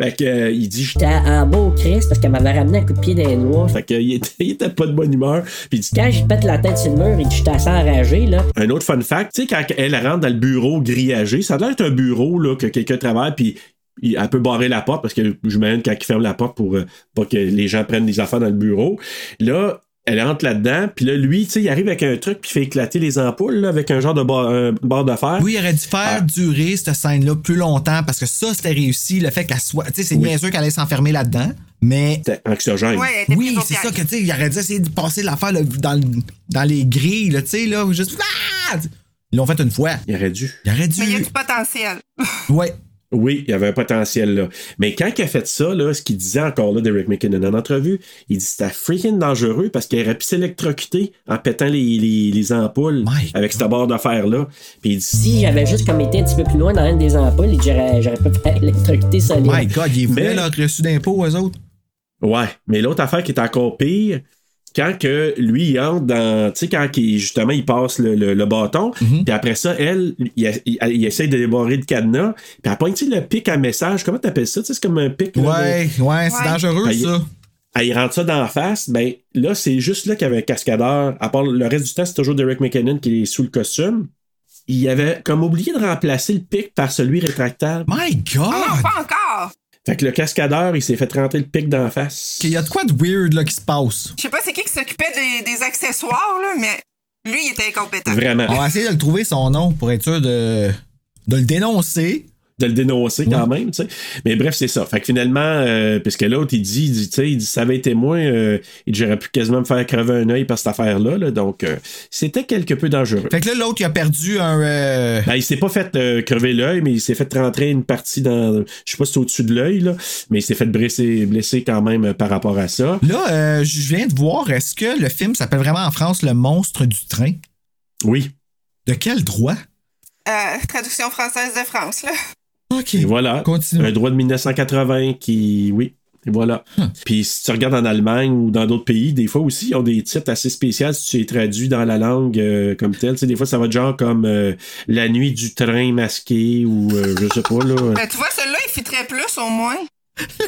A: fait que, euh, il dit
H: J'étais en bas au Christ parce qu'elle m'avait ramené un coup de pied dans les noix.
A: Fait qu'il était, il était pas de bonne humeur. Puis dit,
H: Quand j'y pète la tête sur le mur, il dit j'étais assez enragé, là.
A: Un autre fun fact, tu sais, quand elle rentre dans le bureau grillagé, ça doit être un bureau là, que quelqu'un travaille, puis elle peut barrer la porte parce que j'imagine quand il ferme la porte pour euh, pas que les gens prennent des affaires dans le bureau. Là, elle rentre là-dedans, puis là, lui, tu sais, il arrive avec un truc, puis il fait éclater les ampoules là, avec un genre de bar, un barre de fer.
B: Oui, il aurait dû faire durer cette scène-là plus longtemps parce que ça, c'était réussi. Le fait qu'elle soit. Tu sais, c'est bien sûr qu'elle allait s'enfermer là-dedans, mais.
A: C'était anxiogène.
C: Ouais,
B: Oui, c'est ça que, tu sais, il aurait dû essayer de passer l'affaire là, dans, le- dans les grilles, là, tu sais, là, juste. Ah! Ils l'ont fait une fois.
A: Il aurait dû.
B: Il aurait dû.
C: Mais il y a du potentiel.
B: Ouais.
A: Oui, il y avait un potentiel là. Mais quand il a fait ça, là, ce qu'il disait encore là d'Eric McKinnon en entrevue, il dit que c'était freaking dangereux parce qu'il aurait pu s'électrocuter en pétant les, les, les ampoules
B: My
A: avec cette barre de fer-là. Puis il dit
H: Si j'avais juste comme été un petit peu plus loin dans une des ampoules, il dit, j'aurais j'aurais pas fait électrocuter solide.
B: My God, ils voulaient
A: Mais-
B: leur reçu d'impôt, eux autres.
A: Ouais, mais l'autre affaire qui est encore pire, quand que lui il entre dans. Tu sais, quand il, justement il passe le, le- le bâton,
B: Mhm.
A: puis après ça, elle, il, il, il essaie de débarrer le cadenas, puis elle pointe le pic à message. Comment t'appelles ça? Tu sais, c'est comme un pic. là,
B: Ouais, ouais, c'est
C: Ouais.
B: dangereux,
A: Ben, il-
B: ça.
A: Elle, il rentre ça dans la face, ben là, c'est juste là qu'il y avait un cascadeur. À part le reste du temps, c'est toujours Derek McKinnon qui est sous le costume. Il avait comme oublié de remplacer le pic par celui rétractable.
B: My God!
C: Ah non, pas encore.
A: Fait que le cascadeur, il s'est fait rentrer le pic dans la face.
B: Il y a de quoi de weird là, qui se passe?
C: Je sais pas c'est qui qui s'occupait des, des accessoires, là, mais lui, il était incompétent.
A: Vraiment.
B: On va essayer de le trouver son nom pour être sûr de, de le dénoncer.
A: De le dénoncer quand même, tu sais. Mais bref, c'est ça. Fait que finalement, euh, puisque l'autre, il dit, il dit, tu sais, il dit, ça avait été moi, euh, j'aurais pu quasiment me faire crever un œil par cette affaire-là, là. donc euh, c'était quelque peu dangereux.
B: Fait que là, l'autre, il a perdu un. euh,
A: Ben, il s'est pas fait euh, crever l'œil, mais il s'est fait rentrer une partie dans, je sais pas si c'est au-dessus de l'œil, là, mais il s'est fait blesser, blesser quand même par rapport à ça.
B: Là, euh, je viens de voir, est-ce que le film s'appelle vraiment en France Le monstre du train?
A: Oui.
B: De quel droit?
C: Euh, traduction française de France, là.
B: OK.
A: Et voilà.
B: Continue.
A: Un droit de 1980 qui, oui. Et voilà. Puis si tu regardes en Allemagne ou dans d'autres pays, des fois aussi, ils ont des titres assez spéciaux si tu les traduis dans la langue euh, comme telle. Tu sais, des fois, ça va être genre comme euh, La nuit du train masqué ou euh, je sais pas, là.
C: Ben, tu vois, celui-là, il fitterait plus, au moins.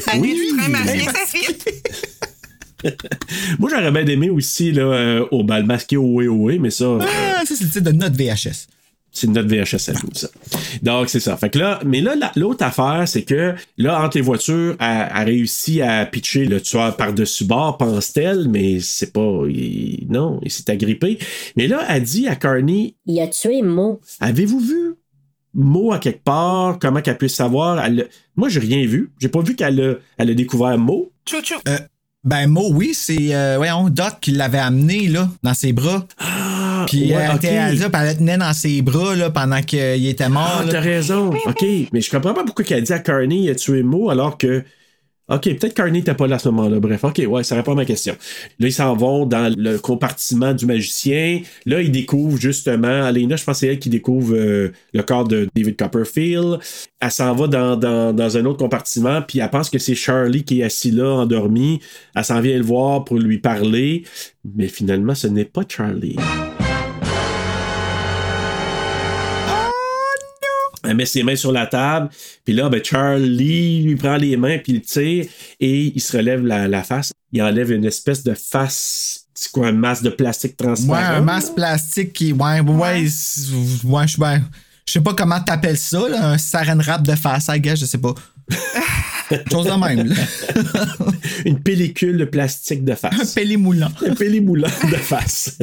C: La
A: Oui.
C: nuit du train masqué,
A: Ben,
C: ça fit. (laughs)
A: Moi, j'aurais bien aimé aussi là, euh, au bal masqué au oui, mais ça. euh,
B: Ah, ça, c'est le titre de notre VHS.
A: C'est notre VHS à nous, ça. Donc, c'est ça. Fait que là, mais là, la- l'autre affaire, c'est que là, entre les voitures, elle a réussi à pitcher le tueur par-dessus bord, pense-t-elle, mais c'est pas. il- non, il s'est agrippé. Mais là, elle dit à Carney
H: Il a tué Mo.
A: Avez-vous vu Mo à quelque part? Comment qu'elle puisse savoir? Elle- Moi, j'ai rien vu. J'ai pas vu qu'elle a, elle a découvert Mo.
C: Chou-chou.
B: Ben, Mo, oui, c'est, euh, voyons, Doc qui l'avait amené, là, dans ses bras.
A: Ah,
B: Puis
A: ouais,
B: elle, était, là, puis elle le tenait dans ses bras, là, pendant qu'il était mort.
A: Ah, t'as raison. OK. Mais je comprends pas pourquoi elle a dit à Carney il a tué Mo alors que. OK, peut-être Carney n'était pas là à ce moment-là. Bref, OK, ouais, ça répond à ma question. Là, ils s'en vont dans le compartiment du magicien. Là, ils découvrent justement, Alena, je pense que c'est elle qui découvre euh, le corps de David Copperfield. Elle s'en va dans, dans, dans un autre compartiment, puis elle pense que c'est Charlie qui est assis là, endormi. Elle s'en vient le voir pour lui parler. Mais finalement, ce n'est pas Charlie. Elle met ses mains sur la table, puis là, ben, Charlie lui prend les mains, puis il tire, et il se relève la, la face. Il enlève une espèce de face, c'est quoi, un masque de plastique
B: Ouais,
A: transparent.
B: un masque plastique qui. Ouais, ouais, ouais, je sais ben, je sais pas comment t'appelles ça, là, un saran wrap de face, I guess, je sais pas. Chose de même, là. (laughs)
A: Une pellicule de plastique de
B: Un
A: face.
B: pélimoulant.
A: un pélimoulant de face.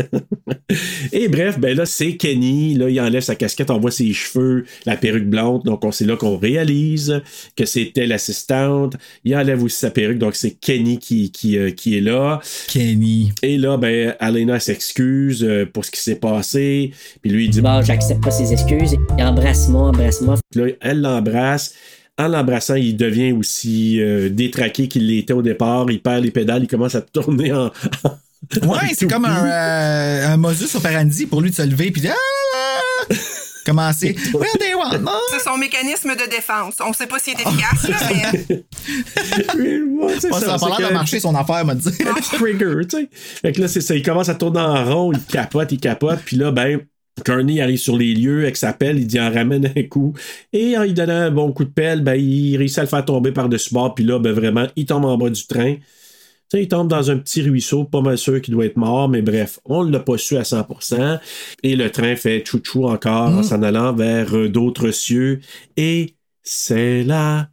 A: et bref, ben là, c'est Kenny. Là, il enlève sa casquette, on voit ses cheveux, la perruque blonde. Donc, on- c'est là qu'on réalise que c'était l'assistante. Il enlève aussi sa perruque, donc c'est Kenny qui, qui, euh, qui est là.
B: Kenny.
A: Et là, ben, Alena s'excuse euh, pour ce qui s'est passé. Puis lui, il dit,
H: Bon, j'accepte pas ses excuses. Embrasse-moi, embrasse-moi.
A: Là, elle l'embrasse. En l'embrassant, il devient aussi euh, détraqué qu'il l'était au départ. Il perd les pédales, il commence à tourner en.
B: Ouais, c'est comme un, euh, un modus operandi pour lui de se lever puis de. Ah! Commencer. (laughs)
C: C'est son mécanisme de défense. On sait pas s'il est efficace, là, (laughs) mais.
A: Ouais,
B: Pas ça, a pas l'air de marcher son affaire, m'a dit.
A: trigger, tu sais. Fait que là, c'est ça. Il commence à tourner en rond, il capote, il capote. Puis là, ben, Carney arrive sur les lieux avec sa pelle, il dit en ramène un coup. Et en lui donnant un bon coup de pelle, ben, il réussit à le faire tomber par-dessus bord. Puis là, ben, vraiment, il tombe en bas du train. Il tombe dans un petit ruisseau, pas mal sûr qu'il doit être mort, mais bref, on ne l'a pas su à 100%. Et le train fait chouchou encore en s'en allant vers euh, d'autres cieux. Et c'est là.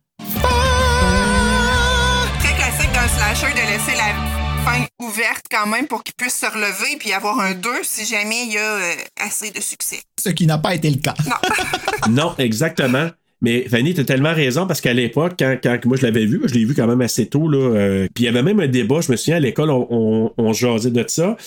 C: Ouverte quand même pour qu'il puisse se relever puis avoir un 2 si jamais il y a euh, assez de succès.
B: Ce qui n'a pas été le cas. (laughs)
A: Non, exactement. Mais Fanny, t'as tellement raison parce qu'à l'époque, quand, quand moi je l'avais vu, je l'ai vu quand même assez tôt, là. euh, puis il y avait même un débat, je me souviens à l'école, on, on, on jasait de ça.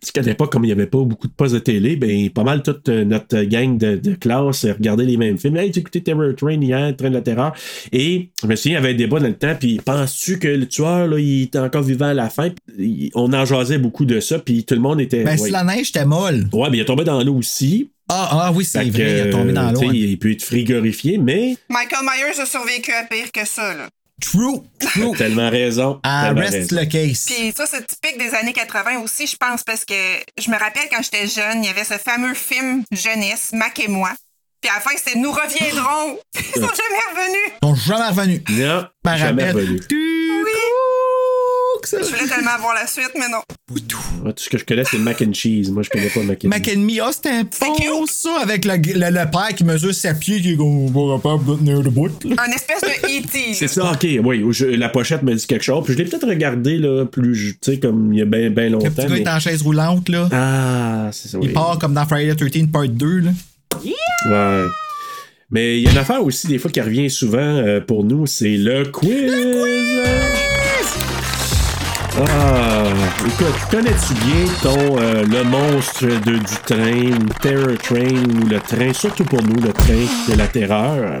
A: Parce qu'à l'époque, comme il n'y avait pas beaucoup de postes de télé, ben pas mal toute euh, notre gang de, de classe euh, regardait les mêmes films. Hey, tu écouté Terror Train hier, Train de la Terreur. Et je me souviens, il y avait un débat dans le temps, puis penses-tu que le tueur, là, il était encore vivant à la fin? Puis, on en jasait beaucoup de ça, puis tout le monde était.
B: Ben,
A: ouais.
B: si la neige était molle.
A: Ouais, mais il est tombé dans l'eau aussi.
B: Ah, ah oui, c'est vrai, il est tombé dans l'eau.
A: tu sais,
B: hein.
A: Il peut être frigorifié, mais
C: Michael Myers a survécu à pire que ça, là.
B: True, true. (laughs)
A: tellement raison.
B: Ah,
A: tellement
B: reste
A: raison.
B: le case.
C: Puis ça, c'est typique des années 80 aussi, je pense, parce que je me rappelle quand j'étais jeune, il y avait ce fameux film jeunesse, Mac et moi. Puis à la fin, c'était Nous reviendrons. (laughs) Ils sont jamais revenus.
B: Ils sont jamais revenus.
A: Non, jamais
B: rappel.
A: revenu.
B: Ça-
C: Je voulais tellement voir la suite, mais non.
A: Tout ce que je connais, c'est le mac and cheese. Moi, je connais pas le mac and
B: Mac and Me, ah, c'était
C: C'est
B: bon, ça, avec le, le, le père qui mesure 7 pieds, qui est comme, on va pas tenir de bout.
C: Un espèce de E.T.
A: C'est ça, ok, oui. je- la pochette me dit quelque chose. Puis je l'ai peut-être regardé, là, plus, tu sais, comme il y a bien ben
B: Le
A: longtemps.
B: petit gars
A: mais-
B: est en chaise roulante, là.
A: Ah, c'est ça, oui.
B: Il part comme dans Friday the 13 Part 2, là.
A: Ouais. Mais il y a une affaire aussi, des fois, qui revient souvent euh, pour nous, c'est le quiz. Ah, écoute, connais-tu bien ton euh, le monstre de, du train, Terror Train, ou le train, surtout pour nous, le train de la terreur?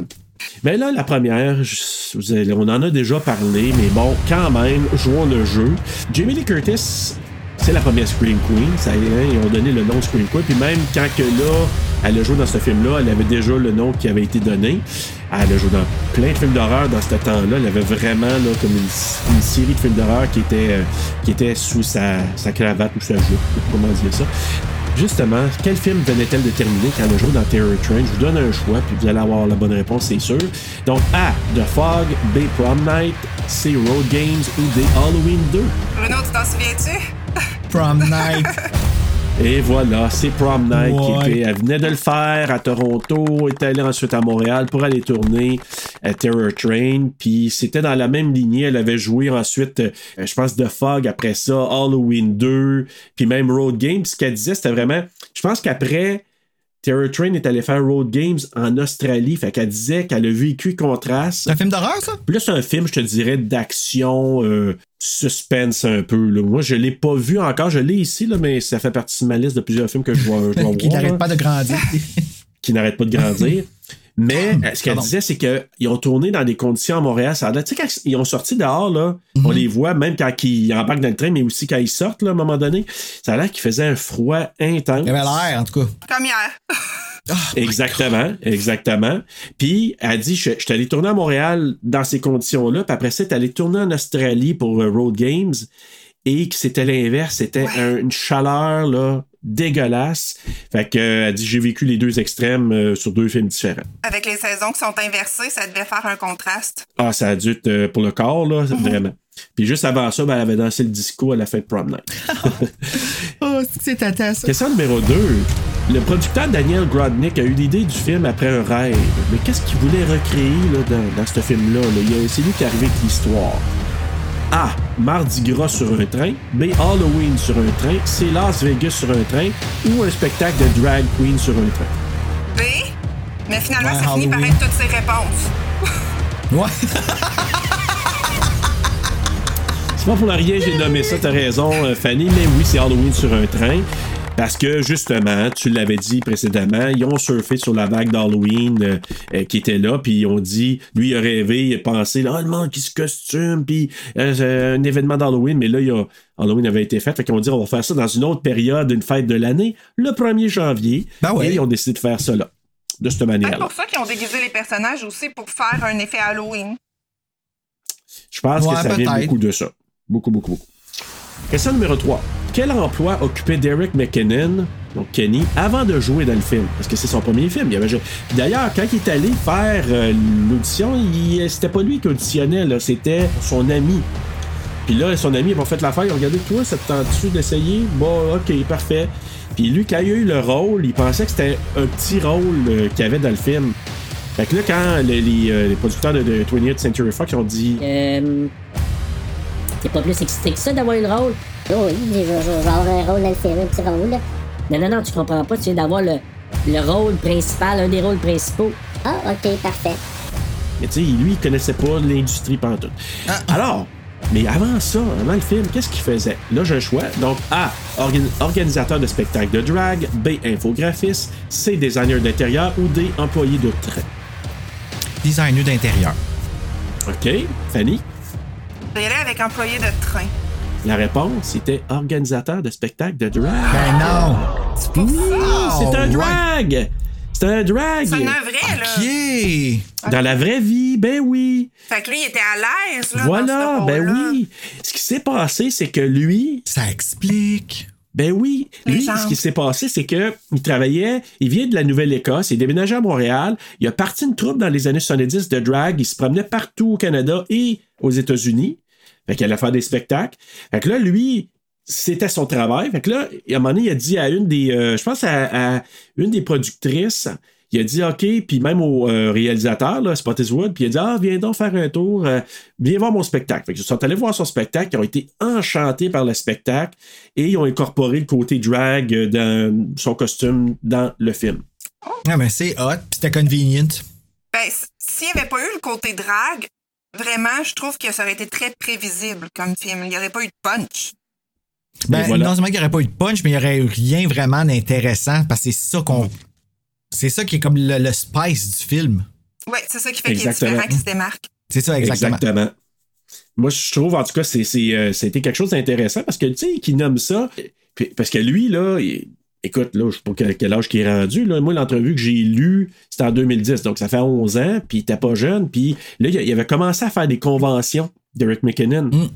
A: Mais là, la première, je- on en a déjà parlé, mais bon, quand même, jouons le jeu. Jamie Lee Curtis, c'est la première Scream Queen. Ça, est, ils ont donné le nom Scream Queen. Puis même quand que là, elle a joué dans ce film-là, elle avait déjà le nom qui avait été donné. Elle a joué dans plein de films d'horreur dans ce temps-là. Elle avait vraiment là, comme une, série de films d'horreur qui était, euh, qui était sous sa, sa cravate ou sa jupe, comment dire ça. Justement, quel film venait-elle de terminer quand elle a joué dans Terror Train? Je vous donne un choix, puis vous allez avoir la bonne réponse, c'est sûr. Donc, A. The Fog, B. Prom Night, C. Road Games ou D. Halloween 2.
C: Bruno, tu t'en souviens-tu?
B: Prom Night.
A: Et voilà, c'est Prom Night
B: Ouais.
A: qui était. Elle venait de le faire à Toronto, est allée ensuite à Montréal pour aller tourner à Terror Train. Puis c'était dans la même lignée. Elle avait joué ensuite, euh, je pense, The Fog après ça, Halloween 2, puis même Road Games. Ce qu'elle disait, c'était vraiment. Je pense qu'après. Terror Train est allé faire Road Games en Australie. Fait qu'elle disait qu'elle a vécu contraste.
B: C'est un film d'horreur, ça?
A: Puis là, c'est un film, je te dirais, d'action, euh, suspense un peu. là. Moi, je l'ai pas vu encore. Je l'ai ici, là, mais ça fait partie de ma liste de plusieurs films que je dois, je dois (laughs) (laughs)
B: qui n'arrête pas de grandir.
A: qui n'arrête pas de grandir. Mais euh, ce qu'elle disait, c'est qu'ils ont tourné dans des conditions à Montréal. Ça a l'air- Tu sais, quand ils ont sorti dehors, là,
B: Mhm.
A: on les voit même quand ils embarquent dans le train, mais aussi quand ils sortent, là, à un moment donné. Ça a l'air qu'il faisait un froid intense.
B: Il avait l'air, en tout cas.
C: Comme hier. (laughs)
A: Exactement, exactement. Puis elle dit, je, je suis allé tourner à Montréal dans ces conditions-là, puis après ça, est allé tourner en Australie pour euh, Road Games, et que c'était l'inverse, c'était un- une chaleur là dégueulasse. Fait que euh, elle dit, j'ai vécu les deux extrêmes euh, sur deux films différents.
C: Avec les saisons qui sont inversées, ça devait faire un contraste.
A: Ah, ça a dû être euh, pour le corps là, vraiment. Puis juste avant ça, ben, elle avait dansé le disco à la fin de Prom Night. (laughs)
B: Oh, c'est tata, ça.
A: Question numéro 2. Le producteur Daniel Grodnick a eu l'idée du film après un rêve. Mais qu'est-ce qu'il voulait recréer là, dans, dans ce film-là? là? Il y a- C'est lui qui est arrivé avec l'histoire. A. Mardi Gras sur un train. B. Halloween sur un train. C. Las Vegas sur un train. Ou un spectacle de drag queen sur un train.
C: B. Mais finalement,
B: Ouais,
C: ça finit par être toutes ces réponses.
B: Ouais. (laughs)
A: C'est pas pour rien que j'ai nommé ça, t'as raison, euh, Fanny, mais oui, c'est Halloween sur un train. Parce que justement, tu l'avais dit précédemment, ils ont surfé sur la vague d'Halloween euh, euh, qui était là, puis ils ont dit, lui il a rêvé, il a pensé, ah le monde qui se costume, puis euh, c'est un événement d'Halloween, mais là il a, Halloween avait été fait, fait qu'ils ont dit on va faire ça dans une autre période, une fête de l'année, le 1er janvier,
B: Ben ouais.
A: et ils ont décidé de faire ça là, de cette
C: C'est
A: manière-là.
C: pour ça qu'ils ont déguisé les personnages aussi pour faire un effet Halloween.
A: Je pense
B: Ouais,
A: que ça vient beaucoup de ça. Beaucoup, beaucoup, beaucoup. Question numéro 3. Quel emploi occupait Derek McKinnon, donc Kenny, avant de jouer dans le film? Parce que c'est son premier film. D'ailleurs, quand il est allé faire euh, l'audition, il- c'était pas lui qui auditionnait, c'était son ami. Puis là, son ami, il m'a fait l'affaire, regardé, toi, ça te tente-tu d'essayer? Bon, ok, parfait. Puis lui, quand il a eu le rôle, il pensait que c'était un petit rôle euh, qu'il avait dans le film. Fait que là, quand les, euh, producteurs de, de 20th Century Fox ont dit
H: Euh. T'es pas plus excité que ça d'avoir le rôle?
G: Oh oui, je je- je vais avoir un rôle dans le film, un petit rôle.
H: Non, non, non, tu comprends pas. Tu viens d'avoir le, le rôle principal, un des rôles principaux.
G: Ah, ok, parfait.
A: Mais tu sais, lui, il connaissait pas l'industrie pantoute. Alors, mais avant ça, avant le film, qu'est-ce qu'il faisait? Là, j'ai un choix. Donc, A, organ- organisateur de spectacles de drag. B, infographiste. C, designer d'intérieur. Ou D, employé de train.
B: Designer d'intérieur.
A: OK, Fanny?
C: Je vais y aller avec employé de train.
A: La réponse, c'était organisateur de spectacles de drag.
B: Ben non!
C: C'est pour ça.
A: C'est un
B: ouais.
A: drag! C'est un drag!
C: C'est un vrai, là.
A: Dans la vraie vie, ben oui!
C: Fait que lui, il était à l'aise, là.
A: Voilà,
C: dans ce
A: ben oui! Ce qui s'est passé, c'est que lui,
B: Ça explique.
A: Ben oui.
C: Les
A: Lui,
C: gens.
A: ce qui s'est passé, c'est que il travaillait, il vient de la Nouvelle-Écosse, il déménageait à Montréal, il a parti une troupe dans les années 70 de drag, il se promenait partout au Canada et aux États-Unis. Fait qu'il allait faire des spectacles. Fait que là, lui, c'était son travail. Fait que là, à un moment donné, il a dit à une des, euh, je pense à, à une des productrices, il a dit OK, puis même au euh, réalisateur, là, Spottiswood, puis il a dit Ah, viens donc faire un tour, euh, viens voir mon spectacle. Fait que ils sont allés voir son spectacle, ils ont été enchantés par le spectacle et ils ont incorporé le côté drag euh, dans son costume dans le film.
B: Ah, mais c'est hot, pis c'était convenient.
C: Ben, s'il n'y avait pas eu le côté drague, vraiment, je trouve que ça aurait été très prévisible comme film. Il n'y aurait pas eu de punch.
B: Ben,
A: voilà.
B: non seulement qu'il n'y aurait pas eu de punch, mais il n'y aurait eu rien vraiment d'intéressant parce que c'est ça qu'on. C'est ça qui est comme le, le spice du film.
C: Ouais, c'est ça qui fait qu'il est
A: Exactement.
C: différent, qu'il se démarque.
B: C'est ça, exactement.
A: Moi, je trouve, en tout cas, c'est, c'est, euh, c'était quelque chose d'intéressant parce que, tu sais, qu'il nomme ça, puis- parce que lui, là, il- écoute, là, je sais pas quel, quel âge qu'il est rendu, là. Moi, l'entrevue que j'ai lue, c'était en 2010, donc ça fait 11 ans, puis il était pas jeune, puis là, il avait commencé à faire des conventions d'Eric McKinnon.
B: Mm.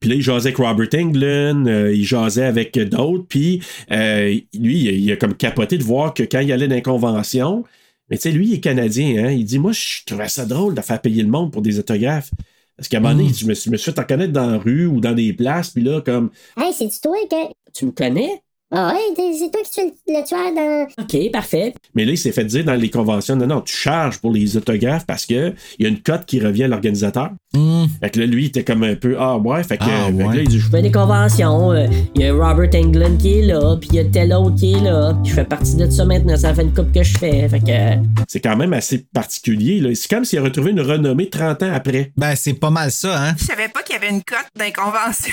A: Puis là, il jasait avec Robert Englund, euh, il jasait avec d'autres, puis euh, lui, il a, il a comme capoté de voir que quand il allait dans les conventions, mais tu sais, lui, il est Canadien, hein, il dit, moi, je trouvais ça drôle de faire payer le monde pour des autographes. Parce qu'à un moment donné, je me, suis- je me suis fait en connaître dans la rue ou dans des places, puis là, comme,
G: Hey, c'est-tu toi que.
H: Tu me connais?
G: Ah ouais, t'es- c'est toi qui tues le, tueur dans.
H: Ok, parfait.
A: mais là, il s'est fait dire dans les conventions, non, non, tu charges pour les autographes parce que il y a une cote qui revient à l'organisateur.
B: Hmm.
A: Fait que là, lui, il était comme un peu, ah ouais, fait que,
B: Ah,
A: fait que
B: ouais.
A: là, il dit,
H: Je fais des conventions. euh, Il y a Robert Englund qui est là, puis il y a tel autre qui est là. Puis je fais partie de ça maintenant. Ça fait une coupe que je fais. Fait que. euh,
A: c'est quand même assez particulier, là. C'est comme s'il a retrouvé une renommée 30 ans après.
B: Ben, c'est pas mal ça, hein?
C: Je savais pas qu'il y avait une cote d'inconvention.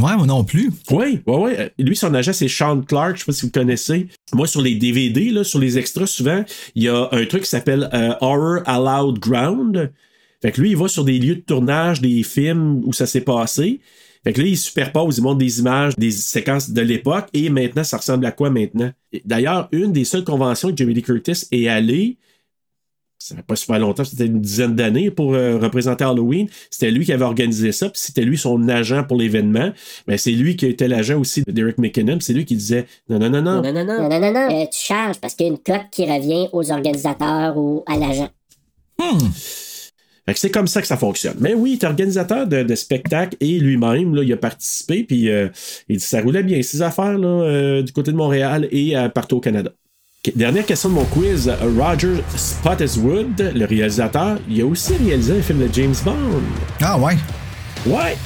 B: Ouais, moi non plus.
A: Oui, oui. Euh, Lui, son agent, c'est Sean Clark. Je sais pas si vous connaissez. Moi, sur les DVD, là, sur les extras, souvent, il y a un truc qui s'appelle euh, Horror Allowed Ground. Fait que lui, il va sur des lieux de tournage des films où ça s'est passé. Fait que là, il superpose, il montre des images, des séquences de l'époque, et maintenant, ça ressemble à quoi maintenant? D'ailleurs, une des seules conventions que Jamie Lee Curtis est allée, ça fait pas super longtemps, c'était une dizaine d'années pour euh, représenter Halloween. C'était lui qui avait organisé ça, puis c'était lui son agent pour l'événement. Mais c'est lui qui était l'agent aussi de Derek McKinnon. puis C'est lui qui disait non, non, non, non.
H: Non, non, non.
G: Non, non, non, non. Euh, tu charges parce qu'il y a une cote qui revient aux organisateurs ou à l'agent.
B: Hmm.
A: C'est comme ça que ça fonctionne. Mais oui, il est organisateur de, de spectacles et lui-même, là, il a participé, puis euh, il dit ça roulait bien, ses affaires là, euh, du côté de Montréal et euh, partout au Canada. Dernière question de mon quiz. Roger Spottiswood, le réalisateur, il a aussi réalisé un film de James Bond.
B: Ah, ouais.
A: Ouais.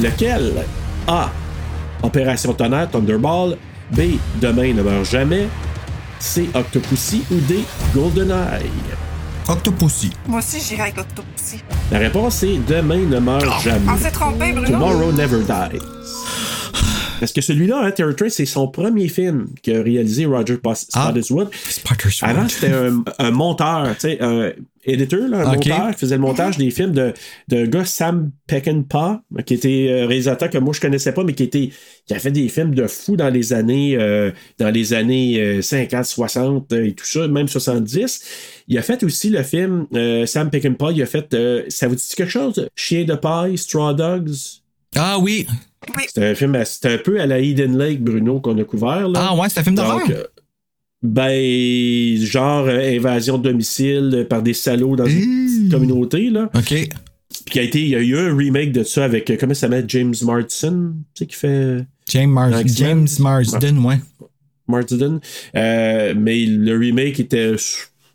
A: Lequel? A. Opération Tonnerre, Thunderball. B. Demain ne meurt jamais. C. Octopussy. Ou D. GoldenEye.
B: Octopussy.
C: Moi aussi, j'irais avec Octopussy.
A: La réponse est Demain ne meurt jamais.
C: On s'est trompé, Bruno.
A: Tomorrow Never Dies. Parce que celui-là, hein, Terror Train, c'est son premier film qu'a réalisé Roger
B: Ah.
A: Spottiswood.
B: Spottiswood.
A: Avant, c'était un, un monteur, tu sais, un editor, là, un monteur qui faisait le montage des films de, de gars Sam Peckinpah, qui était euh, réalisateur que moi je connaissais pas, mais qui était qui a fait des films de fou dans les années euh, dans les années euh, 50, 60 euh, et tout ça, même 70. Il a fait aussi le film euh, Sam Peckinpah, il a fait euh, ça vous dit quelque chose? Chien de paille, Straw Dogs?
B: Ah oui.
A: C'était un film, c'était un peu à la Eden Lake, Bruno, qu'on a couvert. Là.
B: Ah ouais, c'est un film d'horreur?
A: Euh, ben, genre euh, invasion de domicile euh, par des salauds dans une communauté, là.
B: OK.
A: Puis qui a été, il y a eu un remake de ça avec, euh, comment ça s'appelle, James Marsden, tu sais, qui fait
B: James. James Marsden, ouais.
A: Marsden. Euh, mais le remake était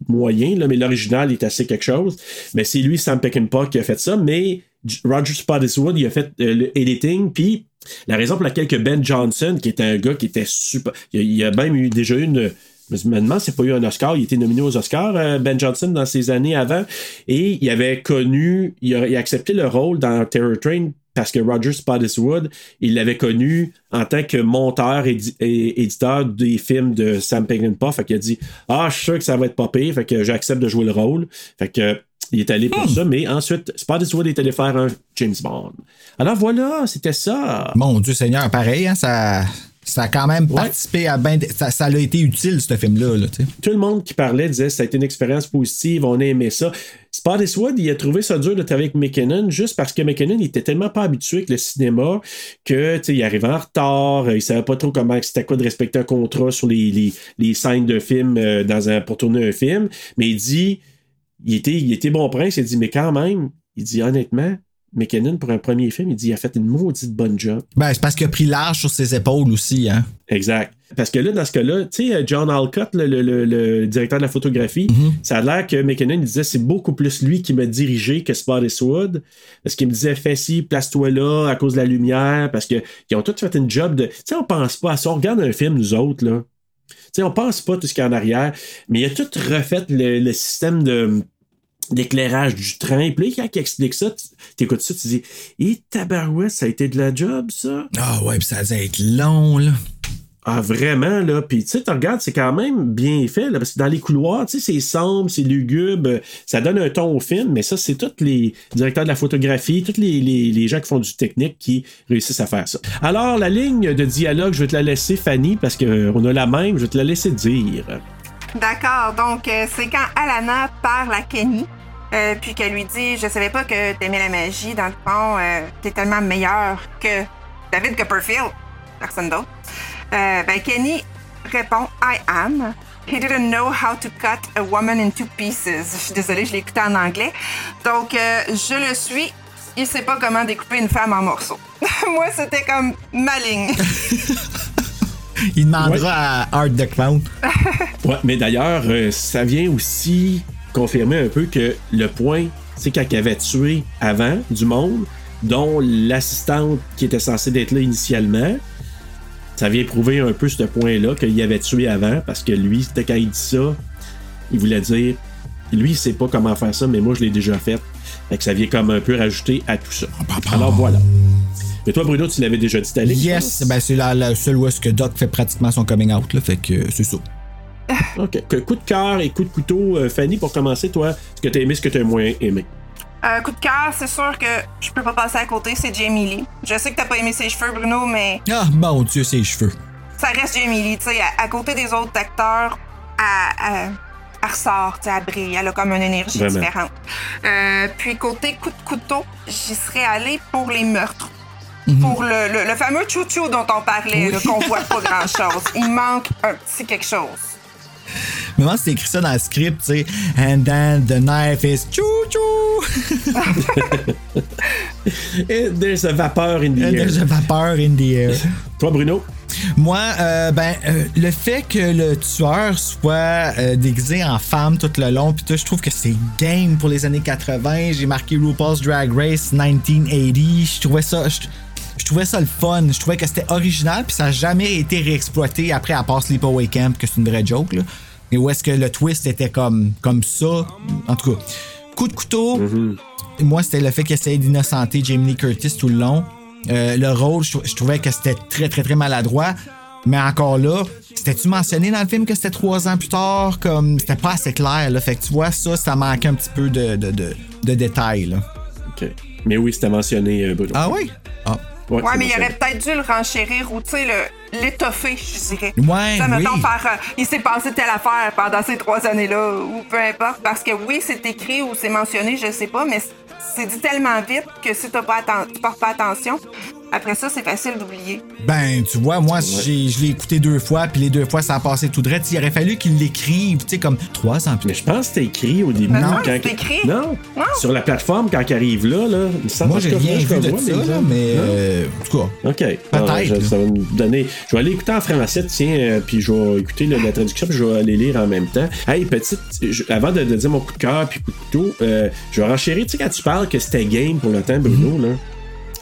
A: moyen, là, mais l'original est assez quelque chose. Mais c'est lui, Sam Peckinpah, qui a fait ça. Mais Roger Spottiswoode, il a fait euh, le editing. Puis la raison pour laquelle que Ben Johnson, qui était un gars qui était super. Il a, même eu déjà eu une. Demande s'il n'a pas eu un Oscar. Il était nominé aux Oscars, euh, Ben Johnson, dans ses années avant. Et il avait connu. Il a, accepté le rôle dans Terror Train parce que Roger Spottiswoode, il l'avait connu en tant que monteur et, éditeur des films de Sam Peckinpah. Fait qu'il a dit Ah, je suis sûr que ça va être pas. Fait que j'accepte de jouer le rôle. Fait que. Il est allé pour ça, mais ensuite, Spottiswoode est allé faire un James Bond. Alors voilà, c'était ça.
B: Mon Dieu Seigneur, pareil, hein, ça, ça a quand même participé à ben. Ça, ça a été utile, ce film-là. Là, tu sais.
A: Tout le monde qui parlait disait ça a été une expérience positive, on a aimé ça. Spottiswoode, il a trouvé ça dur de travailler avec McKinnon juste parce que McKinnon il était tellement pas habitué avec le cinéma que tu sais, il arrivait en retard, euh, il savait pas trop comment c'était quoi de respecter un contrat sur les, les, les scènes de film euh, dans un, pour tourner un film. Mais il dit, il était, il était bon prince, il dit, mais quand même, il dit honnêtement, McKinnon, pour un premier film, il dit il a fait une maudite bonne job.
B: Ben, c'est parce qu'il a pris large sur ses épaules aussi, hein.
A: Exact. Parce que là, dans ce cas-là, tu sais, John Alcott, le, le- le- le directeur de la photographie, ça a l'air que McKinnon il disait c'est beaucoup plus lui qui m'a dirigé que Spottiswoode. Parce qu'il me disait fais ci, place-toi là à cause de la lumière. Parce qu'ils ont tous fait une job de. Tu sais, on pense pas à ça. On regarde un film, nous autres, là. Tu sais, on pense pas tout ce qu'il y a en arrière. Mais il a tout refait le, le système de d'éclairage du train. Puis là, quand il explique ça, t'écoutes ça, tu dis, et tabarouette, ça a été de la job, ça?
B: Ah ouais, puis ça va être long, là.
A: Ah, vraiment, là. Puis, tu sais, tu regardes, c'est quand même bien fait, là, parce que dans les couloirs, tu sais, c'est sombre, c'est lugubre, euh, ça donne un ton au film, mais ça, c'est tous les directeurs de la photographie, tous les, les- gens qui font du technique qui réussissent à faire ça. Alors, la ligne de dialogue, je vais te la laisser, Fanny, parce qu'on a la même, je vais te la laisser dire.
C: D'accord. Donc, euh, c'est quand Alana parle à Kenny, euh, puis qu'elle lui dit Je savais pas que t'aimais la magie. Dans le fond, euh, t'es tellement meilleur que David Copperfield. Personne d'autre. Euh, ben, Kenny répond I am. He didn't know how to cut a woman into pieces. Je suis désolée, je l'ai écouté en anglais. Donc, euh, je le suis. Il sait pas comment découper une femme en morceaux. (laughs) Moi, c'était comme ma ligne. (laughs)
B: Il demandera à Art the Clown. (laughs)
A: Ouais, mais d'ailleurs, euh, ça vient aussi confirmer un peu que le point, c'est il avait tué avant du monde, dont l'assistante qui était censée d'être là initialement, ça vient prouver un peu ce point-là qu'il avait tué avant, parce que lui, c'était quand il dit ça, il voulait dire, lui, il sait pas comment faire ça, mais moi, je l'ai déjà fait. Fait que ça vient comme un peu rajouter à tout ça. Alors voilà. Mais toi, Bruno, tu l'avais déjà dit je
B: Yes, ben c'est la, la seule où est-ce que Doc fait pratiquement son coming out, là. Fait que euh, c'est ça.
A: OK. Que- Coup de cœur et coup de couteau, euh, Fanny, pour commencer, toi, ce que t'as aimé, ce que t'as moins aimé?
C: Euh, coup de cœur, c'est sûr que je peux pas passer à côté, c'est Jamie Lee. Je sais que t'as pas aimé ses cheveux, Bruno, mais
B: Ah, mon Dieu, ses cheveux.
C: ça reste Jamie Lee. Tu sais, à, à côté des autres acteurs, elle, elle- elle ressort, tu sais, elle brille, elle a comme une énergie
A: Vraiment.
C: différente. Euh, puis côté coup de couteau, j'y serais allée pour les meurtres. Pour le, le- le fameux chouchou dont on parlait, là, qu'on voit pas grand-chose. Il manque un petit quelque chose.
B: Mais moi, c'est écrit ça dans le script, tu sais. And then the knife is chou-chou. (laughs)
A: Et there's a vapeur in the
B: And
A: air.
B: there's a vapeur in the air. (laughs)
A: Toi, Bruno?
B: Moi, euh, ben, euh, le fait que le tueur soit euh, déguisé en femme tout le long, puis tout, je trouve que c'est game pour les années 80. J'ai marqué RuPaul's Drag Race 1980. Je trouvais ça. Je trouvais ça le fun. Je trouvais que c'était original, puis ça n'a jamais été réexploité après, à part Sleepaway Camp, que c'est une vraie joke, là. Et où est-ce que le twist était comme, comme ça? En tout cas, coup de couteau. Moi, c'était le fait qu'il essayait d'innocenter Jamie Lee Curtis tout le long. Euh, le rôle, je, trou- je trouvais que c'était très, très, très maladroit. Mais encore là, c'était-tu mentionné dans le film que c'était trois ans plus tard? Comme, c'était pas assez clair, là. Fait que tu vois, ça, ça manquait un petit peu de, de, de, de détails, là.
A: OK. Mais oui, c'était mentionné, euh, Bruno.
B: Ah oui? Ah.
A: Ouais,
C: mais il aurait peut-être dû le renchérir ou, tu sais, l'étoffer, je dirais.
B: Ouais,
C: Ça, mettons,
B: oui.
C: faire. euh, il s'est passé telle affaire pendant ces trois années-là, ou peu importe. Parce que oui, c'est écrit ou c'est mentionné, je sais pas, mais c'est dit tellement vite que si tu portes pas attention, après ça, c'est facile d'oublier.
B: Ben, tu vois, moi, j'ai- je l'ai écouté deux fois, puis les deux fois, ça a passé tout droit. Il aurait fallu qu'il l'écrive, tu sais, comme trois ans plus
A: Mais je pense que c'était écrit au début.
C: Ben
B: non,
A: quand
C: c'est écrit.
A: Non.
C: Non.
A: Sur la plateforme, quand il arrive là, là il semble
B: Moi, j'ai rien
A: je
B: vu de
A: revois,
B: ça, là, mais euh, en tout cas.
A: OK. Ah, je-
B: là.
A: ça va me donner. Je vais aller écouter en français, tiens, euh, puis je vais écouter le- la traduction, puis je vais aller lire en même temps. Hey, petite, je- avant de, de dire mon coup de cœur puis coup de couteau, euh, je vais renchérir. Tu sais, quand tu parles que c'était game pour le temps, Bruno,
B: Mhm.
A: là,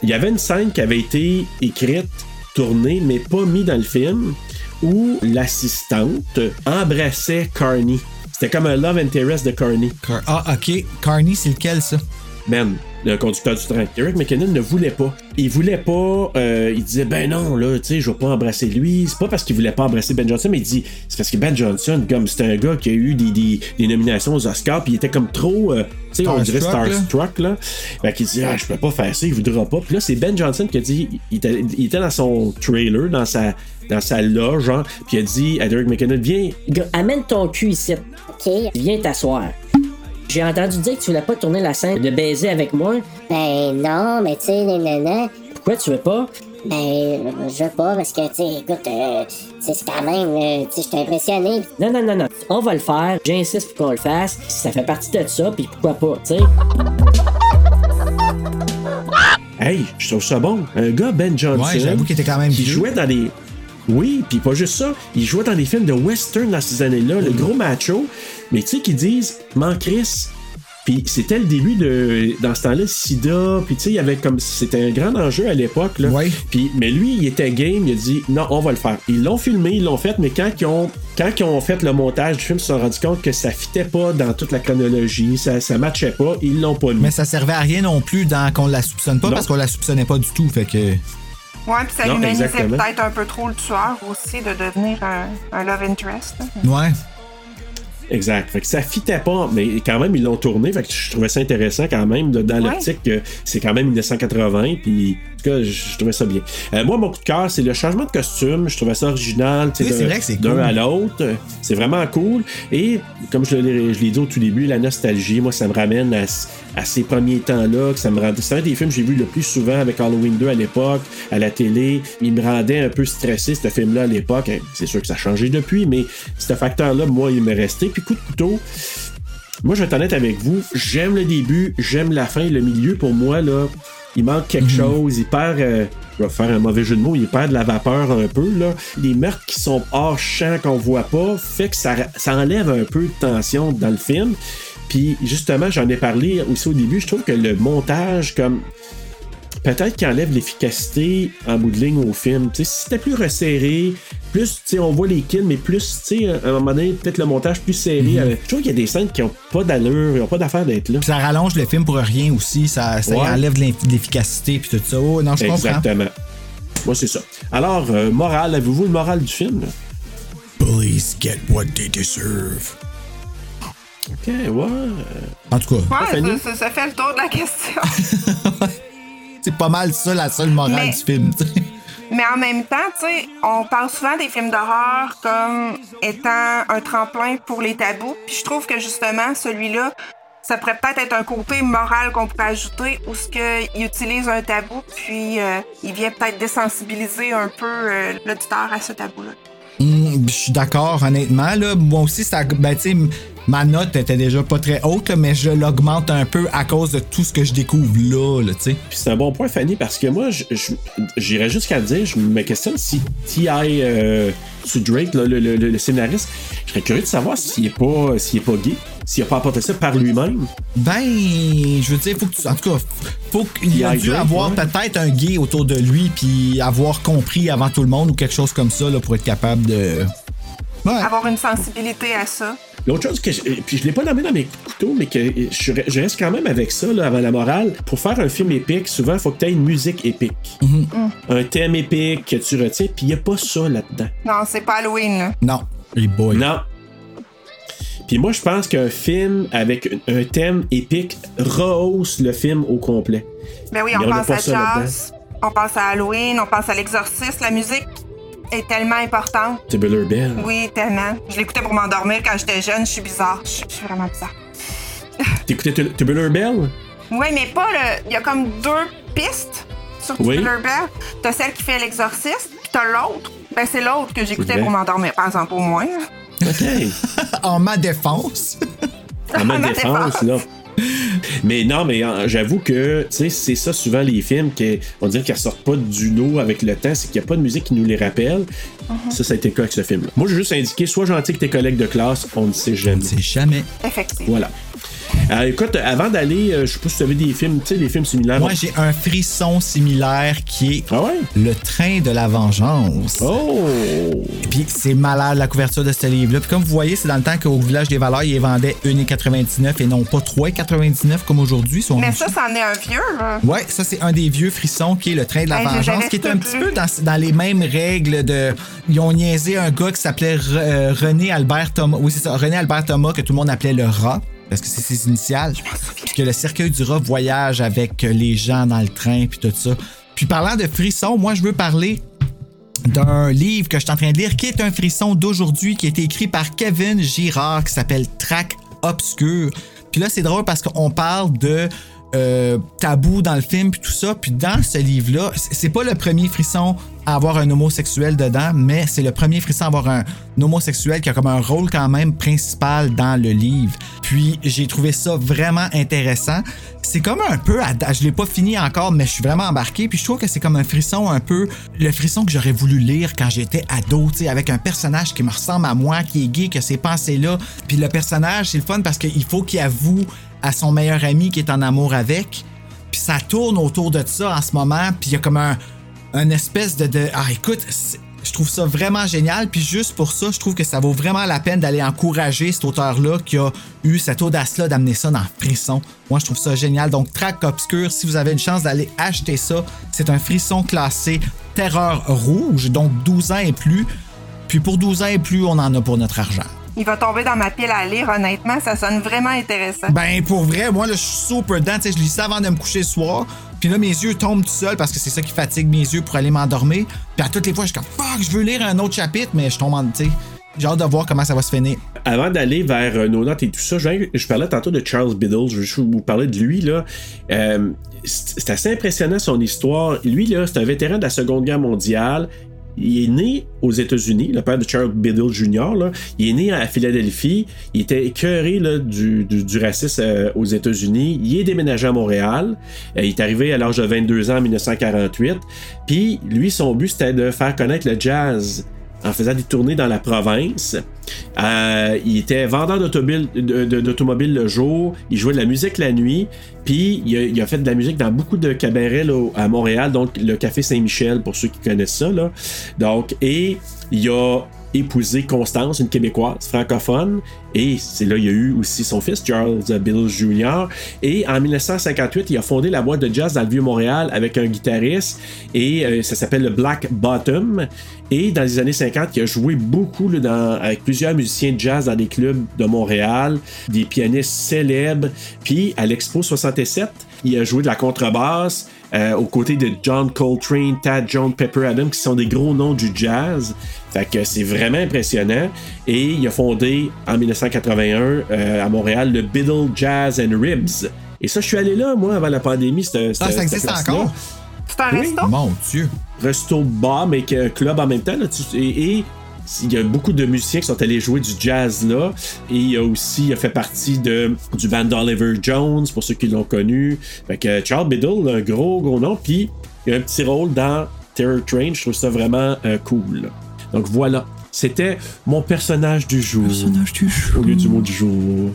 A: il y avait une scène qui avait été écrite, tournée, mais pas mise dans le film, où l'assistante embrassait Carney. C'était comme un love interest de Carney.
B: Car- Ah, ok. Carney, c'est lequel, ça?
A: Ben, le conducteur du train. Eric McKinnon ne voulait pas. Il voulait pas. euh, il disait, ben non, là, tu sais, je vais pas embrasser lui. C'est pas parce qu'il voulait pas embrasser Ben Johnson, mais il dit, c'est parce que Ben Johnson, comme c'était un gars qui a eu des, des, des nominations aux Oscars, puis il était comme trop, euh, tu sais, on dirait
B: Starstruck, là.
A: Fait qu'il dit, ah, je peux pas faire ça, il voudra pas. Puis là, c'est Ben Johnson qui a dit, il était, il était dans son trailer, dans sa, dans sa loge, puis il a dit à Eric McKinnon, viens,
H: Amène ton cul ici.
G: OK.
H: Viens t'asseoir. J'ai entendu dire que tu voulais pas tourner la scène de baiser avec moi.
G: Ben non, mais tu sais, nanana.
H: Pourquoi tu veux pas?
G: Ben, je veux pas parce que, tu sais, écoute, euh, c'est quand même, euh, tu sais, je suis impressionné.
H: Non, non, non, non. On va le faire. J'insiste pour qu'on le fasse. Ça fait partie de ça, puis pourquoi pas, tu sais.
A: Hey, je trouve ça bon. Un gars, Ben Johnson.
B: Ouais, j'avoue qu'il était quand même
A: Qui
B: vieux.
A: jouait dans des. Oui, puis pas juste ça. Il jouait dans des films de western dans ces années-là, le gros macho. Mais tu sais qu'ils disent, man Chris. Puis c'était le début de. Dans ce temps-là, Sida. Puis tu sais, il y avait comme. C'était un grand enjeu à l'époque, là.
B: Ouais.
A: Puis, mais lui, il était game. Il a dit, non, on va le faire. Ils l'ont filmé, ils l'ont fait, mais quand ils ont. Quand ils ont fait le montage du film, ils se sont rendus compte que ça fitait pas dans toute la chronologie, ça, ça matchait pas, ils l'ont pas mis.
B: Mais ça servait à rien non plus dans qu'on la soupçonne pas
A: Non.
B: parce qu'on la soupçonnait pas du tout. Fait que.
C: Ouais, puis ça
A: Non,
C: humanisait
A: exactement.
C: peut-être un peu trop le tueur aussi de devenir un, un love interest. là.
B: Ouais.
A: Exact. Fait que ça fitait pas, mais quand même, ils l'ont tourné. Fait que je trouvais ça intéressant quand même, de- dans
C: Ouais.
A: l'optique que c'est quand même 1980. Puis, en tout cas, je, trouvais ça bien. Euh, moi, mon coup de cœur, c'est le changement de costume. Je trouvais ça original.
B: Oui, c'est vrai que c'est
A: D'un
B: cool.
A: à l'autre. C'est vraiment cool. Et, comme je l'ai je l'ai dit au tout début, la nostalgie, moi, ça me ramène à, à ces premiers temps-là. que ça me C'est un des films que j'ai vu le plus souvent avec Halloween 2 à l'époque, à la télé. Il me rendait un peu stressé, ce film-là, à l'époque. Hein, C'est sûr que ça a changé depuis, mais ce facteur-là, moi, il m'est resté. Puis, coup de couteau. Moi, je vais être honnête avec vous. J'aime le début, j'aime la fin. Le milieu, pour moi, là, il manque quelque chose. Il perd. euh, je vais faire un mauvais jeu de mots. Il perd de la vapeur un peu. Là. Les meurtres qui sont hors champ, qu'on voit pas, fait que ça, ça enlève un peu de tension dans le film. Puis, justement, j'en ai parlé aussi au début. Je trouve que le montage, comme peut-être qu'il enlève l'efficacité en bout de ligne au film. Tu sais, si c'était plus resserré, plus, tu sais, on voit les kills, mais plus, tu sais, à un moment donné, peut-être le montage plus serré. avec- Je trouve qu'il y a des scènes qui ont pas d'allure, ils ont pas d'affaire d'être là.
B: Ça rallonge le film pour rien aussi. Ça, ça y
A: Ouais.
B: enlève de l'efficacité puis tout ça. Oh, non, je comprends.
A: Exactement. Moi, c'est ça. Alors, euh, morale, avez-vous le moral du film?
B: Police get what they deserve.
A: Ok, ouais.
B: En tout cas,
C: Ouais, ça- ça fait le tour de la question. (laughs)
B: c'est pas mal ça la seule morale
C: Mais-
B: du film.
C: Mais en même temps, tu sais, on parle souvent des films d'horreur comme étant un tremplin pour les tabous. Puis je trouve que justement, celui-là, ça pourrait peut-être être un côté moral qu'on pourrait ajouter où ce qu'il utilise un tabou, puis euh, il vient peut-être désensibiliser un peu euh, l'auditeur à ce tabou-là.
B: Hum, je suis d'accord, honnêtement. Là, moi aussi, ça, ben, ma note était déjà pas très haute, là, mais je l'augmente un peu à cause de tout ce que je découvre là, là tu sais.
A: Puis c'est un bon point, Fanny, parce que moi, j'irais jusqu'à dire, je me questionne si T.I. Euh, Drake, là, le, le- le- le scénariste, je serais curieux de savoir s'il est pas, s'il est pas gay, s'il a pas apporté ça par lui-même.
B: Ben, je veux dire, faut que tu, en tout cas, faut qu'il a dû
A: Drake,
B: avoir
A: ouais.
B: peut-être un gay autour de lui, puis avoir compris avant tout le monde ou quelque chose comme ça, là, pour être capable de. Ouais.
C: Avoir une sensibilité à ça.
A: L'autre chose que je, puis je l'ai pas nommé dans mes coups de couteau, mais que je, je reste quand même avec ça là, avant la morale. Pour faire un film épique, souvent il faut que tu aies une musique épique. Un thème épique que tu retiens, puis il n'y a pas ça là-dedans.
C: Non, c'est pas Halloween, là.
B: Non, les boys.
A: Non. Puis moi, je pense qu'un film avec un thème épique rehausse le film au complet.
C: Ben oui, on
A: a
C: pense à. Jazz, on pense à Halloween, on pense à l'exorciste. La musique est tellement importante.
A: Tubular Bell.
C: Oui, tellement. Je l'écoutais pour m'endormir quand j'étais jeune. Je suis bizarre. Je suis vraiment bizarre.
A: T'écoutais Tu- Tubular Bell?
C: Oui, mais pas le. Il y a comme deux pistes sur
A: Oui.
C: Thriller Bell. T'as celle qui fait l'exorciste, puis t'as l'autre. Ben, c'est l'autre que j'écoutais pour m'endormir, par exemple, au moins.
A: OK. (laughs)
B: en ma défense. (laughs)
A: En ma défense. là. Mais non, mais euh, j'avoue que, tu sais, c'est ça souvent les films, que, on dirait qu'ils sortent pas du lot avec le temps, c'est qu'il n'y a pas de musique qui nous les rappelle.
C: Mhm.
A: Ça, ça a été le cas avec ce film-là. Moi, j'ai juste indiqué, sois gentil avec tes collègues de classe, on ne sait jamais.
B: C'est jamais.
C: Effectivement.
A: Voilà. Euh, écoute, avant d'aller, euh, je sais pas si tu avais des films, tu sais, des films similaires.
B: Moi, j'ai un frisson similaire qui est
A: Ah ouais?
B: Le train de la vengeance.
A: Oh!
B: Puis c'est malade la couverture de ce livre-là. Puis comme vous voyez, c'est dans le temps qu'au Village des Valeurs, ils vendaient 1,99 et non pas 3,99 comme aujourd'hui.
C: Mais ça, c'en est un vieux, là.
B: Ouais, ça c'est un des vieux frissons qui est le train de la
C: Hey, je
B: vengeance, qui est un petit peu dans, dans les mêmes règles de. Ils ont niaisé un gars qui s'appelait euh, René Albert Thomas. Oui, c'est ça, René Albert Thomas que tout le monde appelait le rat. Parce que c'est ses initiales. Puis que le cercueil du rat voyage avec les gens dans le train, puis tout ça. Puis parlant de frissons, moi je veux parler d'un livre que je suis en train de lire qui est un frisson d'aujourd'hui qui a été écrit par Kevin Girard qui s'appelle Track Obscur. Puis là, c'est drôle parce qu'on parle de euh, tabou dans le film puis tout ça. Puis dans ce livre-là, c'est pas le premier frisson à avoir un homosexuel dedans, mais c'est le premier frisson à avoir un homosexuel qui a comme un rôle quand même principal dans le livre. Puis j'ai trouvé ça vraiment intéressant. C'est comme un peu, je l'ai pas fini encore, mais je suis vraiment embarqué. Puis je trouve que c'est comme un frisson un peu, le frisson que j'aurais voulu lire quand j'étais ado, tu sais, avec un personnage qui me ressemble à moi, qui est gay, qui a ces pensées-là. Puis le personnage, c'est le fun parce qu'il faut qu'il avoue à son meilleur ami qui est en amour avec. Puis ça tourne autour de ça en ce moment. Puis il y a comme un, espèce de, Ah, écoute, je trouve ça vraiment génial. Puis juste pour ça, je trouve que ça vaut vraiment la peine d'aller encourager cet auteur-là qui a eu cette audace-là d'amener ça dans Frisson. Moi, je trouve ça génial. Donc, Track Obscur, si vous avez une chance d'aller acheter ça, c'est un frisson classé Terreur Rouge, donc 12 ans et plus. Puis pour 12 ans et plus, on en a pour notre argent.
C: Il va tomber dans ma pile à lire, honnêtement. Ça sonne vraiment intéressant.
B: Ben, pour vrai, moi, là, je suis super dedans. Je lis ça avant de me coucher le soir. Puis là, mes yeux tombent tout seuls parce que c'est ça qui fatigue mes yeux pour aller m'endormir. Puis à toutes les fois, je suis comme, fuck, je veux lire un autre chapitre, mais je tombe en. Tu sais, j'ai hâte de voir comment ça va se finir.
A: Avant d'aller vers euh, nos notes et tout ça, je, je parlais tantôt de Charles Biddle, je veux juste vous parler de lui. là. Euh, c'est c'est assez impressionnant son histoire. Lui, là, c'est un vétéran de la Seconde Guerre mondiale. Il est né aux États-Unis, le père de Charles Biddle Jr. Il est né à Philadelphie. Il était écœuré du, du racisme euh, aux États-Unis. Il est déménagé à Montréal. Euh, il est arrivé à l'âge de 22 ans en 1948. Puis lui, son but, c'était de faire connaître le jazz en faisant des tournées dans la province. Euh, il était vendeur d'automobile- de- de- d'automobiles le jour, il jouait de la musique la nuit, puis il a, fait de la musique dans beaucoup de cabarets à Montréal, donc le Café Saint-Michel, pour ceux qui connaissent ça. Donc, et il a épousé Constance, une Québécoise francophone, et c'est là il y a eu aussi son fils, Charles Biddle Jr. Et en 1958, il a fondé la boîte de jazz dans le Vieux-Montréal avec un guitariste, et euh, ça s'appelle le Black Bottom. Et dans les années 50, il a joué beaucoup avec plusieurs musiciens de jazz dans des clubs de Montréal, des pianistes célèbres. Puis à l'Expo 67, il a joué de la contrebasse euh, aux côtés de John Coltrane, Tad Jones, Pepper Adams, qui sont des gros noms du jazz. Fait que c'est vraiment impressionnant. Et il a fondé en 1981 euh, à Montréal le Biddle Jazz and Ribs. Et ça, je suis allé là, moi, avant la pandémie. c'était-
B: Ah,
A: c'était-
B: ça existe encore?
C: C'est un
A: Oui.
C: resto?
B: Mon Dieu.
A: resto bar, mais club en même temps. Là, Tu- et, et il y a beaucoup de musiciens qui sont allés jouer du jazz là. Et il a aussi, il a fait partie de, du band d'Oliver Jones, pour ceux qui l'ont connu. Fait que Charles Biddle, un gros, gros nom. Puis il y a un petit rôle dans Terror Train. Je trouve ça vraiment euh, cool. Donc voilà. C'était mon personnage du jour.
B: Personnage du jour.
A: Au lieu du mot du jour.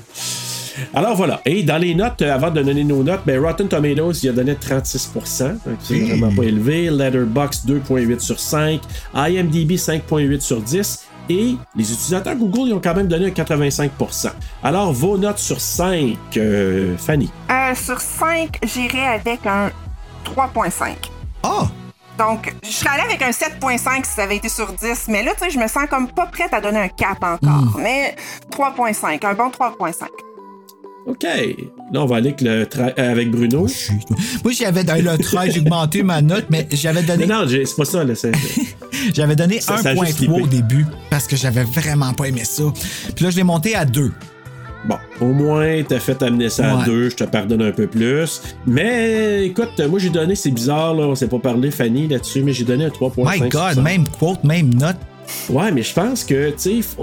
A: Alors voilà. Et dans les notes, euh, avant de donner nos notes, ben, Rotten Tomatoes, il a donné 36%. Donc c'est
B: Hey.
A: vraiment pas élevé. Letterboxd 2.8 sur 5. IMDb 5.8 sur 10. Et les utilisateurs Google, ils ont quand même donné un 85%. Alors, vos notes sur 5, euh, Fanny.
C: Euh, sur 5, j'irai avec un 3.5.
B: Ah!
C: Donc, je serais allée avec un 7.5 si ça avait été sur 10. Mais là, tu sais, je me sens comme pas prête à donner un 4 encore. Mais 3.5, un bon 3.5.
A: OK. Là, on va aller avec, le tra- euh, avec Bruno.
B: Moi, j'avais dans le 13, j'ai augmenté ma note, mais j'avais donné,
A: Non, non, j'ai- c'est pas ça. Là, c'est- (laughs)
B: j'avais donné
A: Ça- ça a juste
B: 1.3 au début parce que j'avais vraiment pas aimé ça. Puis là, je l'ai monté à 2.
A: Bon, au moins, t'as fait amener ça
B: Ouais.
A: à deux, je te pardonne un peu plus. Mais écoute, moi j'ai donné, c'est bizarre, là, on s'est pas parlé, Fanny, là-dessus, mais j'ai donné un 3.5.
B: My God, même quote, même note.
A: Ouais, mais je pense que, tu sais,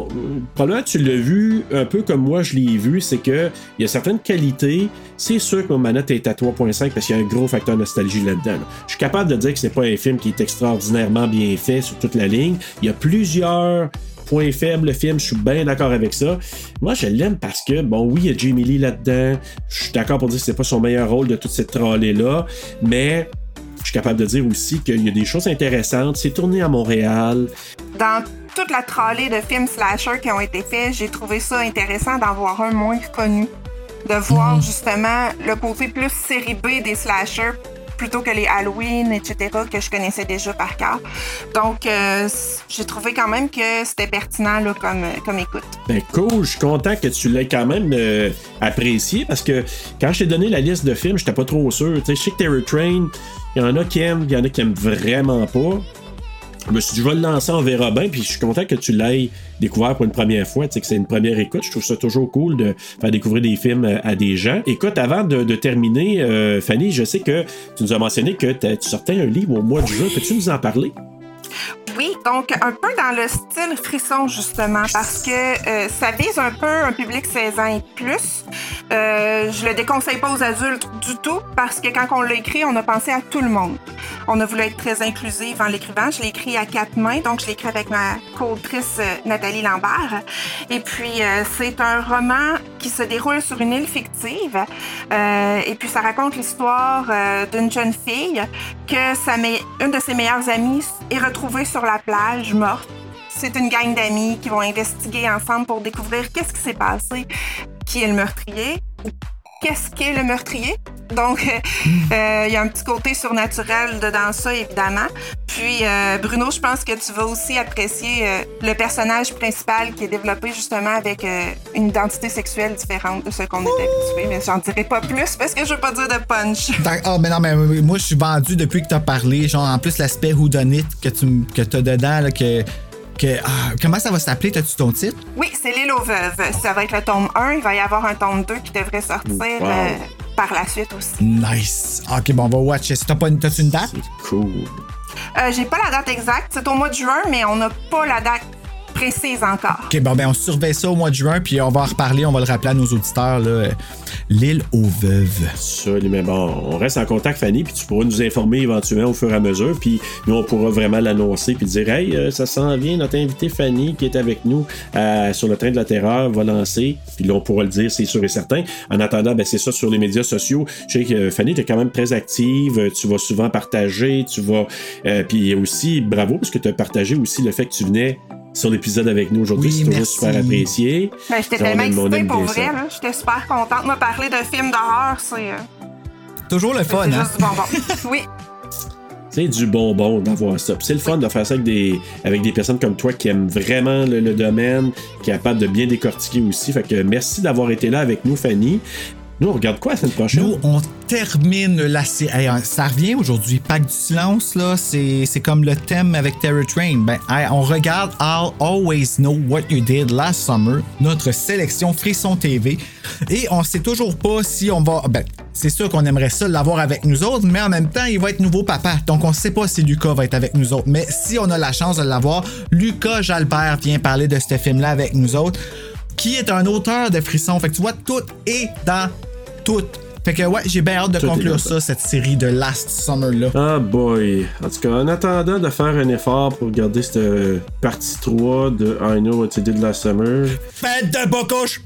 A: probablement tu l'as vu un peu comme moi je l'ai vu, c'est que il y a certaines qualités. C'est sûr que ma note est à 3.5 parce qu'il y a un gros facteur nostalgie là-dedans. là. Je suis capable de dire que c'est pas un film qui est extraordinairement bien fait sur toute la ligne. Il y a plusieurs points faibles, le film, je suis bien d'accord avec ça. Moi, je l'aime parce que, bon, oui, il y a Jamie Lee là-dedans. Je suis d'accord pour dire que c'est pas son meilleur rôle de toute cette trolley-là, mais suis capable de dire aussi qu'il y a des choses intéressantes. C'est tourné à Montréal.
C: Dans toute la trolley de films slasher qui ont été faits, j'ai trouvé ça intéressant d'en voir un moins connu. De voir justement le côté plus série B des slashers plutôt que les Halloween, etc., que je connaissais déjà par cœur. Donc, euh, j'ai trouvé quand même que c'était pertinent là, comme, comme écoute.
A: Ben cool, je suis content que tu l'aies quand même euh, apprécié parce que quand je t'ai donné la liste de films, j'étais pas trop sûr. Tu sais, que Terror Train, il y en a qui aiment, il y en a qui aiment vraiment pas. Je me suis dit, je vais le lancer, on verra bien, puis je suis content que tu l'aies découvert pour une première fois, tu sais, que c'est une première écoute. Je trouve ça toujours cool de faire découvrir des films euh, à des gens. Écoute, avant de, terminer, euh, Fanny, je sais que tu nous as mentionné que tu sortais un livre au mois de juin. Peux-tu nous en parler?
C: Oui, donc un peu dans le style frisson, justement, parce que euh, ça vise un peu un public 16 ans et plus. Euh, je le déconseille pas aux adultes du tout, parce que quand on l'a écrit, on a pensé à tout le monde. On a voulu être très inclusive en l'écrivant. Je l'ai écrit à quatre mains, donc je l'ai écrit avec ma co-autrice euh, Nathalie Lambert. Et puis, euh, c'est un roman qui se déroule sur une île fictive. Et puis, ça raconte l'histoire d'une jeune fille que sa une de ses meilleures amies est retrouvée sur la plage, morte. C'est une gang d'amis qui vont investiguer ensemble pour découvrir qu'est-ce qui s'est passé, qui est le meurtrier, qu'est-ce qu'est le meurtrier? Donc, (laughs) euh, il y a un petit côté surnaturel dedans ça, évidemment. Puis, euh, Bruno, je pense que tu vas aussi apprécier euh, le personnage principal qui est développé justement avec euh, une identité sexuelle différente de ce qu'on est habitué. Mais j'en dirai pas plus parce que je veux pas dire de punch.
B: D'ac- (laughs) Ah, mais non, mais moi, je suis vendu depuis que t'as parlé. Genre, en plus, l'aspect whodunit que tu que t'as dedans, là, que. Que ah, comment ça va s'appeler? T'as-tu ton titre?
C: Oui, c'est l'île aux veuves. Ça va être le tome 1. Il va y avoir un tome 2 qui devrait sortir
A: Wow.
C: euh, par la suite aussi.
B: Nice. Ok, bon, on va watcher. T'as pas une- T'as-tu une date?
A: Cool.
C: Euh, J'ai pas la date exacte. C'est au mois de juin, mais on n'a pas la date précise encore.
B: Ok, bon, ben, on surveille ça au mois de juin, puis on va en reparler, on va le rappeler à nos auditeurs, là. L'île aux veuves.
A: Ça, mais bon, on reste en contact, Fanny, puis tu pourras nous informer éventuellement au fur et à mesure, puis nous, on pourra vraiment l'annoncer, puis dire, hey, euh, ça s'en vient, notre invité Fanny, qui est avec nous euh, sur le train de la terreur, va lancer, puis là, on pourra le dire, c'est sûr et certain. En attendant, ben, c'est ça sur les médias sociaux. Je sais que euh, Fanny, tu es quand même très active, tu vas souvent partager, tu vas. euh, puis aussi, bravo, parce que tu as partagé aussi le fait que tu venais sur l'épisode avec nous aujourd'hui,
B: Oui,
A: c'est toujours super apprécié.
C: Ben, J'étais tellement excitée pour vrai. là. J'étais super contente. Moi, parler de films d'horreur, c'est euh,
B: Toujours le fun,
C: c'est
B: hein?
C: juste du bonbon. (laughs) oui.
A: C'est du bonbon d'avoir ça. Puis c'est le fun de faire ça avec des, avec des personnes comme toi qui aiment vraiment le, le domaine, qui est capable de bien décortiquer aussi. Fait que merci d'avoir été là avec nous, Fanny. Nous, on regarde quoi la prochaine?
B: Nous, on termine la série. Hein, ça revient aujourd'hui. Pacte du silence, là, c'est comme le thème avec Terror Train. Ben, on regarde I'll Always Know What You Did Last Summer, notre sélection Frisson TV. Et on sait toujours pas si on va. Ben, c'est sûr qu'on aimerait ça l'avoir avec nous autres, mais en même temps, il va être nouveau papa. Donc, on sait pas si Lucas va être avec nous autres. Mais si on a la chance de l'avoir, Lucas Jalbert vient parler de ce film-là avec nous autres, qui est un auteur de Frisson. Fait que tu vois, tout est dans tout. Fait que ouais, j'ai bien hâte de
A: Tout
B: conclure ça, cette série de Last Summer là.
A: Ah boy. En tout cas, en attendant de faire un effort pour regarder cette euh, partie 3 de I Know What You Did Last Summer,
B: Fête de bocouche!